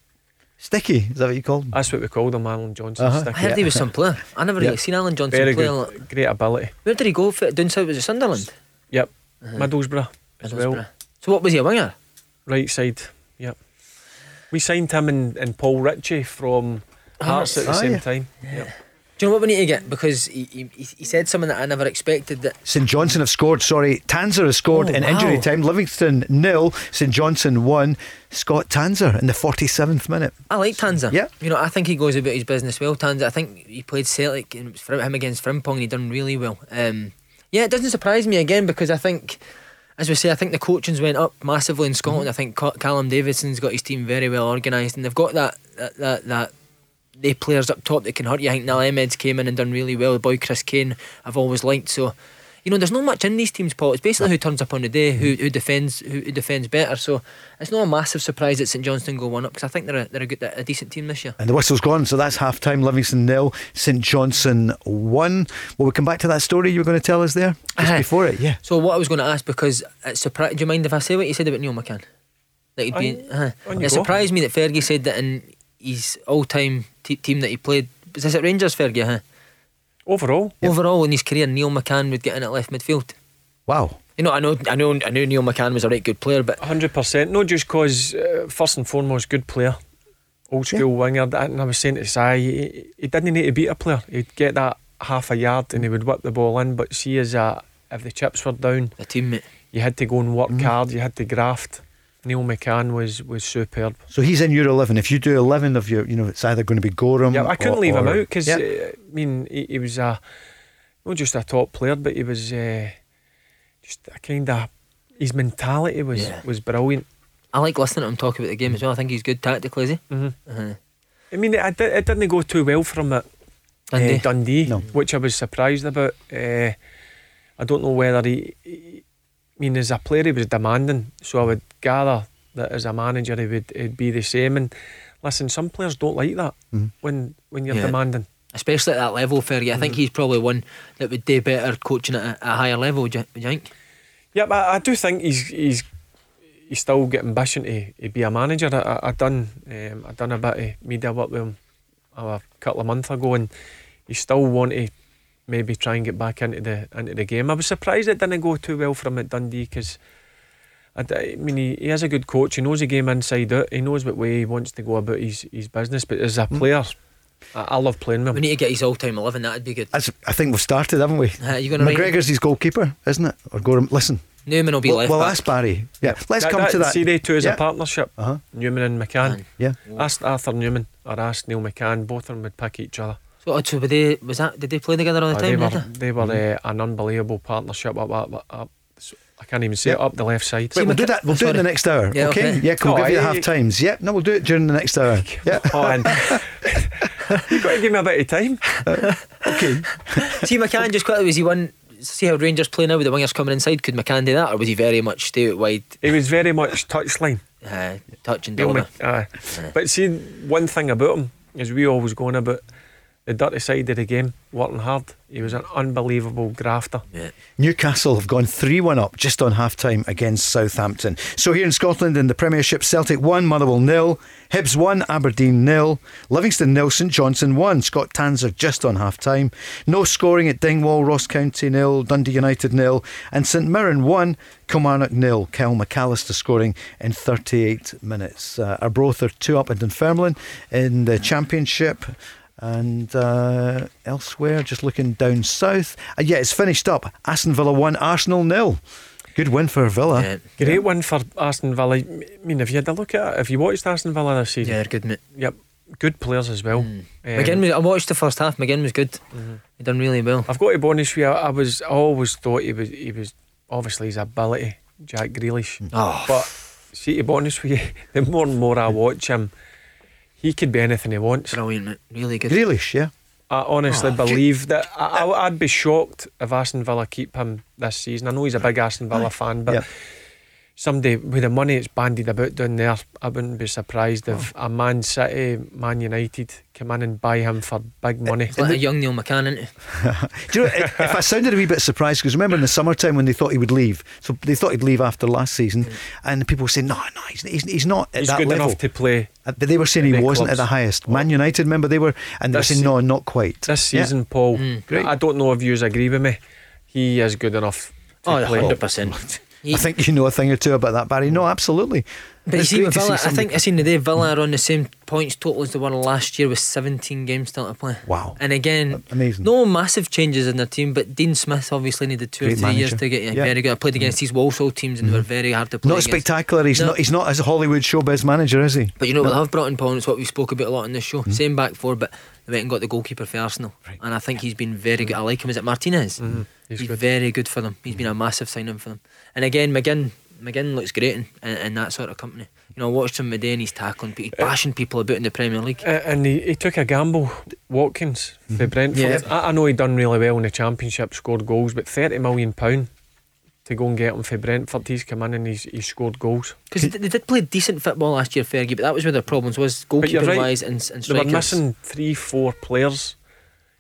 Sticky, is that what you called him? That's what we called him, Allan Johnston. Uh-huh. Sticky. I heard yeah. he was some player. I never really seen Allan Johnston Very play. Good. Great ability. Where did he go? For, down south was it Sunderland? Yep, uh-huh. Middlesbrough as Middlesbrough. well. So what was he a winger? Right side, yep. We signed him and, and Paul Ritchie from Hearts at the same yeah. time. Yeah. Yep. Do you know what we need to get? Because he, he, he said something that I never expected. That St Johnstone have scored. Sorry, Tanser has scored oh, in wow. injury time. Livingston nil. St Johnstone one. Scott Tanser in the forty seventh minute. I like Tanser. Yeah, you know I think he goes about his business well. Tanser. I think he played Celtic and for him against Frimpong. and he done really well. Um, yeah, it doesn't surprise me again because I think as we say, I think the coaching's went up massively in Scotland. Mm-hmm. I think Callum Davidson's got his team very well organised, and they've got that that that. that they players up top that can hurt you. I think Niall Ahmed's came in and done really well. The boy Chris Kane, I've always liked. So you know, there's not much in these teams, Paul. It's basically who turns up on the day, who, who defends, who, who defends better. So it's not a massive surprise that St Johnstone go one up because I think they're a, they're a good, a decent team this year. And the whistle's gone, so that's half time. Livingston nil, St Johnstone one. Will we come back to that story you were going to tell us there just uh, before it? Yeah. So what I was going to ask because it surprised. Do you mind if I say what you said about Neil McCann? That he'd been. Uh, it surprised me that Fergie said that in his all-time t- team that he played. Was this at Rangers, Fergie? Huh? Overall, overall in his career, Neil McCann would get in at left midfield. Wow. You know, I know, I know, I knew Neil McCann was a right good player, but hundred percent. Not just because uh, first and foremost, good player, old school yeah. winger. And I was saying to Si, he, he didn't need to beat a player. He'd get that half a yard and he would whip the ball in. But see, as a if the chips were down, a teammate, you had to go and work mm. hard. You had to graft. Neil McCann was was superb. So he's in your eleven. If you do eleven of your, you know, it's either going to be Goram. Yeah, I couldn't or, leave him out because yeah. uh, I mean he, he, was a not just a top player, but he was uh, just a kind of his mentality was yeah. was brilliant. I like listening to him talk about the game as well. I think he's good tactically, is he? Mm-hmm. Uh-huh. I mean, it, it, didn't go too well for him at Dundee, uh, Dundee no. which I was surprised about. Uh, I don't know whether he, he, I mean, as a player, he was demanding, so I would gather that as a manager, he would he'd be the same. And listen, some players don't like that mm. when when you're yeah. demanding especially at that level, Fergie. I mm think he's probably one that would do better coaching at a, a higher level. Would you, would you think? Yeah, but I do think he's he's he's still got ambition to, to be a manager. I, I, I done um, I done a bit of media work with him a couple of months ago, and he still want to maybe try and get back into the into the game. I was surprised it didn't go too well for him at Dundee because. I, I mean, he, he is a good coach. He knows the game inside out. He knows what way he wants to go about his, his business. But as a mm. player. I, I love playing with him. We need to get his all time 11, that'd be good. That's, I think we've started, haven't we? Uh, you gonna McGregor's his goalkeeper, isn't it? Or go listen. Numan will be well, left. Well, back. ask Barry. Yeah, let's that, come that, to that. See, they two as yeah. a partnership. Uh-huh. Numan and McCann. Man. Yeah. Ask Arthur Numan or ask Neil McCann. Both of them would pick each other. So, so were they? Was that? Did they play together all the oh, time? They were. They were mm-hmm. uh, an unbelievable partnership. Up, up, up, up. I can't even see yeah. it up the left side. Wait, we'll do that. We'll do it in the next hour. Yeah, okay? okay. Yeah, we'll oh, give you the half times. Yeah, no, we'll do it during the next hour. Yeah. on. You've got to give me a bit of time. Uh, okay. see, McCann just quickly was he one. See how Rangers play now with the wingers coming inside. Could McCann do that, or was he very much stay out wide? He was very much touchline. Uh, touch and deliver. Uh, uh. But see, one thing about him is we always going about the dirty side of the game, working hard. He was an unbelievable grafter. Yeah. Newcastle have gone 3 1 up just on half time against Southampton. So here in Scotland in the Premiership, Celtic 1, Motherwell nil, Hibs 1, Aberdeen nil, Livingston nil, St Johnstone 1, Scott Tanser just on half time. No scoring at Dingwall, Ross County nil, Dundee United nil, and St Mirren 1, Kilmarnock nil. Kyle McAllister scoring in 38 minutes. Uh, Arbroath are 2 up in Dunfermline in the Championship and uh, elsewhere, just looking down south. Uh, yeah, it's finished up. Aston Villa 1, Arsenal nil. Good win for Villa. Yeah. Great yeah. win for Aston Villa. I mean, if you had a look at it, if you watched Aston Villa this season, yeah, good mate. Yep, good players as well. Mm. Um, McGinn, was, I watched the first half. McGinn was good. Mm-hmm. He done really well. I've got to be honest with you. I was, I always thought he was, he was obviously his ability, Jack Grealish. Oh. But see, to be honest with you, the more and more I watch him he could be anything he wants. Brilliant, mate. Really good. Grealish, yeah. I honestly oh, believe that I, would be shocked if Aston Villa keep him this season. I know he's a big Aston Villa fan, but somebody with the money that's bandied about down there, I wouldn't be surprised if oh. a Man City, Man United come in and buy him for big money. It's like the, a young Neil McCann, is Do you know, if I sounded a wee bit surprised, because remember in the summertime when they thought he would leave, so they thought he'd leave after last season, mm. and people say, no, no, he's, he's, he's not at he's that good level. enough to play. Uh, but they were saying he wasn't clubs. at the highest. Man United, remember, they were, and they're saying, no, not quite. This season, yeah. Paul, mm. I don't know if you agree with me, he is good enough. oh, 100%. He, I think you know a thing or two about that, Barry. No, absolutely. But you see, with Villa, see I think I seen today Villa are on the same points total as the one last year with 17 games still to play. Wow. And again, amazing. No massive changes in their team, but Dean Smith obviously needed two Great or three manager. years to get yeah, very good. I played against mm. these Walsall teams and mm. they were very hard to play. Not against. spectacular. He's no. not. He's not as a Hollywood showbiz manager, is he? But you know no. what I've brought in Paul. It's what we spoke about a lot in this show. Mm. Same back four, but they went and got the goalkeeper for Arsenal, right. and I think he's been very good. I like him. Is it Martinez? Mm. He's, he's very good for them. He's been a massive signing for them. And again, McGinn McGinn looks great in, in, in, that sort of company. You know, I watched him today and he's tackling, he's bashing people about in the Premier League. Uh, and he, he took a gamble, Watkins, mm-hmm. for Brentford. Yeah. I, I know he done really well in the Championship, scored goals, but £30 million to go and get him for Brentford. He's come in and he's, he's scored goals. Because they did play decent football last year, Fergie, but that was where their problems was goalkeeping right. wise and, and strikers. They were missing three, four players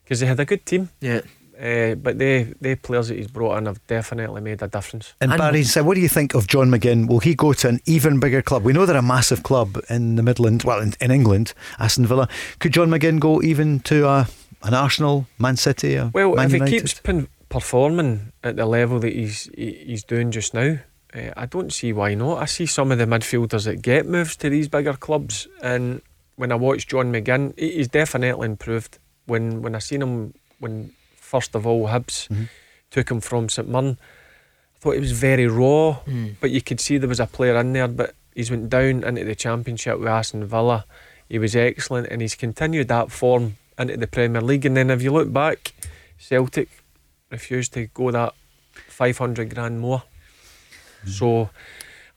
because they had a good team. Yeah. Uh, but the they players that he's brought in have definitely made a difference. And Barry, so what do you think of John McGinn? Will he go to an even bigger club? We know they're a massive club in the Midlands, well, in, in England, Aston Villa. Could John McGinn go even to a, an Arsenal, Man City, well, Man if United? he keeps performing at the level that he's he, he's doing just now, uh, I don't see why not. I see some of the midfielders that get moves to these bigger clubs, and when I watch John McGinn, he- he's definitely improved. When when I seen him when first of all Hibs took him from St Mirren, I thought he was very raw, Mm. but you could see there was a player in there. But he's went down into the Championship with Aston Villa. He was excellent, and he's continued that form into the Premier League. And then if you look back, Celtic refused to go that five hundred grand more. So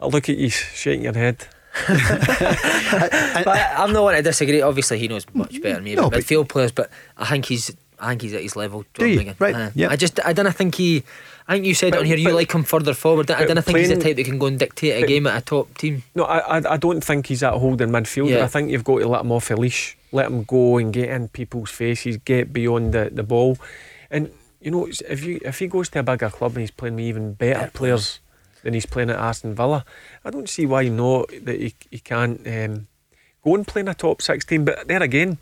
I look at you shaking your head. but I'm not one to disagree. Obviously, he knows much better than me No, about but- midfield players, but I think he's. I think he's at his level. Do you? Right, Uh, yeah. I just, I don't think he. I think you said But- on here you like him further forward. I don't think he's the type that can go and dictate a game at a top team. No, I, I, I don't think he's that holding midfielder. Yeah. I think you've got to let him off a leash, let him go and get in people's faces, get beyond the, the ball, and you know if you if he goes to a bigger club and he's playing with even better players than he's playing at Aston Villa, I don't see why not that he he can't um, go and play in a top sixteen. But there again,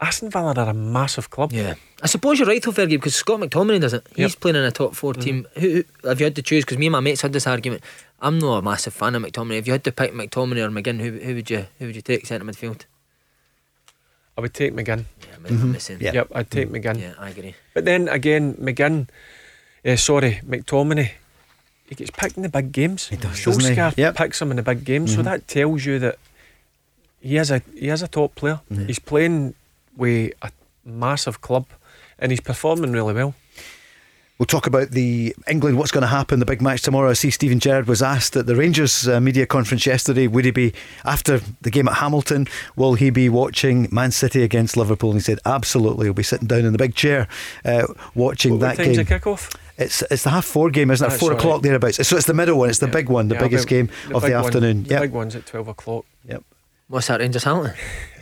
Aston Villa are a massive club. Yeah. I suppose you're right, though, Fergie, because Scott McTominay does it. He's Yep. Mm-hmm. playing in a top 4 team. Who, who, if you had to choose, because me and my mates had this argument, I'm not a massive fan of McTominay. If you had to pick McTominay or McGinn, who, who would you who would you take centre midfield? I would take McGinn. Yeah, I'm the same. Yep, I'd take McGinn. Yeah, I agree. But then again, McGinn, uh, sorry, McTominay, he gets picked in the big games. He does, doesn't he? Yep. picks him in the big games, so Mhm. that tells you that he is a he is a top player. He's playing with a massive club, and he's performing really well. We'll talk about the England, what's going to happen, the big match tomorrow. I see Steven Gerrard was asked at the Rangers uh, media conference yesterday, would he be, after the game at Hamilton, will he be watching Man City against Liverpool? And he said, absolutely. He'll be sitting down in the big chair uh, watching What, that what time's game. the kick-off? It's it's the half four game, isn't it? That's Four right. o'clock thereabouts. So it's the middle one. It's the big one, the Yeah, biggest but game of big the one- afternoon. The Yeah. big one's at twelve o'clock. Yep. What's that, Rangers Hamilton?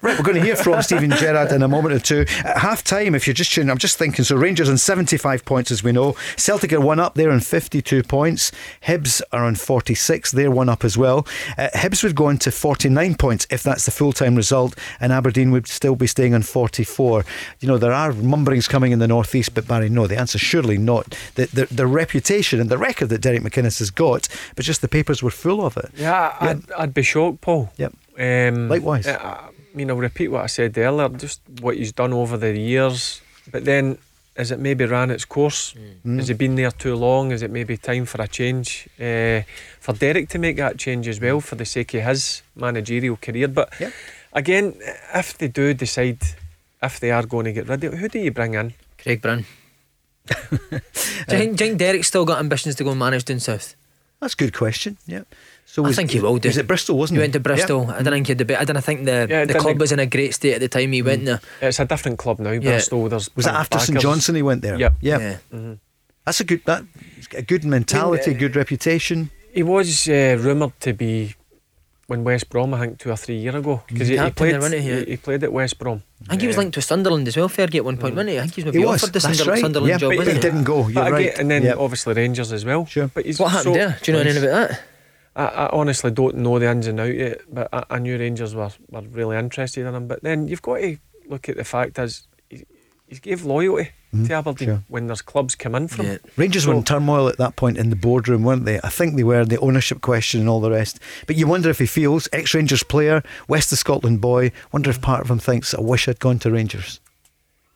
Right, we're going to hear from Steven Gerrard in a moment or two. At half time, if you're just tuning, I'm just thinking. So Rangers on 75 points, as we know. Celtic are one up. They're on 52 points. Hibs are on 46. They're one up as well. Uh, Hibs would go on to 49 points if that's the full time result, and Aberdeen would still be staying on 44. You know, there are mumblings coming in the northeast, but Barry, no, the answer surely not. The, the, the reputation and the record that Derek McInnes has got, but just the papers were full of it. Yeah, I'd, I'd be shocked, Paul. Yep. Um, Likewise. I, I mean, I'll repeat what I said earlier, just what he's done over the years. But then, is it maybe ran its course? Mm. Has he been there too long? Is it maybe time for a change? Uh, for Derek to make that change as well, for the sake of his managerial career. But again, if they do decide, if they are going to get rid of it, who do you bring in? Craig Brown. do, you think, do you think Derek's still got ambitions to go and manage down south? That's a good question. Yeah. So I think he will do. Was it Bristol, wasn't he he? went to Bristol. Yep. I don't think he had the bit. I don't think the, Yeah, the club was in a great state at the time he went there. It's a different club now, Yeah. Bristol. There's Was that big after St. Johnstone he went there? Yep. Yep. Yeah. Mhm. That's a good that a good mentality, good reputation. He was uh, rumoured to be when West Brom, I think, two or three years ago, because he, he played. there, wasn't he? he, he played at West Brom. I think he was linked to Sunderland as well, Fergie, at one point, wasn't he? I think he was He maybe was, offered the that's Sunder- right. Sunderland Yeah, job, but wasn't he didn't go. You're But again- right. And then Yep. obviously Rangers as well. Sure. But he's What happened so there? Do you know anything about that? I, I honestly don't know the ins and out yet, but I, I knew Rangers were, were really interested in him. But then you've got to look at the fact as he, he gave loyalty to Aberdeen sure. when there's clubs come in from. Yeah. Rangers were in turmoil at that point in the boardroom, weren't they? I think they were the ownership question and all the rest. But you wonder if he feels ex Rangers player, West of Scotland boy. Wonder if part of him thinks, "I wish I'd gone to Rangers."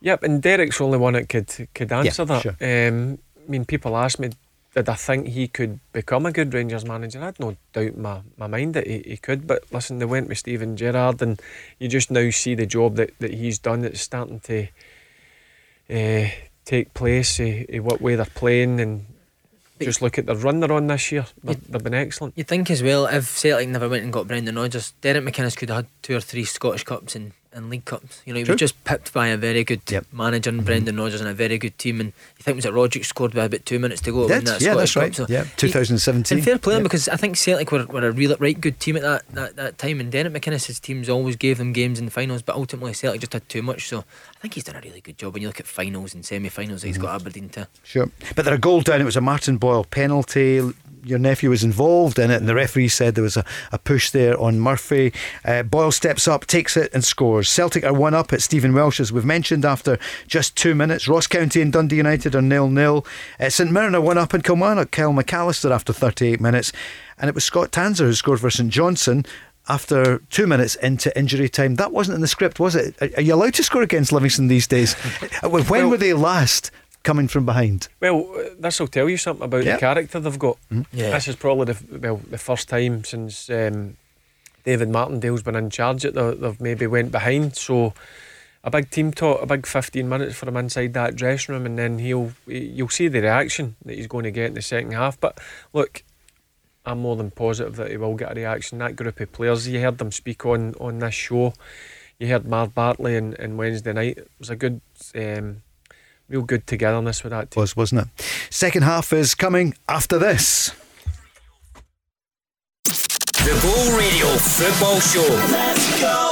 Yep, and Derek's the only one that could could answer that. sure. Um, I mean, people ask me, did I think he could become a good Rangers manager? I had no doubt in my, my mind that he, he could. But listen, they went with Steven Gerrard, and you just now see the job that, that he's done. It's starting to uh, take place. Uh, uh, what way they're playing, and just look at the run they're on this year. They've, they've been excellent. You'd think as well, if Celtic never went and got Brendan Rodgers, Derek McInnes could have had two or three Scottish Cups and, and League Cups. You know, he True. was just pipped by a very good Yep. manager in Brendan Rodgers and a very good team. And you think was it Rogic scored by about two minutes to go? win that Yeah, Scottish that's right. Cup. So Yeah, he- 2017. And fair play him Yep. because I think Celtic were, were a real right good team at that, that, that time. And Derek McInnes' teams always gave them games in the finals, but ultimately Celtic just had too much. So I think he's done a really good job when you look at finals and semi finals that he's mm-hmm. got Aberdeen to. Sure. But they're a goal down. It was a Martin Boyle penalty. Your nephew was involved in it, and the referee said there was a, a push there on Murphy. Uh, Boyle steps up, takes it, and scores. Celtic are one up at Stephen Welsh, as we've mentioned, after just two minutes. Ross County and Dundee United are nil nil. Uh, St Mirren are one up in Kilmarnock. Kyle McAllister after 38 minutes, and it was Scott Tanser who scored for St Johnstone after two minutes into injury time. That wasn't in the script, was it? Are you allowed to score against Livingston these days? when well, were they last coming from behind? Well, this will tell you something about the character they've got. Mm-hmm. Yeah. This is probably the well the first time since um, David Martindale's been in charge that they- they've maybe went behind. So. A big team talk, a big 15 minutes for him inside that dressing room, and then he'll you'll see the reaction that he's going to get in the second half. But look, I'm more than positive that he will get a reaction. That group of players, you heard them speak on on this show. You heard Marv Bartley and, and Wednesday night. It was a good, um, real good togetherness with that team. Was wasn't it? Second half is coming after this. The Go Radio Football Show. Let's go.